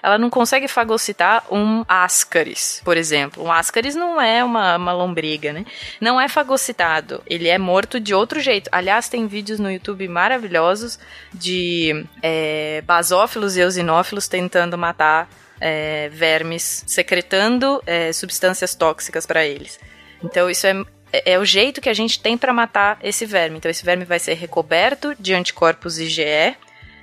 D: ela não consegue fagocitar um ascaris, por exemplo. Um ascaris não é uma, uma lombriga, né? Não é fagocitado, ele é morto de outro jeito. Aliás, tem vídeos no YouTube maravilhosos de é, basófilos e eosinófilos tentando matar é, vermes, secretando é, substâncias tóxicas para eles. Então, isso é, é, é o jeito que a gente tem para matar esse verme. Então, esse verme vai ser recoberto de anticorpos IgE.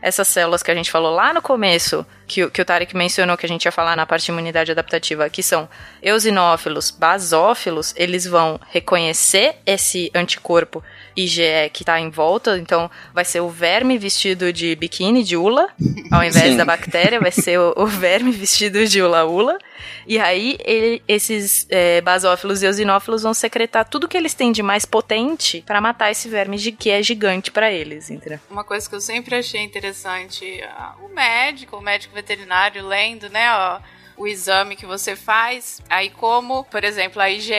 D: Essas células que a gente falou lá no começo, que, o- que o Tarek mencionou que a gente ia falar na parte de imunidade adaptativa, que são eosinófilos, basófilos, eles vão reconhecer esse anticorpo IgE que está em volta, então vai ser o verme vestido de biquíni de ula, ao invés
C: Sim.
D: da bactéria, vai ser o, o verme vestido de ula-ula. E aí, ele- esses é, basófilos e eosinófilos vão secretar tudo que eles têm de mais potente para matar esse verme gi- que é gigante para eles, entendeu?
F: Uma coisa que eu sempre achei interessante, ah, o médico, o médico veterinário lendo, né, ó, o exame que você faz, aí como, por exemplo, a IgE,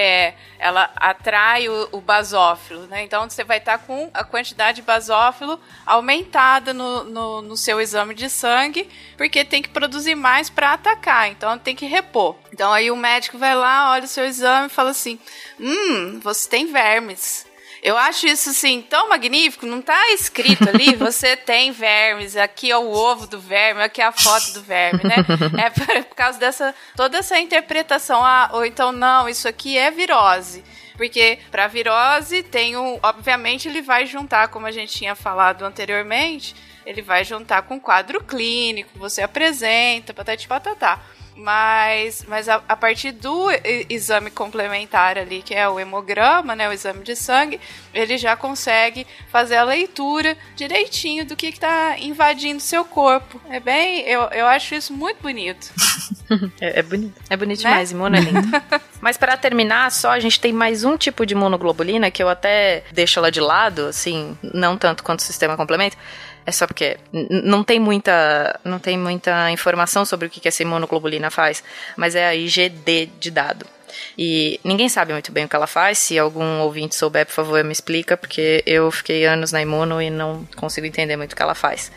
F: ela atrai o, o basófilo, né, então você vai estar com a quantidade de basófilo aumentada no, no, no seu exame de sangue, porque tem que produzir mais para atacar, então tem que repor. Então aí o médico vai lá, olha o seu exame e fala assim, hum, você tem vermes. Eu acho isso assim tão magnífico, não tá escrito ali, [LAUGHS] você tem vermes, aqui é o ovo do verme, aqui é a foto do verme, né? É por, por causa dessa toda essa interpretação, ah, ou então não, isso aqui é virose. Porque para virose tem um, obviamente ele vai juntar, como a gente tinha falado anteriormente, ele vai juntar com quadro clínico, você apresenta, patati patatá. Mas, mas a, a partir do exame complementar ali, que é o hemograma, né, o exame de sangue, ele já consegue fazer a leitura direitinho do que está invadindo seu corpo. É bem, eu, eu acho isso muito bonito. [LAUGHS]
D: É, é bonito. É bonito
F: Né?
D: demais, imuno é lindo. [LAUGHS] Mas para terminar, só a gente tem mais um tipo de imunoglobulina que eu até deixo ela de lado, assim, não tanto quanto o sistema complemento. É só porque não tem muita não tem muita informação sobre o que que essa imunoglobulina faz, mas é a IgD de dado. E ninguém sabe muito bem o que ela faz. Se algum ouvinte souber, por favor, me explica, porque eu fiquei anos na imuno e não consigo entender muito o que ela faz.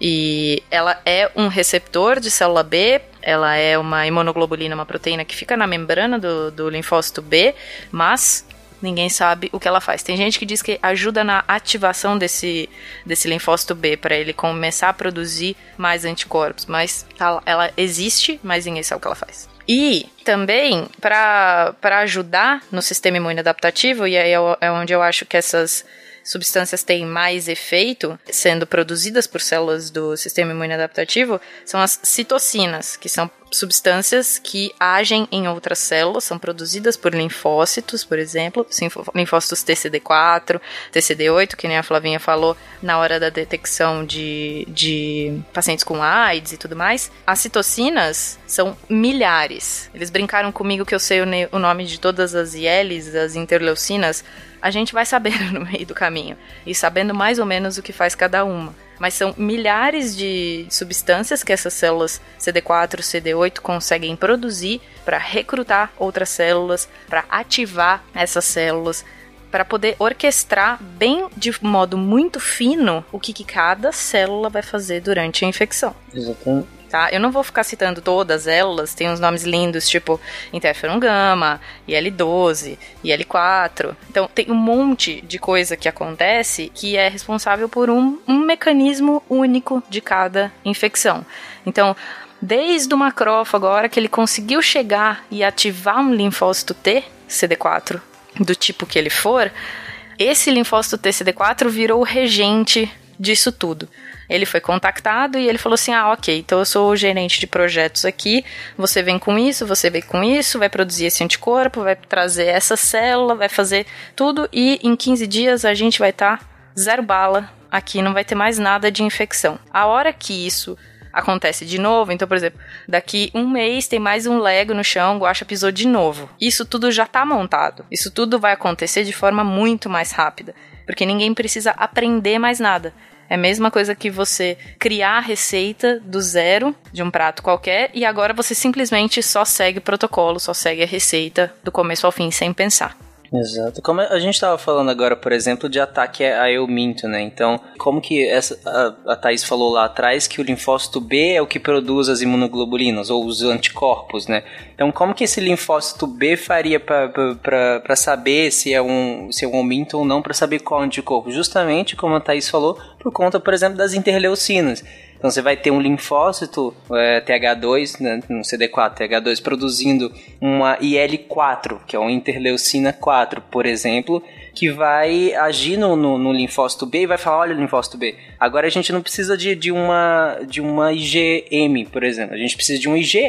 D: E ela é um receptor de célula B Ela é uma imunoglobulina, uma proteína que fica na membrana do, do linfócito B, mas ninguém sabe o que ela faz. Tem gente que diz que ajuda na ativação desse, desse linfócito B para ele começar a produzir mais anticorpos, mas ela, ela existe, mas ninguém sabe o que ela faz. E também, para ajudar no sistema imune adaptativo, e aí é, é onde eu acho que essas substâncias têm mais efeito, sendo produzidas por células do sistema imune adaptativo, são as citocinas, que são substâncias que agem em outras células, são produzidas por linfócitos, por exemplo, linfócitos TCD4, TCD8, que nem a Flavinha falou na hora da detecção de, de pacientes com AIDS e tudo mais. As citocinas são milhares. Eles brincaram comigo que eu sei o, o nome de todas as ILs, as interleucinas, a gente vai saber [LAUGHS] no meio do caminho e sabendo mais ou menos o que faz cada uma. Mas são milhares de substâncias que essas células CD4, CD8 conseguem produzir para recrutar outras células, para ativar essas células, para poder orquestrar bem de modo muito fino o que, cada célula vai fazer durante a infecção.
C: Exatamente
D: tá? Eu não vou ficar citando todas elas, tem uns nomes lindos, tipo interferon gama, IL-12, IL-4. Então, tem um monte de coisa que acontece que é responsável por um, um mecanismo único de cada infecção. Então, desde o macrófago, agora que ele conseguiu chegar e ativar um linfócito T, CD4, do tipo que ele for, esse linfócito T CD4 virou o regente disso tudo. Ele foi contactado e ele falou assim: ah, ok, então eu sou o gerente de projetos aqui, você vem com isso, você vem com isso, vai produzir esse anticorpo, vai trazer essa célula, vai fazer tudo e em 15 dias a gente vai estar tá zero bala aqui, não vai ter mais nada de infecção. A hora que isso acontece de novo. Então, por exemplo, daqui um mês tem mais um Lego no chão, o Guaxa pisou de novo. Isso tudo já está montado. Isso tudo vai acontecer de forma muito mais rápida. Porque ninguém precisa aprender mais nada. É a mesma coisa que você criar a receita do zero de um prato qualquer e agora você simplesmente só segue o protocolo, só segue a receita do começo ao fim sem pensar.
C: Exato. Como a gente estava falando agora, por exemplo, de ataque a euminto, né? Então, como que essa, a, a Thaís falou lá atrás que o linfócito B é o que produz as imunoglobulinas, ou os anticorpos, né? Então, como que esse linfócito B faria para saber se é um se é um euminto ou não, para saber qual anticorpo? Justamente, como a Thaís falou, por conta, por exemplo, das interleucinas. Então você vai ter um linfócito é, TH2, né, um CD4 TH2 produzindo uma IL4, que é uma interleucina 4, por exemplo, que vai agir no, no, no, linfócito B e vai falar, olha o linfócito B. Agora a gente não precisa de, de, uma, de uma IgM, por exemplo, a gente precisa de um IgE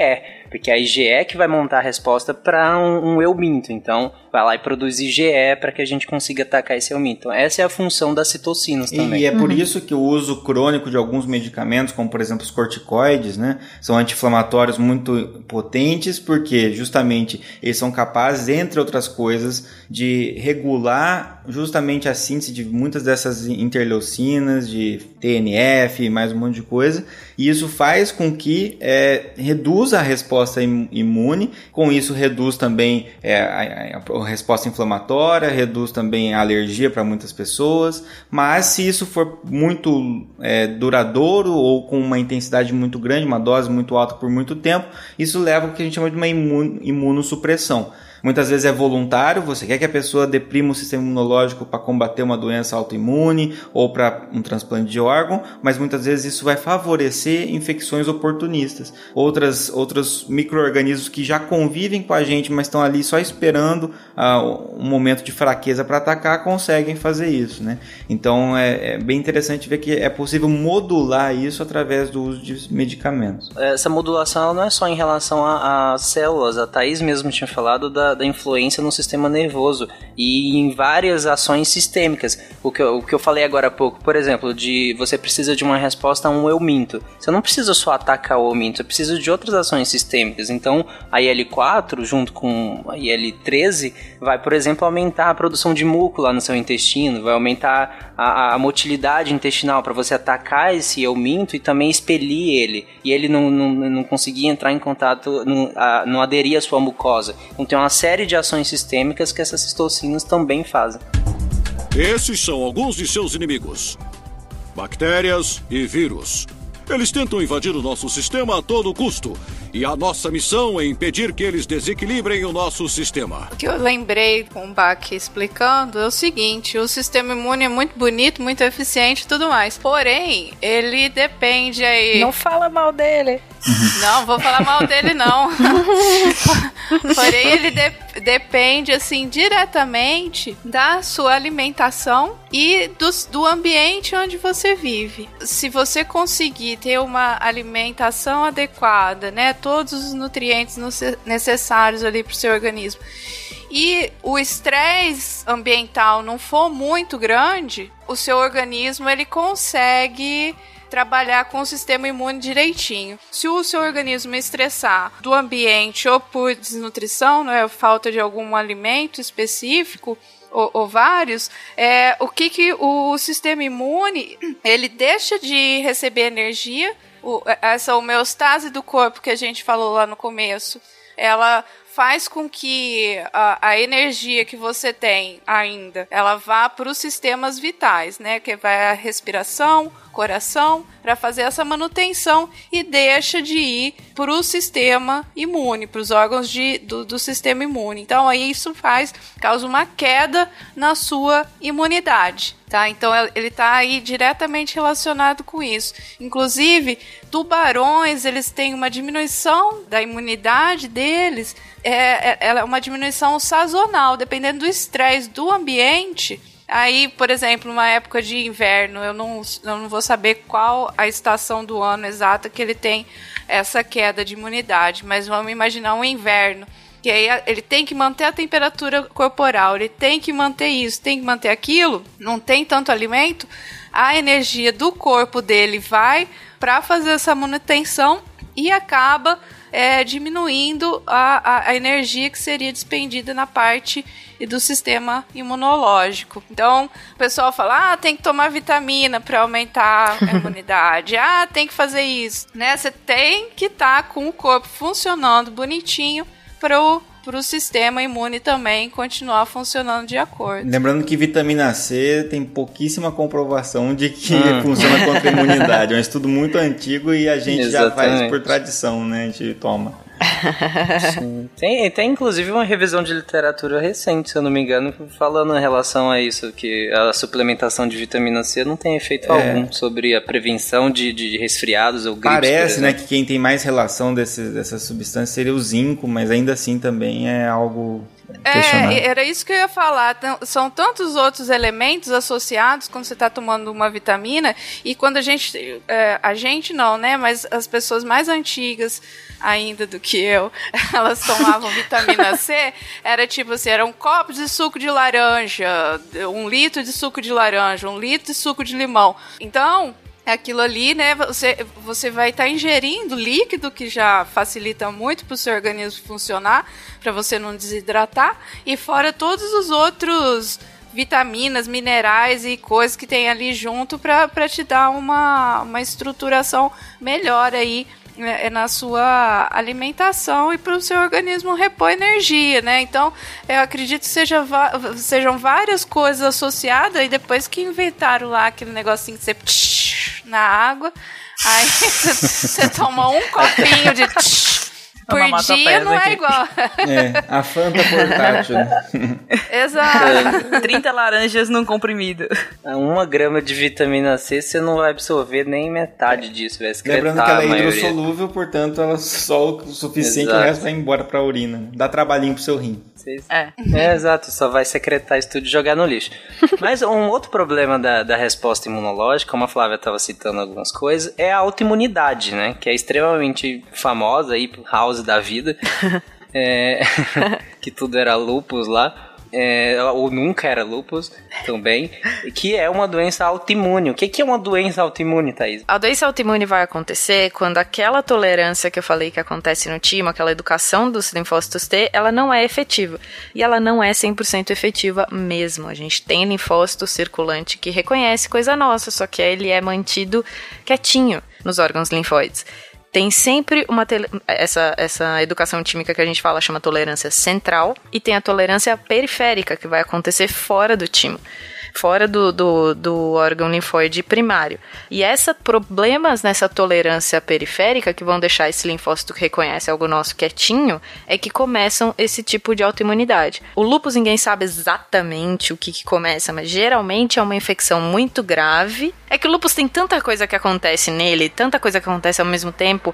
C: porque a IgE é que vai montar a resposta para um, um euminto. Então, vai lá e produz IgE para que a gente consiga atacar esse euminto. Então, essa é a função das citocinas também.
E: E é por uhum. isso que o uso crônico de alguns medicamentos, como por exemplo os corticoides, né, são anti-inflamatórios muito potentes, porque justamente eles são capazes, entre outras coisas, de regular justamente a síntese de muitas dessas interleucinas, de TNF, mais um monte de coisa, e isso faz com que é, reduza a resposta imune, com isso reduz também é, a, a, resposta inflamatória, reduz também a alergia para muitas pessoas, mas se isso for muito é, duradouro ou com uma intensidade muito grande, uma dose muito alta por muito tempo, isso leva ao que a gente chama de uma imunossupressão. Muitas vezes é voluntário, você quer que a pessoa deprima o sistema imunológico para combater uma doença autoimune ou para um transplante de órgão, mas muitas vezes isso vai favorecer infecções oportunistas. Outras, outros micro-organismos que já convivem com a gente, mas estão ali só esperando uh, um momento de fraqueza para atacar, conseguem fazer isso. Né? Então é, é bem interessante ver que é possível modular isso através do uso de medicamentos.
C: Essa modulação não é só em relação às células, a Thaís mesmo tinha falado da da, influência no sistema nervoso e em várias ações sistêmicas. O que, eu, o que eu falei agora há pouco, por exemplo, de você precisa de uma resposta a um eu minto. Você não precisa só atacar o eu minto, você precisa de outras ações sistêmicas. Então, a IL-4, junto com a IL-13, vai, por exemplo, aumentar a produção de muco lá no seu intestino, vai aumentar a, a motilidade intestinal para você atacar esse eu minto e também expelir ele. E ele não, não, não conseguir entrar em contato, não, a, não aderir à sua mucosa. Então, tem uma série de ações sistêmicas que essas citocinas também fazem.
I: Esses são alguns de seus inimigos: bactérias e vírus. Eles tentam invadir o nosso sistema a todo custo. E a nossa missão é impedir que eles desequilibrem o nosso sistema.
F: O que eu lembrei com o Bach explicando é o seguinte: o sistema imune é muito bonito, muito eficiente e tudo mais. Porém, ele depende aí.
D: Não fala mal dele.
F: Não, vou falar mal dele, não. [LAUGHS] Porém, ele de- depende, assim, diretamente da sua alimentação e dos- do ambiente onde você vive. Se você conseguir ter uma alimentação adequada, né? Todos os nutrientes nece- necessários ali para o seu organismo. E o estresse ambiental não for muito grande, o seu organismo ele consegue trabalhar com o sistema imune direitinho. Se o seu organismo estressar do ambiente ou por desnutrição, não é falta de algum alimento específico, ou, ou vários, é, o que, que o sistema imune ele deixa de receber energia, o- essa homeostase do corpo que a gente falou lá no começo, ela faz com que a, a energia que você tem ainda, ela vá para os sistemas vitais, né? Que vai a respiração, coração, para fazer essa manutenção e deixa de ir para o sistema imune, para os órgãos de, do, do sistema imune. Então aí isso faz, causa uma queda na sua imunidade. Tá, então ele está aí diretamente relacionado com isso. Inclusive, tubarões eles têm uma diminuição da imunidade deles, é, é, é uma diminuição sazonal, dependendo do estresse do ambiente. Aí, por exemplo, uma época de inverno, eu não, eu não vou saber qual a estação do ano exata que ele tem essa queda de imunidade, mas vamos imaginar um inverno. Que aí ele tem que manter a temperatura corporal, ele tem que manter isso, tem que manter aquilo, não tem tanto alimento, a energia do corpo dele vai para fazer essa manutenção e acaba é, diminuindo a, a, a energia que seria despendida na parte do sistema imunológico. Então, o pessoal fala: ah, tem que tomar vitamina para aumentar a [LAUGHS] imunidade, ah, tem que fazer isso. Né? Você tem que estar com o corpo funcionando bonitinho para o sistema imune também continuar funcionando de acordo.
E: Lembrando que vitamina C tem pouquíssima comprovação de que
C: Hum.
E: funciona contra a imunidade. É um [LAUGHS] estudo muito antigo e a gente já faz
C: Exatamente.
E: por tradição, né? A gente toma.
C: Sim. Tem, tem inclusive uma revisão de literatura recente, se eu não me engano, falando em relação a isso, que a suplementação de vitamina C não tem efeito
E: É.
C: algum sobre a prevenção de, de resfriados ou gripes.
E: Parece, né, que quem tem mais relação desse, dessa substância seria o zinco, mas ainda assim também é algo questionável.
F: É, era isso que eu ia falar. São tantos outros elementos associados quando você está tomando uma vitamina e quando a gente, é, a gente não, né? Mas as pessoas mais antigas ainda do que eu, [LAUGHS] elas tomavam vitamina C. Era tipo assim, era um copo de suco de laranja, um litro de suco de laranja, um litro de suco de limão. Então aquilo ali, né? Você, você vai estar ingerindo líquido que já facilita muito para o seu organismo funcionar, para você não desidratar, e fora todos os outros vitaminas, minerais e coisas que tem ali junto para te dar uma, uma estruturação melhor aí né, na sua alimentação e para o seu organismo repor energia, né? Então, eu acredito que seja, sejam várias coisas associadas e depois que inventaram lá aquele negocinho que você na água, aí [LAUGHS] você toma um copinho de tsh por dia, não é
H: aqui.
F: igual. [LAUGHS]
E: É, a Fanta portátil. né? [LAUGHS]
F: Exato.
H: 30 laranjas num comprimido.
C: Uma grama de vitamina C, você não vai absorver nem metade disso, vai excretar
E: Lembrando que ela é hidrossolúvel, portanto ela só o suficiente
C: Exato.
E: o resto vai embora pra urina. Dá trabalhinho pro seu rim.
C: Vocês-
H: É.
C: É, exato, só vai secretar isso tudo e jogar no lixo. [LAUGHS] Mas um outro problema da, da resposta imunológica, como a Flávia estava citando algumas coisas, é a autoimunidade, né? Que é extremamente famosa aí House da vida. [LAUGHS] É, [LAUGHS] que tudo era lupus lá. É, ou nunca era lupus também, que é uma doença autoimune. O que, que é uma doença autoimune, Thaís?
D: A doença autoimune vai acontecer quando aquela tolerância que eu falei que acontece no timo, aquela educação dos linfócitos T, ela não é efetiva. E ela não é 100% efetiva mesmo. A gente tem linfócito circulante que reconhece coisa nossa, só que ele é mantido quietinho nos órgãos linfóides. Tem sempre uma essa, essa educação química que a gente fala chama tolerância central e tem a tolerância periférica que vai acontecer fora do timo. Fora do, do, do órgão linfóide primário. E esses problemas nessa tolerância periférica, que vão deixar esse linfócito que reconhece algo nosso quietinho, é que começam esse tipo de autoimunidade. O lúpus ninguém sabe exatamente o que, que começa, mas geralmente é uma infecção muito grave. É que o lúpus tem tanta coisa que acontece nele, tanta coisa que acontece ao mesmo tempo,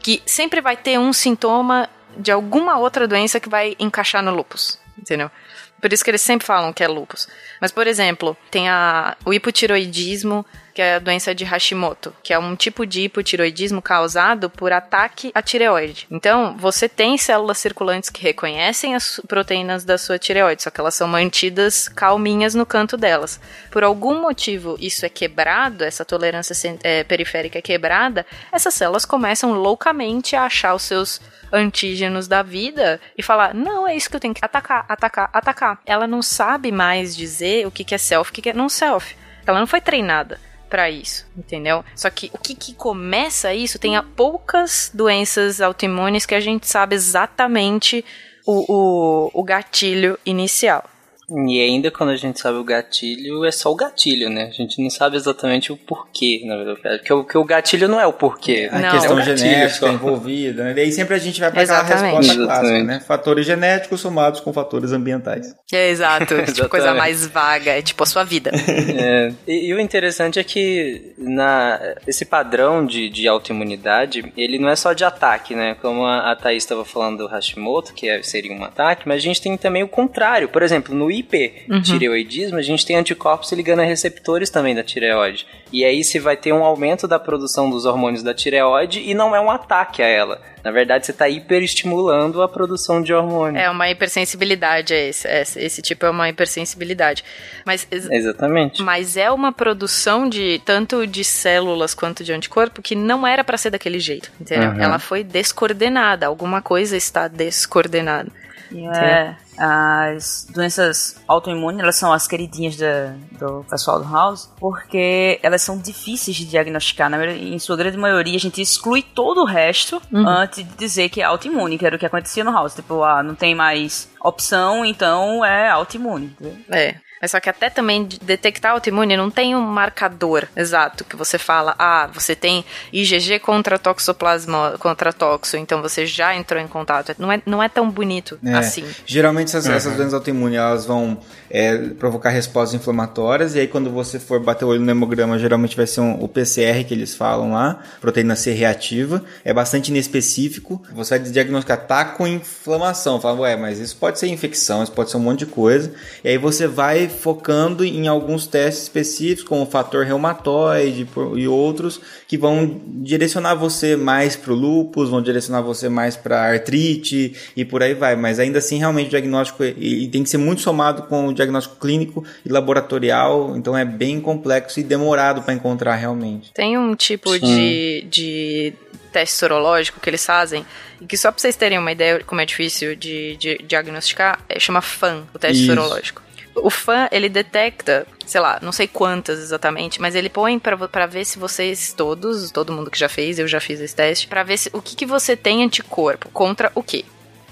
D: que sempre vai ter um sintoma de alguma outra doença que vai encaixar no lupus, entendeu? Por isso que eles sempre falam que é lupus. Mas, por exemplo, tem a, o hipotiroidismo, que é a doença de Hashimoto, que é um tipo de hipotiroidismo causado por ataque à tireoide. Então, você tem células circulantes que reconhecem as proteínas da sua tireoide, só que elas são mantidas calminhas no canto delas. Por algum motivo, isso é quebrado, essa tolerância é, periférica é quebrada, essas células começam loucamente a achar os seus antígenos da vida e falar: não, é isso que eu tenho que atacar, atacar, atacar. Ela não sabe mais dizer o que, é self, o que, que é não self. Ela não foi treinada para isso, entendeu? Só que o que, que começa isso tem poucas doenças autoimunes que a gente sabe exatamente o, o, o gatilho inicial.
C: E ainda quando a gente sabe o gatilho, é só o gatilho, né? A gente não sabe exatamente o porquê, na verdade. Porque o, que o gatilho não é o porquê.
E: A não. questão é genética envolvida, né? E aí sempre a gente vai para aquela resposta Exatamente. clássica, né? Fatores genéticos somados com fatores ambientais.
D: É, exato. [LAUGHS] tipo, coisa mais vaga, é tipo a sua vida. [LAUGHS]
C: é. E, e, o interessante é que na, esse padrão de, de autoimunidade, ele não é só de ataque, né? Como a, a Thaís estava falando do Hashimoto, que é, seria um ataque, mas a gente tem também o contrário. Por exemplo, no hipertireoidismo, uhum. a gente tem anticorpos ligando a receptores também da tireoide. E aí se vai ter um aumento da produção dos hormônios da tireoide e não é um ataque a ela. Na verdade, você está hiperestimulando a produção de hormônio.
D: É uma hipersensibilidade, é esse, esse, esse tipo é uma hipersensibilidade. Mas,
C: Exatamente.
D: Mas é uma produção de tanto de células quanto de anticorpo que não era para ser daquele jeito, entendeu? Uhum. Ela foi descoordenada, alguma coisa está descoordenada.
H: É, as doenças autoimunes, elas são as queridinhas da, do pessoal do House, porque elas são difíceis de diagnosticar. Na, em sua grande maioria, a gente exclui todo o resto uhum. antes de dizer que é autoimune, que era o que acontecia no House. Tipo, ah, não tem mais opção, então é autoimune.
D: É. Mas só que até também detectar autoimune não tem um marcador exato que você fala, ah, você tem IgG contra toxoplasma, contra toxo, então você já entrou em contato. Não é, não é tão bonito é. assim.
E: Geralmente essas, uhum. essas doenças autoimunes, elas vão é, provocar respostas inflamatórias, e aí quando você for bater o olho no hemograma, geralmente vai ser um, o PCR que eles falam lá, proteína C reativa, é bastante inespecífico, você vai diagnosticar, tá com inflamação, fala, ué, mas isso pode ser infecção, isso pode ser um monte de coisa, e aí você vai focando em alguns testes específicos, como o fator reumatoide e outros, que vão direcionar você mais para o lúpus, vão direcionar você mais para artrite e por aí vai. Mas ainda assim, realmente, o diagnóstico e tem que ser muito somado com o diagnóstico clínico e laboratorial, então é bem complexo e demorado para encontrar realmente.
D: Tem um tipo de, de teste sorológico que eles fazem, e que só para vocês terem uma ideia como é difícil de, de diagnosticar, é, chama FAN, o teste Isso. sorológico o fã, ele detecta, sei lá, não sei quantas exatamente, mas ele põe para ver se vocês todos, todo mundo que já fez, eu já fiz esse teste, para ver se, o que, que você tem anticorpo contra o quê?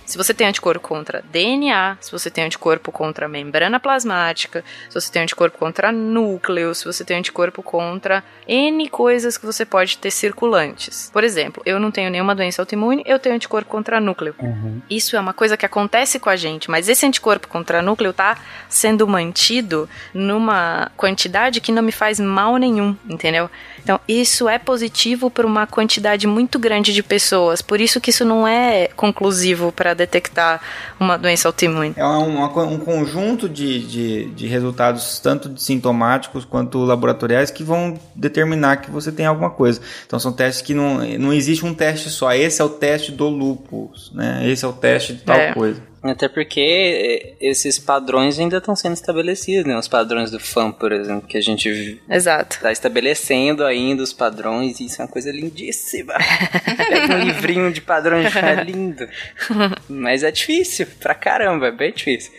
D: Se você tem anticorpo contra DNA, se você tem anticorpo contra membrana plasmática, se você tem anticorpo contra núcleo, se você tem anticorpo contra N coisas que você pode ter circulantes. Por exemplo, eu não tenho nenhuma doença autoimune, eu tenho anticorpo contra núcleo. Uhum. Isso é uma coisa que acontece com a gente, mas esse anticorpo contra núcleo tá sendo mantido numa quantidade que não me faz mal nenhum, entendeu? Então, isso é positivo para uma quantidade muito grande de pessoas. Por isso que isso não é conclusivo para detectar uma doença autoimune.
E: É um, um conjunto de, de, de, resultados, tanto sintomáticos quanto laboratoriais, que vão determinar que você tem alguma coisa. Então, são testes que não, não existe um teste só. Esse é o teste do lúpus, né? Esse é o teste de tal é. coisa.
C: Até porque eh, esses padrões ainda estão sendo estabelecidos, né? Os padrões do fã, por exemplo, que a gente
D: Exato.
C: está estabelecendo ainda os padrões, e isso é uma coisa lindíssima. [LAUGHS] Pega um livrinho de padrões é lindo. [LAUGHS] Mas é difícil, pra caramba, é bem difícil.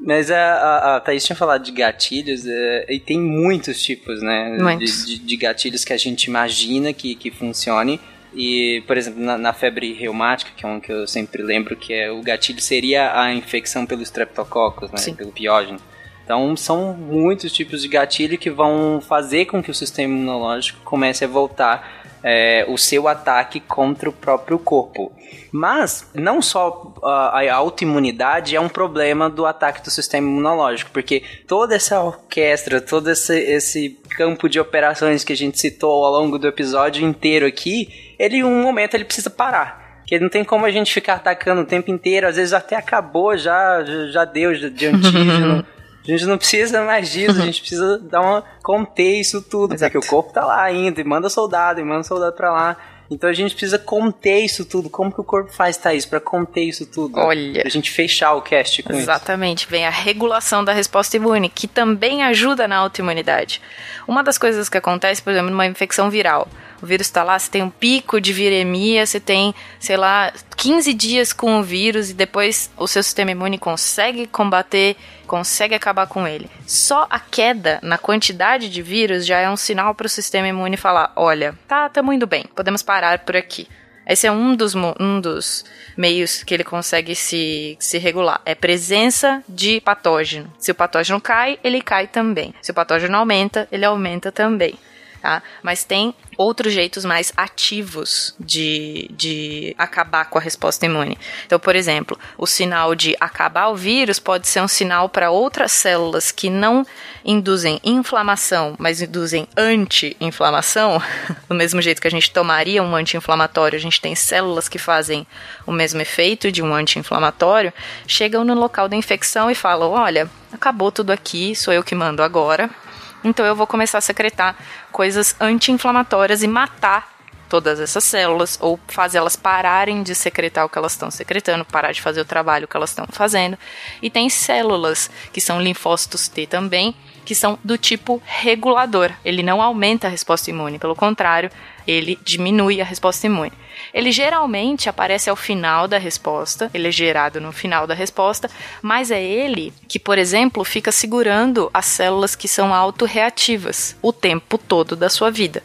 C: Mas a, a, a Thaís tinha falado de gatilhos, é, e tem muitos tipos, né?
D: Muitos.
C: De, de, de, gatilhos que a gente imagina que, que funcione. E, por exemplo, na, na, febre reumática, que é um que eu sempre lembro, que é o gatilho seria a infecção pelo streptococcus, né? Sim. Pelo piógeno. Então, são muitos tipos de gatilho que vão fazer com que o sistema imunológico comece a voltar é, o seu ataque contra o próprio corpo. Mas não só a, a autoimunidade é um problema do ataque do sistema imunológico, porque toda essa orquestra, todo esse, esse campo de operações que a gente citou ao longo do episódio inteiro aqui, ele em um momento ele precisa parar. Porque não tem como a gente ficar atacando o tempo inteiro, às vezes até acabou, já, já deu de antígeno. [LAUGHS] A gente não precisa mais disso, a gente precisa dar uma conter isso tudo, Exato. porque o corpo tá lá ainda, e manda soldado, e manda soldado para lá. Então a gente precisa conter isso tudo. Como que o corpo faz, Thaís, para conter isso tudo?
D: Olha.
C: Pra gente fechar o cast com
D: Exatamente. Isso. Vem a regulação da resposta imune, que também ajuda na autoimunidade. Uma das coisas que acontece, por exemplo, numa infecção viral o vírus está lá, você tem um pico de viremia, você tem, sei lá, 15 dias com o vírus e depois o seu sistema imune consegue combater, consegue acabar com ele. Só a queda na quantidade de vírus já é um sinal para o sistema imune falar: olha, tá, estamos indo bem, podemos parar por aqui. Esse é um dos, um dos meios que ele consegue se, se regular. É presença de patógeno. Se o patógeno cai, ele cai também. Se o patógeno aumenta, ele aumenta também tá? Mas tem outros jeitos mais ativos de, de acabar com a resposta imune. Então, por exemplo, o sinal de acabar o vírus pode ser um sinal para outras células que não induzem inflamação, mas induzem anti-inflamação. [LAUGHS] Do mesmo jeito que a gente tomaria um anti-inflamatório, a gente tem células que fazem o mesmo efeito de um anti-inflamatório, chegam no local da infecção e falam: olha, acabou tudo aqui, sou eu que mando agora, então eu vou começar a secretar coisas anti-inflamatórias e matar todas essas células ou fazer elas pararem de secretar o que elas estão secretando, parar de fazer o trabalho que elas estão fazendo. E tem células que são linfócitos T também, que são do tipo regulador. Ele não aumenta a resposta imune, pelo contrário, ele diminui a resposta imune. Ele geralmente aparece ao final da resposta, ele é gerado no final da resposta, mas é ele que, por exemplo, fica segurando as células que são autorreativas o tempo todo da sua vida.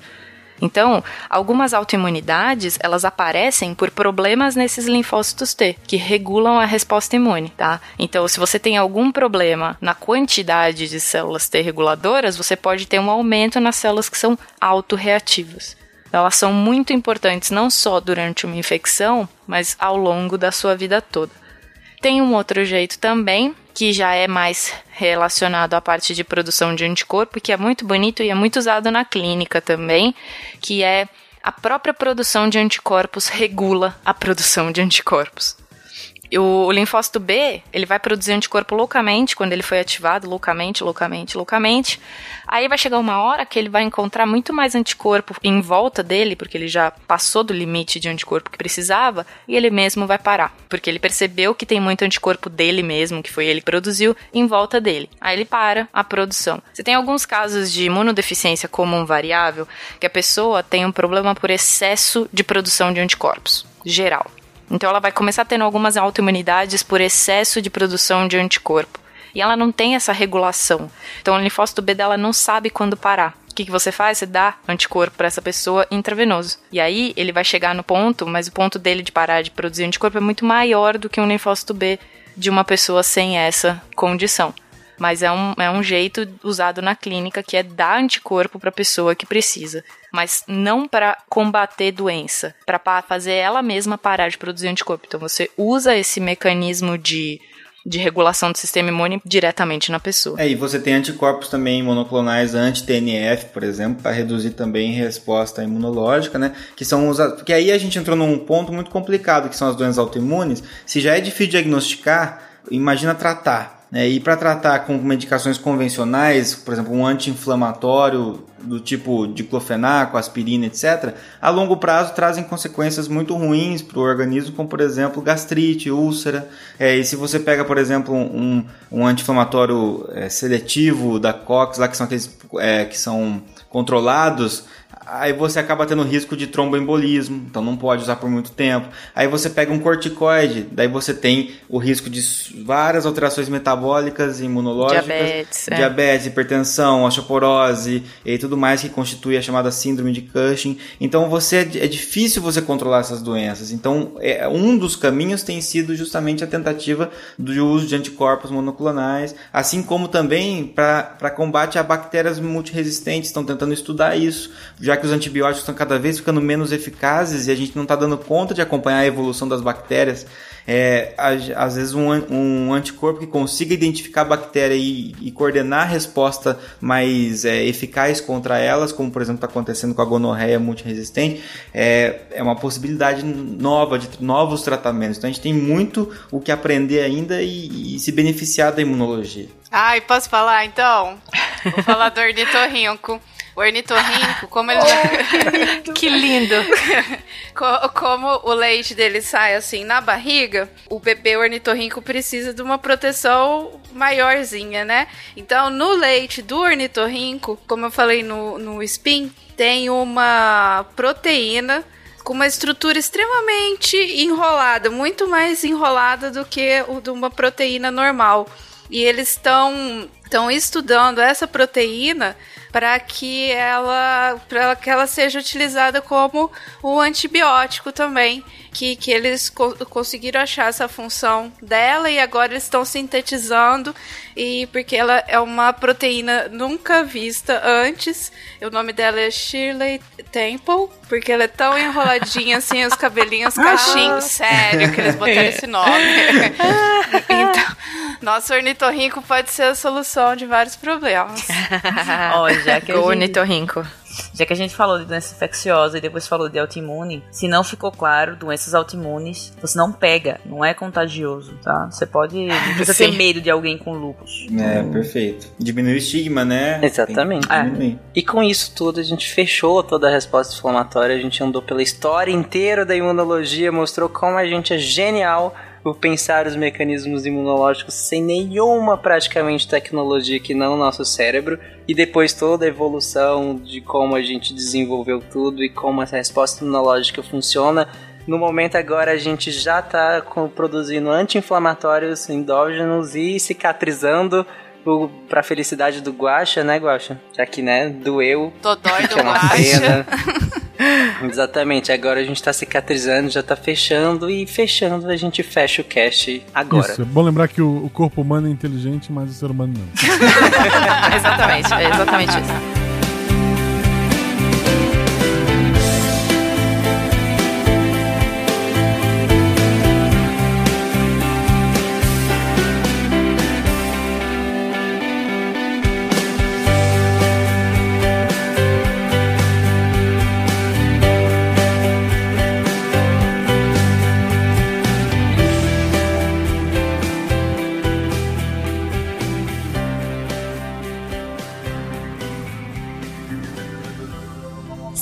D: Então, algumas autoimunidades, elas aparecem por problemas nesses linfócitos T, que regulam a resposta imune, tá? Então, se você tem algum problema na quantidade de células T reguladoras, você pode ter um aumento nas células que são autorreativas. Elas são muito importantes não só durante uma infecção, mas ao longo da sua vida toda. Tem um outro jeito também, que já é mais relacionado à parte de produção de anticorpo, que é muito bonito e é muito usado na clínica também, que é a própria produção de anticorpos regula a produção de anticorpos. O linfócito B, ele vai produzir anticorpo loucamente, quando ele foi ativado, loucamente, loucamente, loucamente. Aí vai chegar uma hora que ele vai encontrar muito mais anticorpo em volta dele, porque ele já passou do limite de anticorpo que precisava, e ele mesmo vai parar. Porque ele percebeu que tem muito anticorpo dele mesmo, que foi ele que produziu, em volta dele. Aí ele para a produção. Você tem alguns casos de imunodeficiência comum variável, que a pessoa tem um problema por excesso de produção de anticorpos, geral. Então ela vai começar tendo algumas autoimunidades por excesso de produção de anticorpo. E ela não tem essa regulação. Então o linfócito B dela não sabe quando parar. O que, que você faz? Você dá anticorpo para essa pessoa intravenoso. E aí ele vai chegar no ponto, mas o ponto dele de parar de produzir anticorpo é muito maior do que um linfócito B de uma pessoa sem essa condição mas é um, é um jeito usado na clínica que é dar anticorpo para a pessoa que precisa, mas não para combater doença, para fazer ela mesma parar de produzir anticorpo. Então você usa esse mecanismo de de regulação do sistema imune diretamente na pessoa.
E: É, e você tem anticorpos também monoclonais anti-TNF, por exemplo, para reduzir também resposta imunológica, né? Que são usados. Porque aí a gente entrou num ponto muito complicado, que são as doenças autoimunes. Se já é difícil diagnosticar, imagina tratar. Né? E para tratar com medicações convencionais, por exemplo, um anti-inflamatório do tipo diclofenaco, aspirina, etc., a longo prazo trazem consequências muito ruins para o organismo, como por exemplo gastrite, úlcera. É, e se você pega, por exemplo, um, um anti-inflamatório é, seletivo da COX, lá que são aqueles é, que são controlados, aí você acaba tendo risco de tromboembolismo, então não pode usar por muito tempo. Aí você pega um corticoide, daí você tem o risco de várias alterações metabólicas imunológicas,
D: Diabetes, é.
E: diabetes, hipertensão, osteoporose e tudo mais que constitui a chamada síndrome de Cushing. Então você é difícil você controlar essas doenças. Então é, um dos caminhos tem sido justamente a tentativa do uso de anticorpos monoclonais, assim como também para combate a bactérias multiresistentes. Estão tentando estudar isso, já que os antibióticos estão cada vez ficando menos eficazes e a gente não está dando conta de acompanhar a evolução das bactérias. É, às vezes um, um, anticorpo que consiga identificar a bactéria e, e coordenar a resposta mais é, eficaz contra elas, como por exemplo está acontecendo com a gonorreia multiresistente, é, é uma possibilidade nova de novos tratamentos. Então a gente tem muito o que aprender ainda e, e se beneficiar da imunologia.
F: Ai, posso falar então? Vou falar do ornitorrinco. O ornitorrinco, como ele. [LAUGHS]
D: Oh, que lindo! [LAUGHS]
F: como o leite dele sai assim na barriga, o bebê ornitorrinco precisa de uma proteção maiorzinha, né? Então, no leite do ornitorrinco, como eu falei no, no spin, tem uma proteína com uma estrutura extremamente enrolada, muito mais enrolada do que o de uma proteína normal. E eles estão estão estudando essa proteína para que ela para que ela seja utilizada como um antibiótico também que, que eles co conseguiram achar essa função dela e agora eles estão sintetizando e porque ela é uma proteína nunca vista antes. O nome dela é Shirley Temple porque ela é tão enroladinha assim os cabelinhos cachinhos. Sério que eles botaram esse nome. [LAUGHS] Então nosso ornitorrinco pode ser a solução de vários problemas [LAUGHS]
H: Ó, já que a gente-
D: Ornitorrinco.
H: Já que a gente falou de doença infecciosa e depois falou de autoimune, se não ficou claro, doenças autoimunes, você não pega, não é contagioso, tá? Você pode, não [LAUGHS] precisa ter
D: Sim.
H: medo de alguém com lupus.
E: É, perfeito. Diminui o estigma, né?
C: Exatamente. E com isso tudo, a gente fechou toda a resposta inflamatória, a gente andou pela história inteira da imunologia, mostrou como a gente é genial por pensar os mecanismos imunológicos sem nenhuma praticamente tecnologia que não o nosso cérebro, e depois toda a evolução de como a gente desenvolveu tudo e como essa resposta imunológica funciona. No momento agora a gente já está produzindo anti-inflamatórios endógenos e cicatrizando para felicidade do Guaxa, né, Guaxa? Já que, né, doeu.
F: Dodói [LAUGHS] do
C: Que é uma
F: Guaxa.
C: pena. [LAUGHS] Exatamente, agora a gente tá cicatrizando, já tá fechando e fechando a gente fecha o cast agora.
A: Isso, é bom lembrar que o, o corpo humano é inteligente, mas o ser humano não. [LAUGHS]
D: exatamente, é exatamente isso.